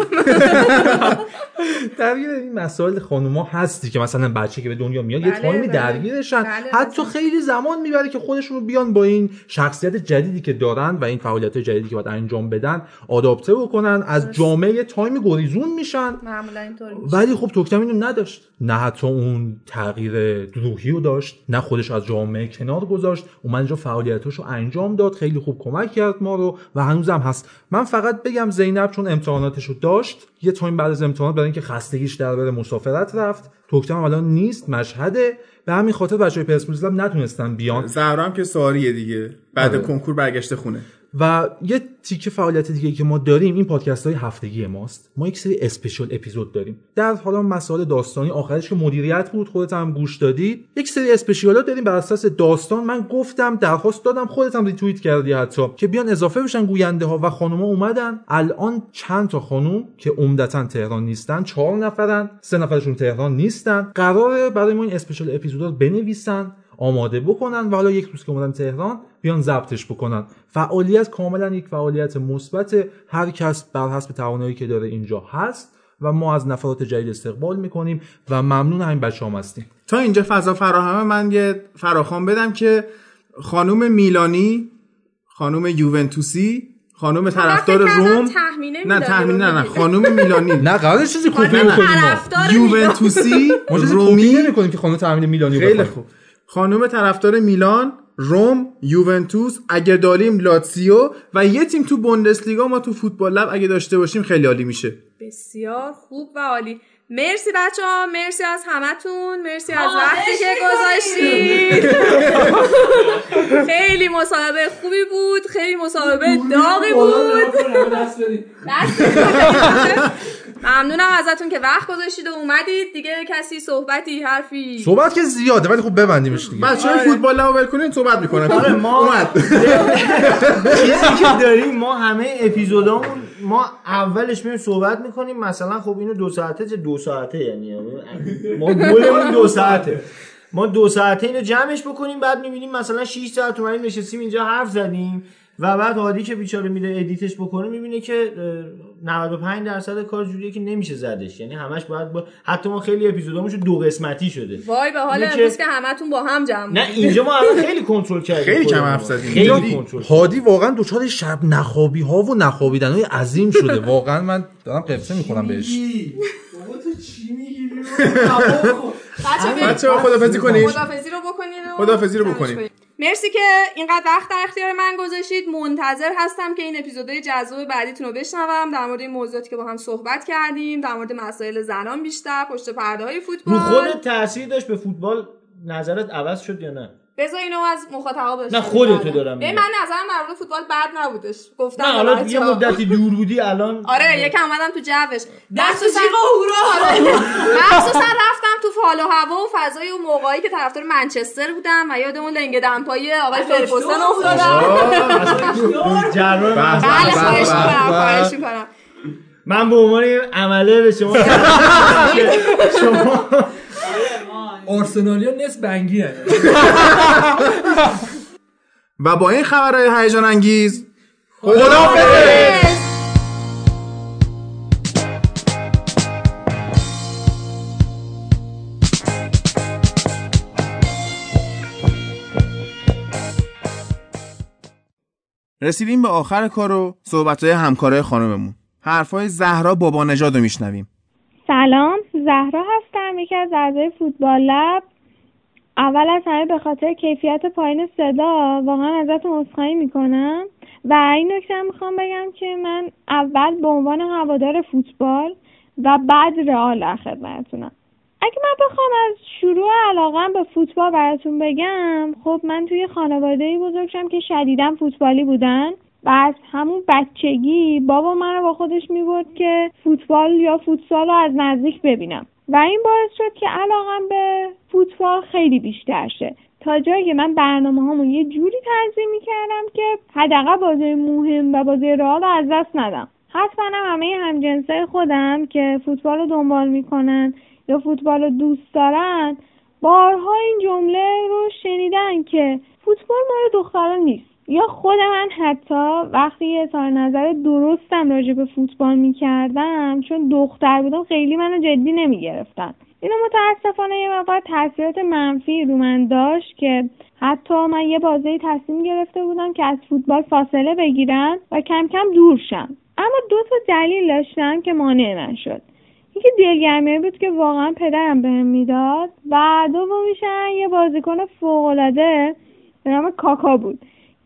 درگیر این مسائل خانوما هستی که مثلا بچه که به دنیا میاد یه بله، تایمی بله. درگیرشن. بله، حتی بله. خیلی زمان می‌بره که خودشون رو بیان با این شخصیت جدیدی که دارن و این فعالیت جدیدی که باید انجام بدن آداپته بکنن. از جامعه یه time ی گریزون میشن. معمولا اینطوری میشه. ولی خب توکتم اینو نداشت. نه حتی اون تغییر روحی رو داشت نه خودشو از جامعه کنار گذاشت. اومد اینجا فعالیتاش رو انجام داد. خیلی خوب کمک کرد. ما رو و هنوزم هست. من فقط بگم زینب چون امتحاناتش رو داشت یه time بعد از امتحانات برای اینکه خستگیش در بره مسافرت رفت. توکتم الان نیست مشهده. به همین خاطر بچه‌های پرسپولیس هم نتونستن بیان. زهرا هم که سواریه دیگه. بعد آره. کنکور برگشته خونه. و یه تیکه فعالیت دیگه که ما داریم این پادکست های هفتگی ماست. ما یک سری special episode داریم. در حالا مسائل داستانی آخرش که مدیریت بود خودت هم گوش دادی. یک سری اسپشیال ها داریم بر اساس داستان. من گفتم درخواست دادم خودت هم ریتوییت کردی حتی. که بیان اضافه بشن گوینده ها و خانوما اومدن. الان چند تا خانوم که عمدتا تهران نیستن چهار نفرن. سه نفرشون تهران نیستن. قراره برای ما این اسپشیال اپیزودا بنویسن آماده بکنن و حالا یک روز که اومدن تهران بیان ضبطش بکنن. فعالیت کاملا یک فعالیت مثبت هر کس بر حسب توانایی که داره اینجا هست و ما از نفرات جدید استقبال می‌کنیم و ممنون همین بچه هم هستیم تا اینجا فضا فراهمه من یه فراخوان بدم که خانوم میلانی خانوم یوونتوسی خانوم طرفدار روم نه تحمیل نه نه. خانوم میلانی نه قرار چیزی کپی خانم بکنیم. یوونتوسی رومی نمی‌کنیم که خانم تامین میلانی رو خیلی. خوب خانم طرفدار میلان روم یوونتوس اگه داریم لاتسیو و یه تیم تو بوندسلیگا ما تو فوتبال لب اگه داشته باشیم خیلی عالی میشه. بسیار خوب و عالی. مرسی بچه ها مرسی از همتون مرسی از وقتی که گذاشتید. خیلی. مصاحبه خوبی بود خیلی مصاحبه داغی بود. دست بدید. ممنونم ازتون که وقت گذاشتید و اومدید. دیگه کسی صحبتی حرفی. صحبت که زیاده ولی خب ببندیمش دیگه. بچه های فوتبال لب ول کنین صحبت می‌کنن. آره ما اومد. چیزی که داریم ما همه اپیزودامون ما اولش میریم صحبت می‌کنیم. مثلا خب اینو دو ساعته چه دو ساعته یعنی؟ ما گلمون دو ساعته. ما دو ساعته اینو جمعش بکنیم بعد می‌بینیم مثلا 6 ساعت اومدیم نشستیم اینجا حرف زدیم. و بعد هادی که بیچاره میره ادیتش بکنه می‌بینه که اه، 95 درصد کار جوریه که نمیشه زدش. یعنی همش باید با حتی ما خیلی اپیزودامون دو قسمتی شده. وای به حال امروز که همتون با هم جمع نه اینجا ما الان خیلی کنترل کردیم. خیلی کم. حرف زدیم. خیلی کنترل هادی واقعا دچار شب نخوابی ها و نخوابیدن های عظیم شده. واقعا من دارم قصه می‌کنم بهش. بچه بچه ها خدافزی کنیم خدافزی رو بکنید و خداحافظی رو بکنیم. مرسی که اینقدر وقت در اختیار من گذاشتید. منتظر هستم که این اپیزودهای جذاب بعدیتون رو بشنوم. در مورد این موضوعاتی که با هم صحبت کردیم در مورد مسائل زنان بیشتر پشت پرده های فوتبال. رو خودت تاثیر داشت به فوتبال نظرت عوض شد یا نه؟ بذار اینو از مخاطبا بشنویم نه، خودتو. دارم ببین. من نظرم در مورد فوتبال بد نبودش گفتم نه حالا یه. مدتی دور بودی الان آره یکم اومدم تو جوش مخصوصا آره. مخصوصا رفتم تو فال و هوا و فضای اون موقعی که طرفدار منچستر بودم و یاد اون لنگ دمپایی آقای فرگوسن افتادم بله به خواهش می‌کنم به. خواهش می‌کنم من به عنوان عمله به شما شما آرسنالیا نصف بنگی و با این خبرهای هیجان انگیز خداحافظ! رسیدیم به آخر کار و صحبتهای همکارای خانممون. حرفای زهرا بابا نژاد رو میشنویم. سلام زهرا هستم یکی از اعضای فوتبال لب. اول از همه به خاطر کیفیت پایین صدا واقعا ازتون عذرخواهی می‌کنم. و این نکته می‌خوام بگم که من اول به عنوان هوادار فوتبال و بعد رئال در خدمتتونم. اگه من بخوام از شروع علاقم به فوتبال براتون بگم خب من توی خانواده بزرگ شدم که شدیدا فوتبالی بودن. و از همون بچگی بابا من رو با خودش می‌برد که فوتبال یا فوتسال رو از نزدیک ببینم. و این باعث شد که علاقم به فوتبال خیلی بیشتر شه. تا جایی که من برنامه هامو یه جوری تنظیم می‌کردم که حداقل بازی مهم و بازی رئال رو از دست ندم. حتما هم همه همجنسای خودم که فوتبال رو دنبال می‌کنن یا فوتبال رو دوست دارن بارها این جمله رو شنیدن که فوتبال مال دختران نیست. یا خود من حتی وقتی اظهار نظر درستم راجع به فوتبال می‌کردم چون دختر بودم خیلی منو جدی نمی‌گرفتن. اینو متاسفانه یه مقدار تاثیرات منفی رو من داشت که حتی من یه بازی تصمیم گرفته بودم که از فوتبال فاصله بگیرم و کم کم دور شم. اما دو تا دلیل داشتم که مانع من شد. یکی دلگرمی بود که واقعا پدرم بهم می‌داد و دومیشن یه بازیکن فوقالعاده به نام کاکا بود.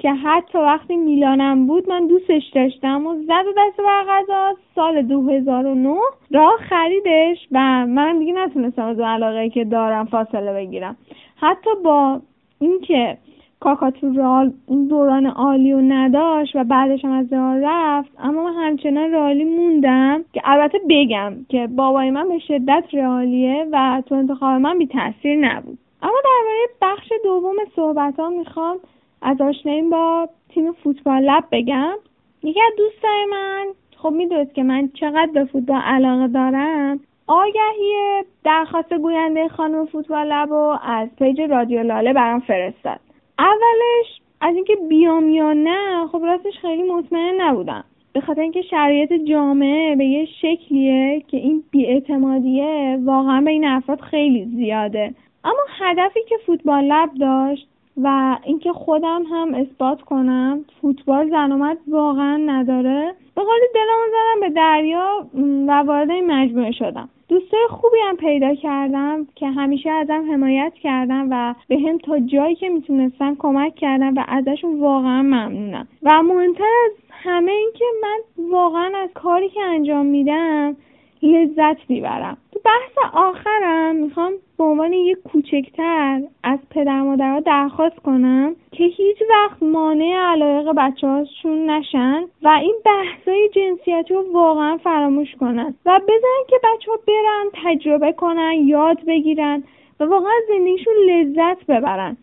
که حتی وقتی میلانم بود من دوستش داشتم و زد دست بر سال 2009 راه خریدش و من دیگه نتونستم از علاقه که دارم فاصله بگیرم. حتی با اینکه کاکا تو رال دوران عالی و نداشت و بعدش هم از رال رفت اما من همچنان رالی موندم که البته بگم که بابای من به شدت رئالیه و تو انتخاب من بی تاثیر نبود. اما درباره بخش دوم صحبت ها می‌خوام از آشناییم با تیم فوتبال. لب بگم یکی از دوستای من خب می‌دونست که من چقدر به فوتبال علاقه دارم آگهی درخواست گوینده خانم فوتبال لب و از پیج رادیو لاله برام فرستاد. اولش از اینکه بیام یا نه خب راستش خیلی مطمئن نبودم. به خاطر اینکه شرایط جامعه به یه شکلیه که این بیاعتمادیه واقعا به این افراد خیلی زیاده. اما هدفی که فوتبال لب داشت و اینکه خودم هم اثبات کنم فوتبال زن و واقعا نداره. به قولی دلمو زدم به دریا و وارد این مجموعه شدم. دوستای خوبی هم پیدا کردم که همیشه ازم حمایت کردم و به هم تا جایی که می‌تونستم کمک کردم و ازشون واقعا ممنونم. و مهمتر از همه اینکه من واقعا از کاری که انجام میدم لذت می‌برم. بحث آخرم. می‌خوام به عنوان یک کوچکتر از پدر مادرها درخواست کنم که هیچ وقت مانع علایق بچه هاشون نشن و این بحثای جنسیتی رو واقعا فراموش کنن و بزنن که بچه ها برن تجربه کنن یاد بگیرن و واقعا زندگیشون لذت ببرن.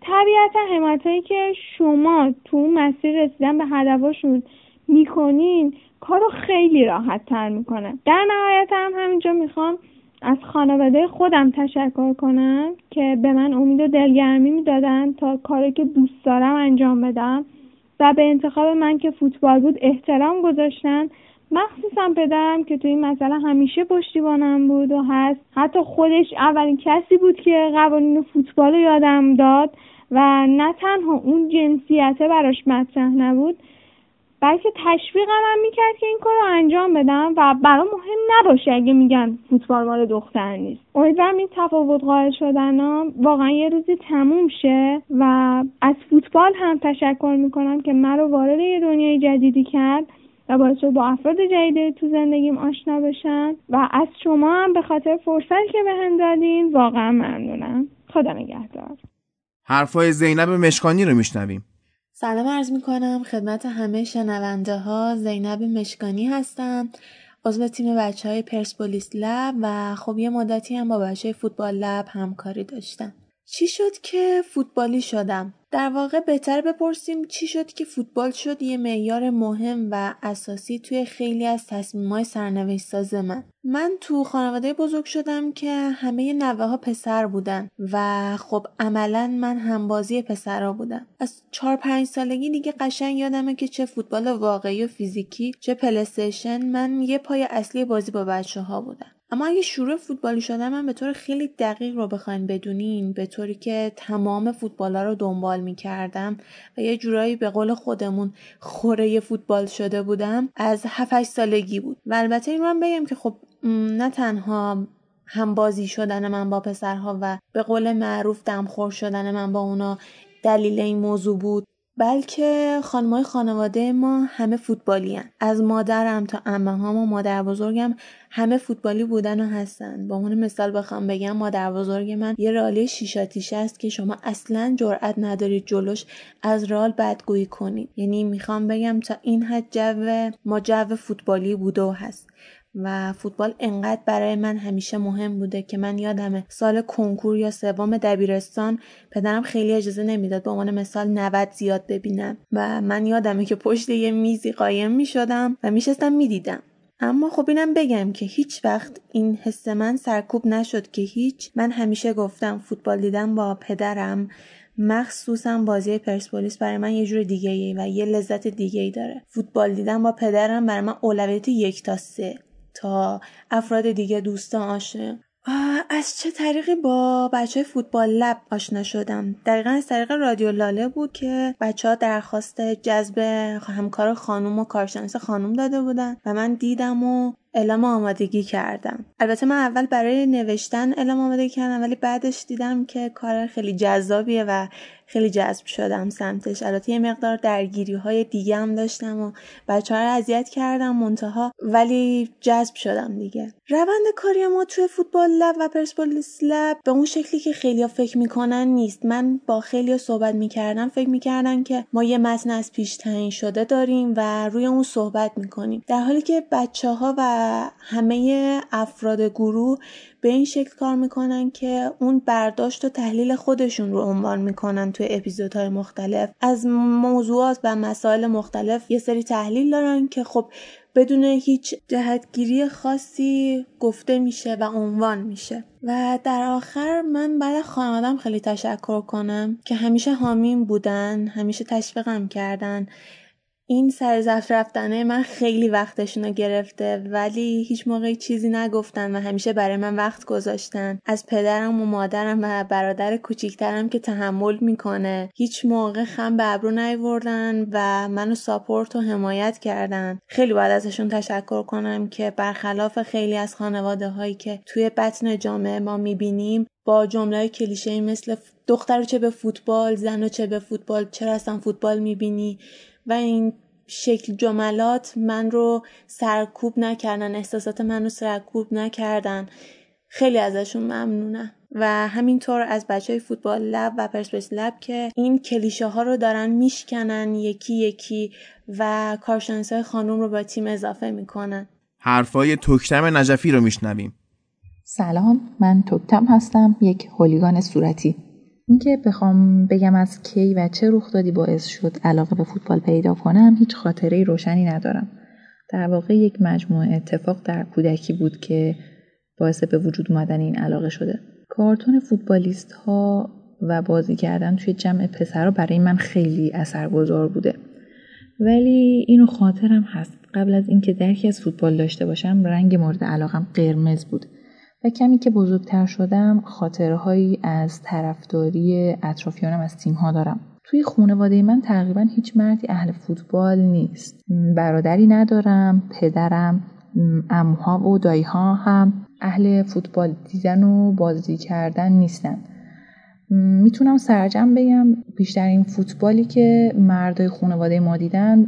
طبیعتا حمایتهایی که شما تو مسیر رسیدن به هدفاشون می‌کنین کارو خیلی راحت تر می‌کنه. در نهایت هم همینجا می‌خوام از خانواده خودم تشکر کنم که به من امید و دلگرمی می‌دادن تا کاری که دوست دارم انجام بدم و به انتخاب من که فوتبال بود احترام گذاشتن. مخصوصا پدرم که تو این مسئله همیشه پشتیبانم بود و هست. حتی خودش اولین کسی بود که قوانین فوتبال یادم داد و نه تنها اون جنسیته براش مطرح نبود بلکه تشویقم هم می‌کرد که این کار رو انجام بدم و برام مهم نباشه اگه میگن فوتبال مال دختر نیست. امیدوارم این تفاوت قائل شدن ها واقعا یه روزی تموم شه و از فوتبال هم تشکر می‌کنم که من رو وارد یه دنیای جدیدی کرد و باعث با افراد جدید تو زندگیم آشنا بشن و از شما هم به خاطر فرصت که به هم دادین واقعا ممنونم. خدا نگهدار. حرفای زینب مشکانی رو میشنویم. سلام عرض می کنم خدمت همه شنونده ها زینب مشکانی هستم. عضو تیم بچه های پرسپولیس لب و خب یه مدتی هم با بچه فوتبال لب همکاری داشتم. چی شد که فوتبالی شدم؟ در واقع بهتر بپرسیم چی شد که فوتبال شد یه معیار مهم و اساسی توی خیلی از تصمیمای سرنوشت ساز من. من تو خانواده بزرگ شدم که همه نوه ها پسر بودن و خب عملا من همبازی پسرها بودم. از چهار پنج سالگی دیگه قشنگ یادمه که چه فوتبال واقعی و فیزیکی چه پلستیشن من یه پای اصلی بازی با بچه ها بودم. اما اگه شروع فوتبالی شدن من به طور خیلی دقیق رو بخواین بدونین به طوری که تمام فوتبالا رو دنبال می‌کردم و یه جورایی به قول خودمون خوره فوتبال شده بودم از 7 سالگی بود. و البته این رو بگم که خب نه تنها هم بازی شدن من با پسرها و به قول معروف دمخور شدن من با اونا دلیل این موضوع بود. بلکه خانمای خانواده ما همه فوتبالی هن. از مادرم تا امه هم و مادر بزرگم همه فوتبالی بودن و هستن. با اون مثال بخوام بگم مادر بزرگ من یه رالی شیشاتیشه است که شما اصلا جرأت ندارید جلوش از رال بدگویی کنید. یعنی می‌خوام بگم تا این حد جو ما جو فوتبالی بوده و هست. و فوتبال انقدر برای من همیشه مهم بوده که من یادمه سال کنکور یا سوم دبیرستان پدرم خیلی اجازه نمی‌داد به عنوان مثال 90 زیاد ببینم و من یادمه که پشت یه میزی قایم می‌شدم و میشستم می‌دیدم. اما خب اینم بگم که هیچ وقت این حس من سرکوب نشد که هیچ. من همیشه گفتم فوتبال دیدم با پدرم مخصوصا بازی پرسپولیس برای من یه جور دیگه ای و یه لذت دیگه ای داره. فوتبال دیدن با پدرم برای من اولویت یک تا سه. تا افراد دیگه دوستان آشنا. از چه طریقی با بچه فوتبال لب آشنا شدم؟ دقیقا از طریق رادیو لاله بود که بچه ها درخواست جذب همکار خانوم و کارشناس خانوم داده بودن و من دیدم و اعلام آمادگی کردم. البته من اول برای نوشتن اعلام آمادگی کردم ولی بعدش دیدم که کار خیلی جذابیه و خیلی جذب شدم سمتش. البته یه مقدار درگیری های دیگه هم داشتم و بچه رو اذیت کردم منتها ولی جذب شدم دیگه. روند کاری ما توی فوتبال لب و پرسپولیس لب به اون شکلی که خیلی فکر می‌کنن نیست. من با خیلی صحبت می‌کردم فکر می‌کردن که ما یه متن از پیش تعیین شده داریم و روی اون صحبت می‌کنیم. در حالی که بچه ها و همه افراد گروه به این شکل کار می‌کنن که اون برداشت و تحلیل خودشون رو عنوان می‌کنن توی اپیزودهای مختلف. از موضوعات و مسائل مختلف یه سری تحلیل دارن که خب بدون هیچ جهتگیری خاصی گفته میشه و عنوان میشه. و در آخر من بعد خانوادم خیلی تشکر کنم که همیشه حامیم بودن همیشه تشویقم کردن. این سرزفت رفتنه من خیلی وقتشون رو گرفته ولی هیچ موقع چیزی نگفتن و همیشه برای من وقت گذاشتن. از پدرم و مادرم و برادر کوچیکترم که تحمل می‌کنه. هیچ موقع خم به ابرو نیوردن و منو ساپورت و حمایت کردن. خیلی باید ازشون تشکر کنم که برخلاف خیلی از خانواده هایی که توی بطن جامعه ما می‌بینیم با جمله کلیشه مثل دختر چه به فوتبال زن چه به فوتبال چرا اصلا فوتبال می‌بینی؟ و این شکل جملات من رو سرکوب نکردن احساسات من رو سرکوب نکردن. خیلی ازشون ممنونم. و همینطور از بچه های فوتبال لب و پرسپس لب که این کلیشه ها رو دارن میشکنن یکی یکی و کارشناس های خانوم رو با تیم اضافه می‌کنن. حرفای توکتم نجفی رو میشنویم. سلام من توکتم هستم یک هولیگان صورتی. اینکه بخوام بگم از کی و چه رخ دادی باعث شد علاقه به فوتبال پیدا کنم هیچ خاطره روشنی ندارم. در واقع یک مجموعه اتفاق در کودکی بود که باعث به وجود اومدن این علاقه شده. کارتون فوتبالیست ها و بازی کردن توی جمع پسرها برای من خیلی اثرگذار بوده. ولی اینو خاطرم هست. قبل از اینکه درکی از فوتبال داشته باشم رنگ مورد علاقم قرمز بود. و کمی که بزرگتر شدم خاطرهایی از طرفداری اطرافیانم از تیمها دارم. توی خانواده من تقریبا هیچ مردی اهل فوتبال نیست. برادری ندارم پدرم اموها و داییها هم اهل فوتبال دیدن و بازی کردن نیستن. می‌تونم سرجم بگم بیشترین فوتبالی که مردای خانواده ما دیدن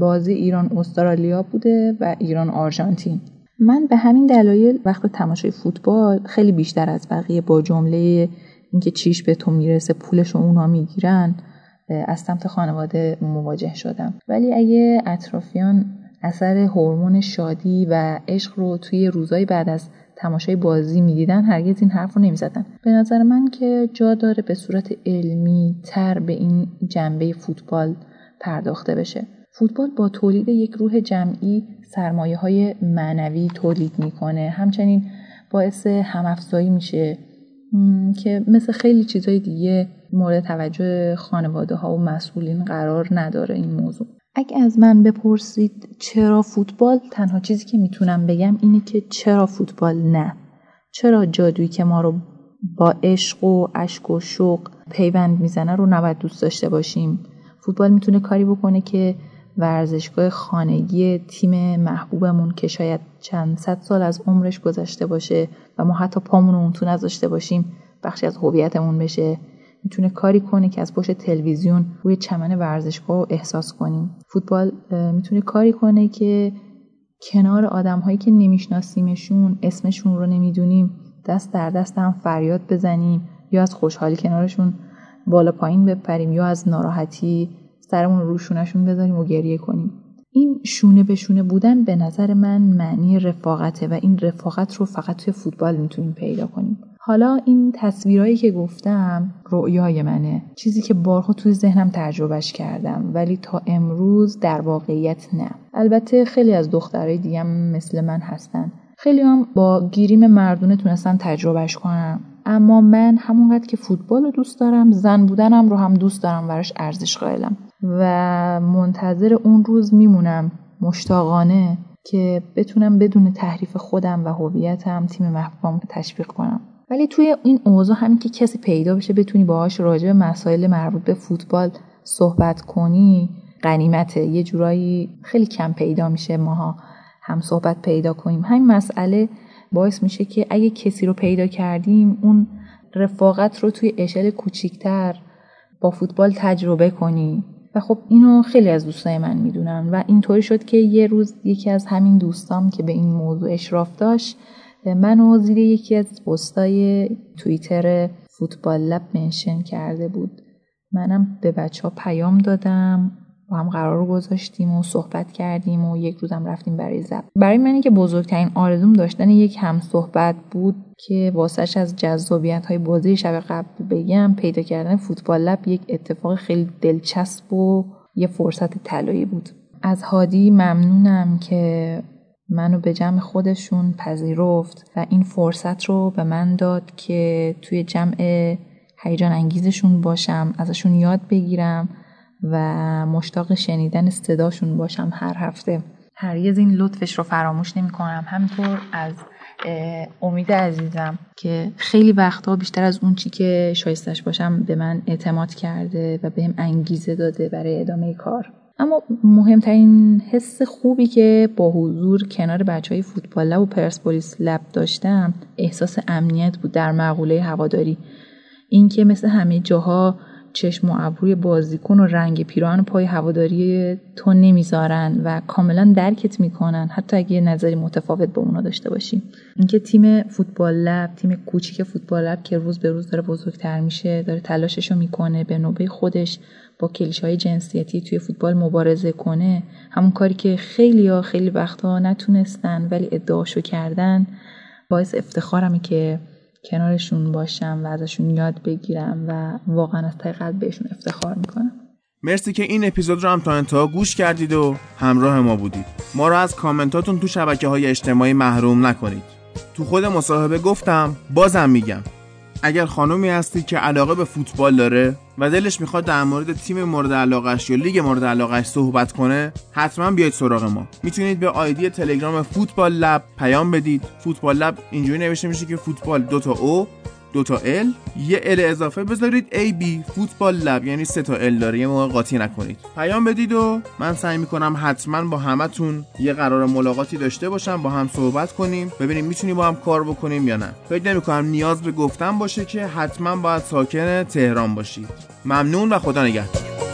بازی ایران استرالیا بوده و ایران آرژانتین من به همین دلایل وقت تماشای فوتبال خیلی بیشتر از بقیه با جمله اینکه چیش به تو می‌رسه پولش رو اونا می‌گیرن از سمت خانواده مواجه شدم. ولی اگه اطرافیان اثر هورمون شادی و عشق رو توی روزای بعد از تماشای بازی می‌دیدن هرگز این حرف رو نمی‌زدن. به نظر من که جا داره به صورت علمی تر به این جنبه فوتبال پرداخته بشه. فوتبال با تولید یک روح جمعی سرمایه های معنوی تولید می‌کنه. همچنین باعث همافزایی میشه که مثل خیلی چیزهای دیگه مورد توجه خانواده ها و مسئولین قرار نداره این موضوع. اگه از من بپرسید چرا فوتبال تنها چیزی که می‌تونم بگم اینه که چرا فوتبال نه؟ چرا جادویی که ما رو با عشق و اشک و شوق پیوند می‌زنه رو نباید دوست داشته باشیم؟ فوتبال می‌تونه کاری بکنه که ورزشگاه خانگی تیم محبوبمون که شاید چند صد سال از عمرش گذشته باشه و ما حتی پامون اون تو نذاشته باشیم بخشی از هویتمون بشه. می‌تونه کاری کنه که از پشت تلویزیون روی چمن ورزشگاه احساس کنیم. فوتبال می‌تونه کاری کنه که کنار آدم هایی که نمیشناسیمشون اسمشون رو نمی‌دونیم دست در دست هم فریاد بزنیم یا از خوشحالی کنارشون بالا پایین بپریم یا از ناراحتی سرمون رو روشونشون بذاریم و گریه کنیم. این شونه به شونه بودن به نظر من معنی رفاقته و این رفاقت رو فقط توی فوتبال می‌تونیم پیدا کنیم. حالا این تصویرهایی که گفتم رؤیای منه. چیزی که بارها توی ذهنم تجربهش کردم ولی تا امروز در واقعیت نه. البته خیلی از دخترای دیگه مثل من هستن. خیلی هم با گیریم مردونه تونستن تجربهش کنم اما من همونقدر که فوتبال رو دوست دارم زن بودنم رو هم دوست دارم براش ارزش قائلم. و منتظر اون روز میمونم مشتاقانه که بتونم بدون تحریف خودم و هویتم تیم محبوبم تشویق کنم. ولی توی این اوضاع همین که کسی پیدا بشه بتونی باهاش راجع به مسائل مربوط به فوتبال صحبت کنی غنیمته. یه جورایی خیلی کم پیدا میشه ماها. هم صحبت پیدا کنیم. همین مسئله باعث میشه که اگه کسی رو پیدا کردیم اون رفاقت رو توی اشل کوچیکتر با فوتبال تجربه کنی. و خب اینو خیلی از دوستای من می‌دونن و اینطوری شد که یه روز یکی از همین دوستام که به این موضوع اشراف داشت منو زیر یکی از پستای توییتر فوتبال لب منشن کرده بود. منم به بچه ها پیام دادم. با هم قرار رو گذاشتیم و صحبت کردیم و یک روزم رفتیم برای زب برای منی که بزرگترین آرزوم داشتن یک هم صحبت بود که واسش از جذابیت های بازی شب قبل بگم پیدا کردن فوتبال لب یک اتفاق خیلی دلچسب و یه فرصت طلایی بود. از هادی ممنونم که منو به جمع خودشون پذیرفت و این فرصت رو به من داد که توی جمع هیجان انگیزشون باشم ازشون یاد بگیرم و مشتاق شنیدن صداشون باشم هر هفته. هرگز این لطفش رو فراموش نمی کنم همینطور از امید عزیزم که خیلی وقتها بیشتر از اون چی که شایستش باشم به من اعتماد کرده و بهم انگیزه داده برای ادامه کار. اما مهمترین حس خوبی که با حضور کنار بچه های فوتبال و پرسپولیس لب داشتم احساس امنیت بود در مقوله هواداری. اینکه مثل همه جاها چشم و ابروی بازیکن و رنگ پیراهن و پای هواداری تو نمی‌ذارن و کاملا درکت می‌کنن حتی اگه نظری متفاوت با اونا داشته باشی اینکه تیم فوتبال لب تیم کوچیک فوتبال لب که روز به روز داره بزرگتر میشه داره تلاششو می‌کنه به نوبه خودش با کلیش های جنسیتی توی فوتبال مبارزه کنه همون کاری که خیلی یا خیلی وقتها نتونستن ولی ادعاشو کردن باعث افتخارمه که کنارشون باشم و ازشون یاد بگیرم و واقعا از ته قلب بهشون افتخار می‌کنم. مرسی که این اپیزود رو هم تا انتها گوش کردید و همراه ما بودید. ما رو از کامنتاتون تو شبکه های اجتماعی محروم نکنید. تو خود مصاحبه گفتم بازم میگم. اگر خانومی هستی که علاقه به فوتبال داره و دلش می‌خواد در مورد تیم مورد علاقش یا لیگ مورد علاقش صحبت کنه حتما بیاید سراغ ما. می‌تونید به آیدی تلگرام فوتبال لب پیام بدید. فوتبال لب اینجوری نوشته میشه که فوتبال دوتا او دو تا ال یه ال اضافه بذارید ای بی فوتبال لب. یعنی سه تا ال داره. یه موقع قاطی نکنید. پیام بدید و من سعی می‌کنم حتما با همتون یه قرار ملاقاتی داشته باشم. با هم صحبت کنیم. ببینیم می‌تونیم با هم کار بکنیم یا نه. فکر نمی‌کنم نیاز به گفتن باشه که حتما باید ساکن تهران باشید. ممنون و خدا نگهدار.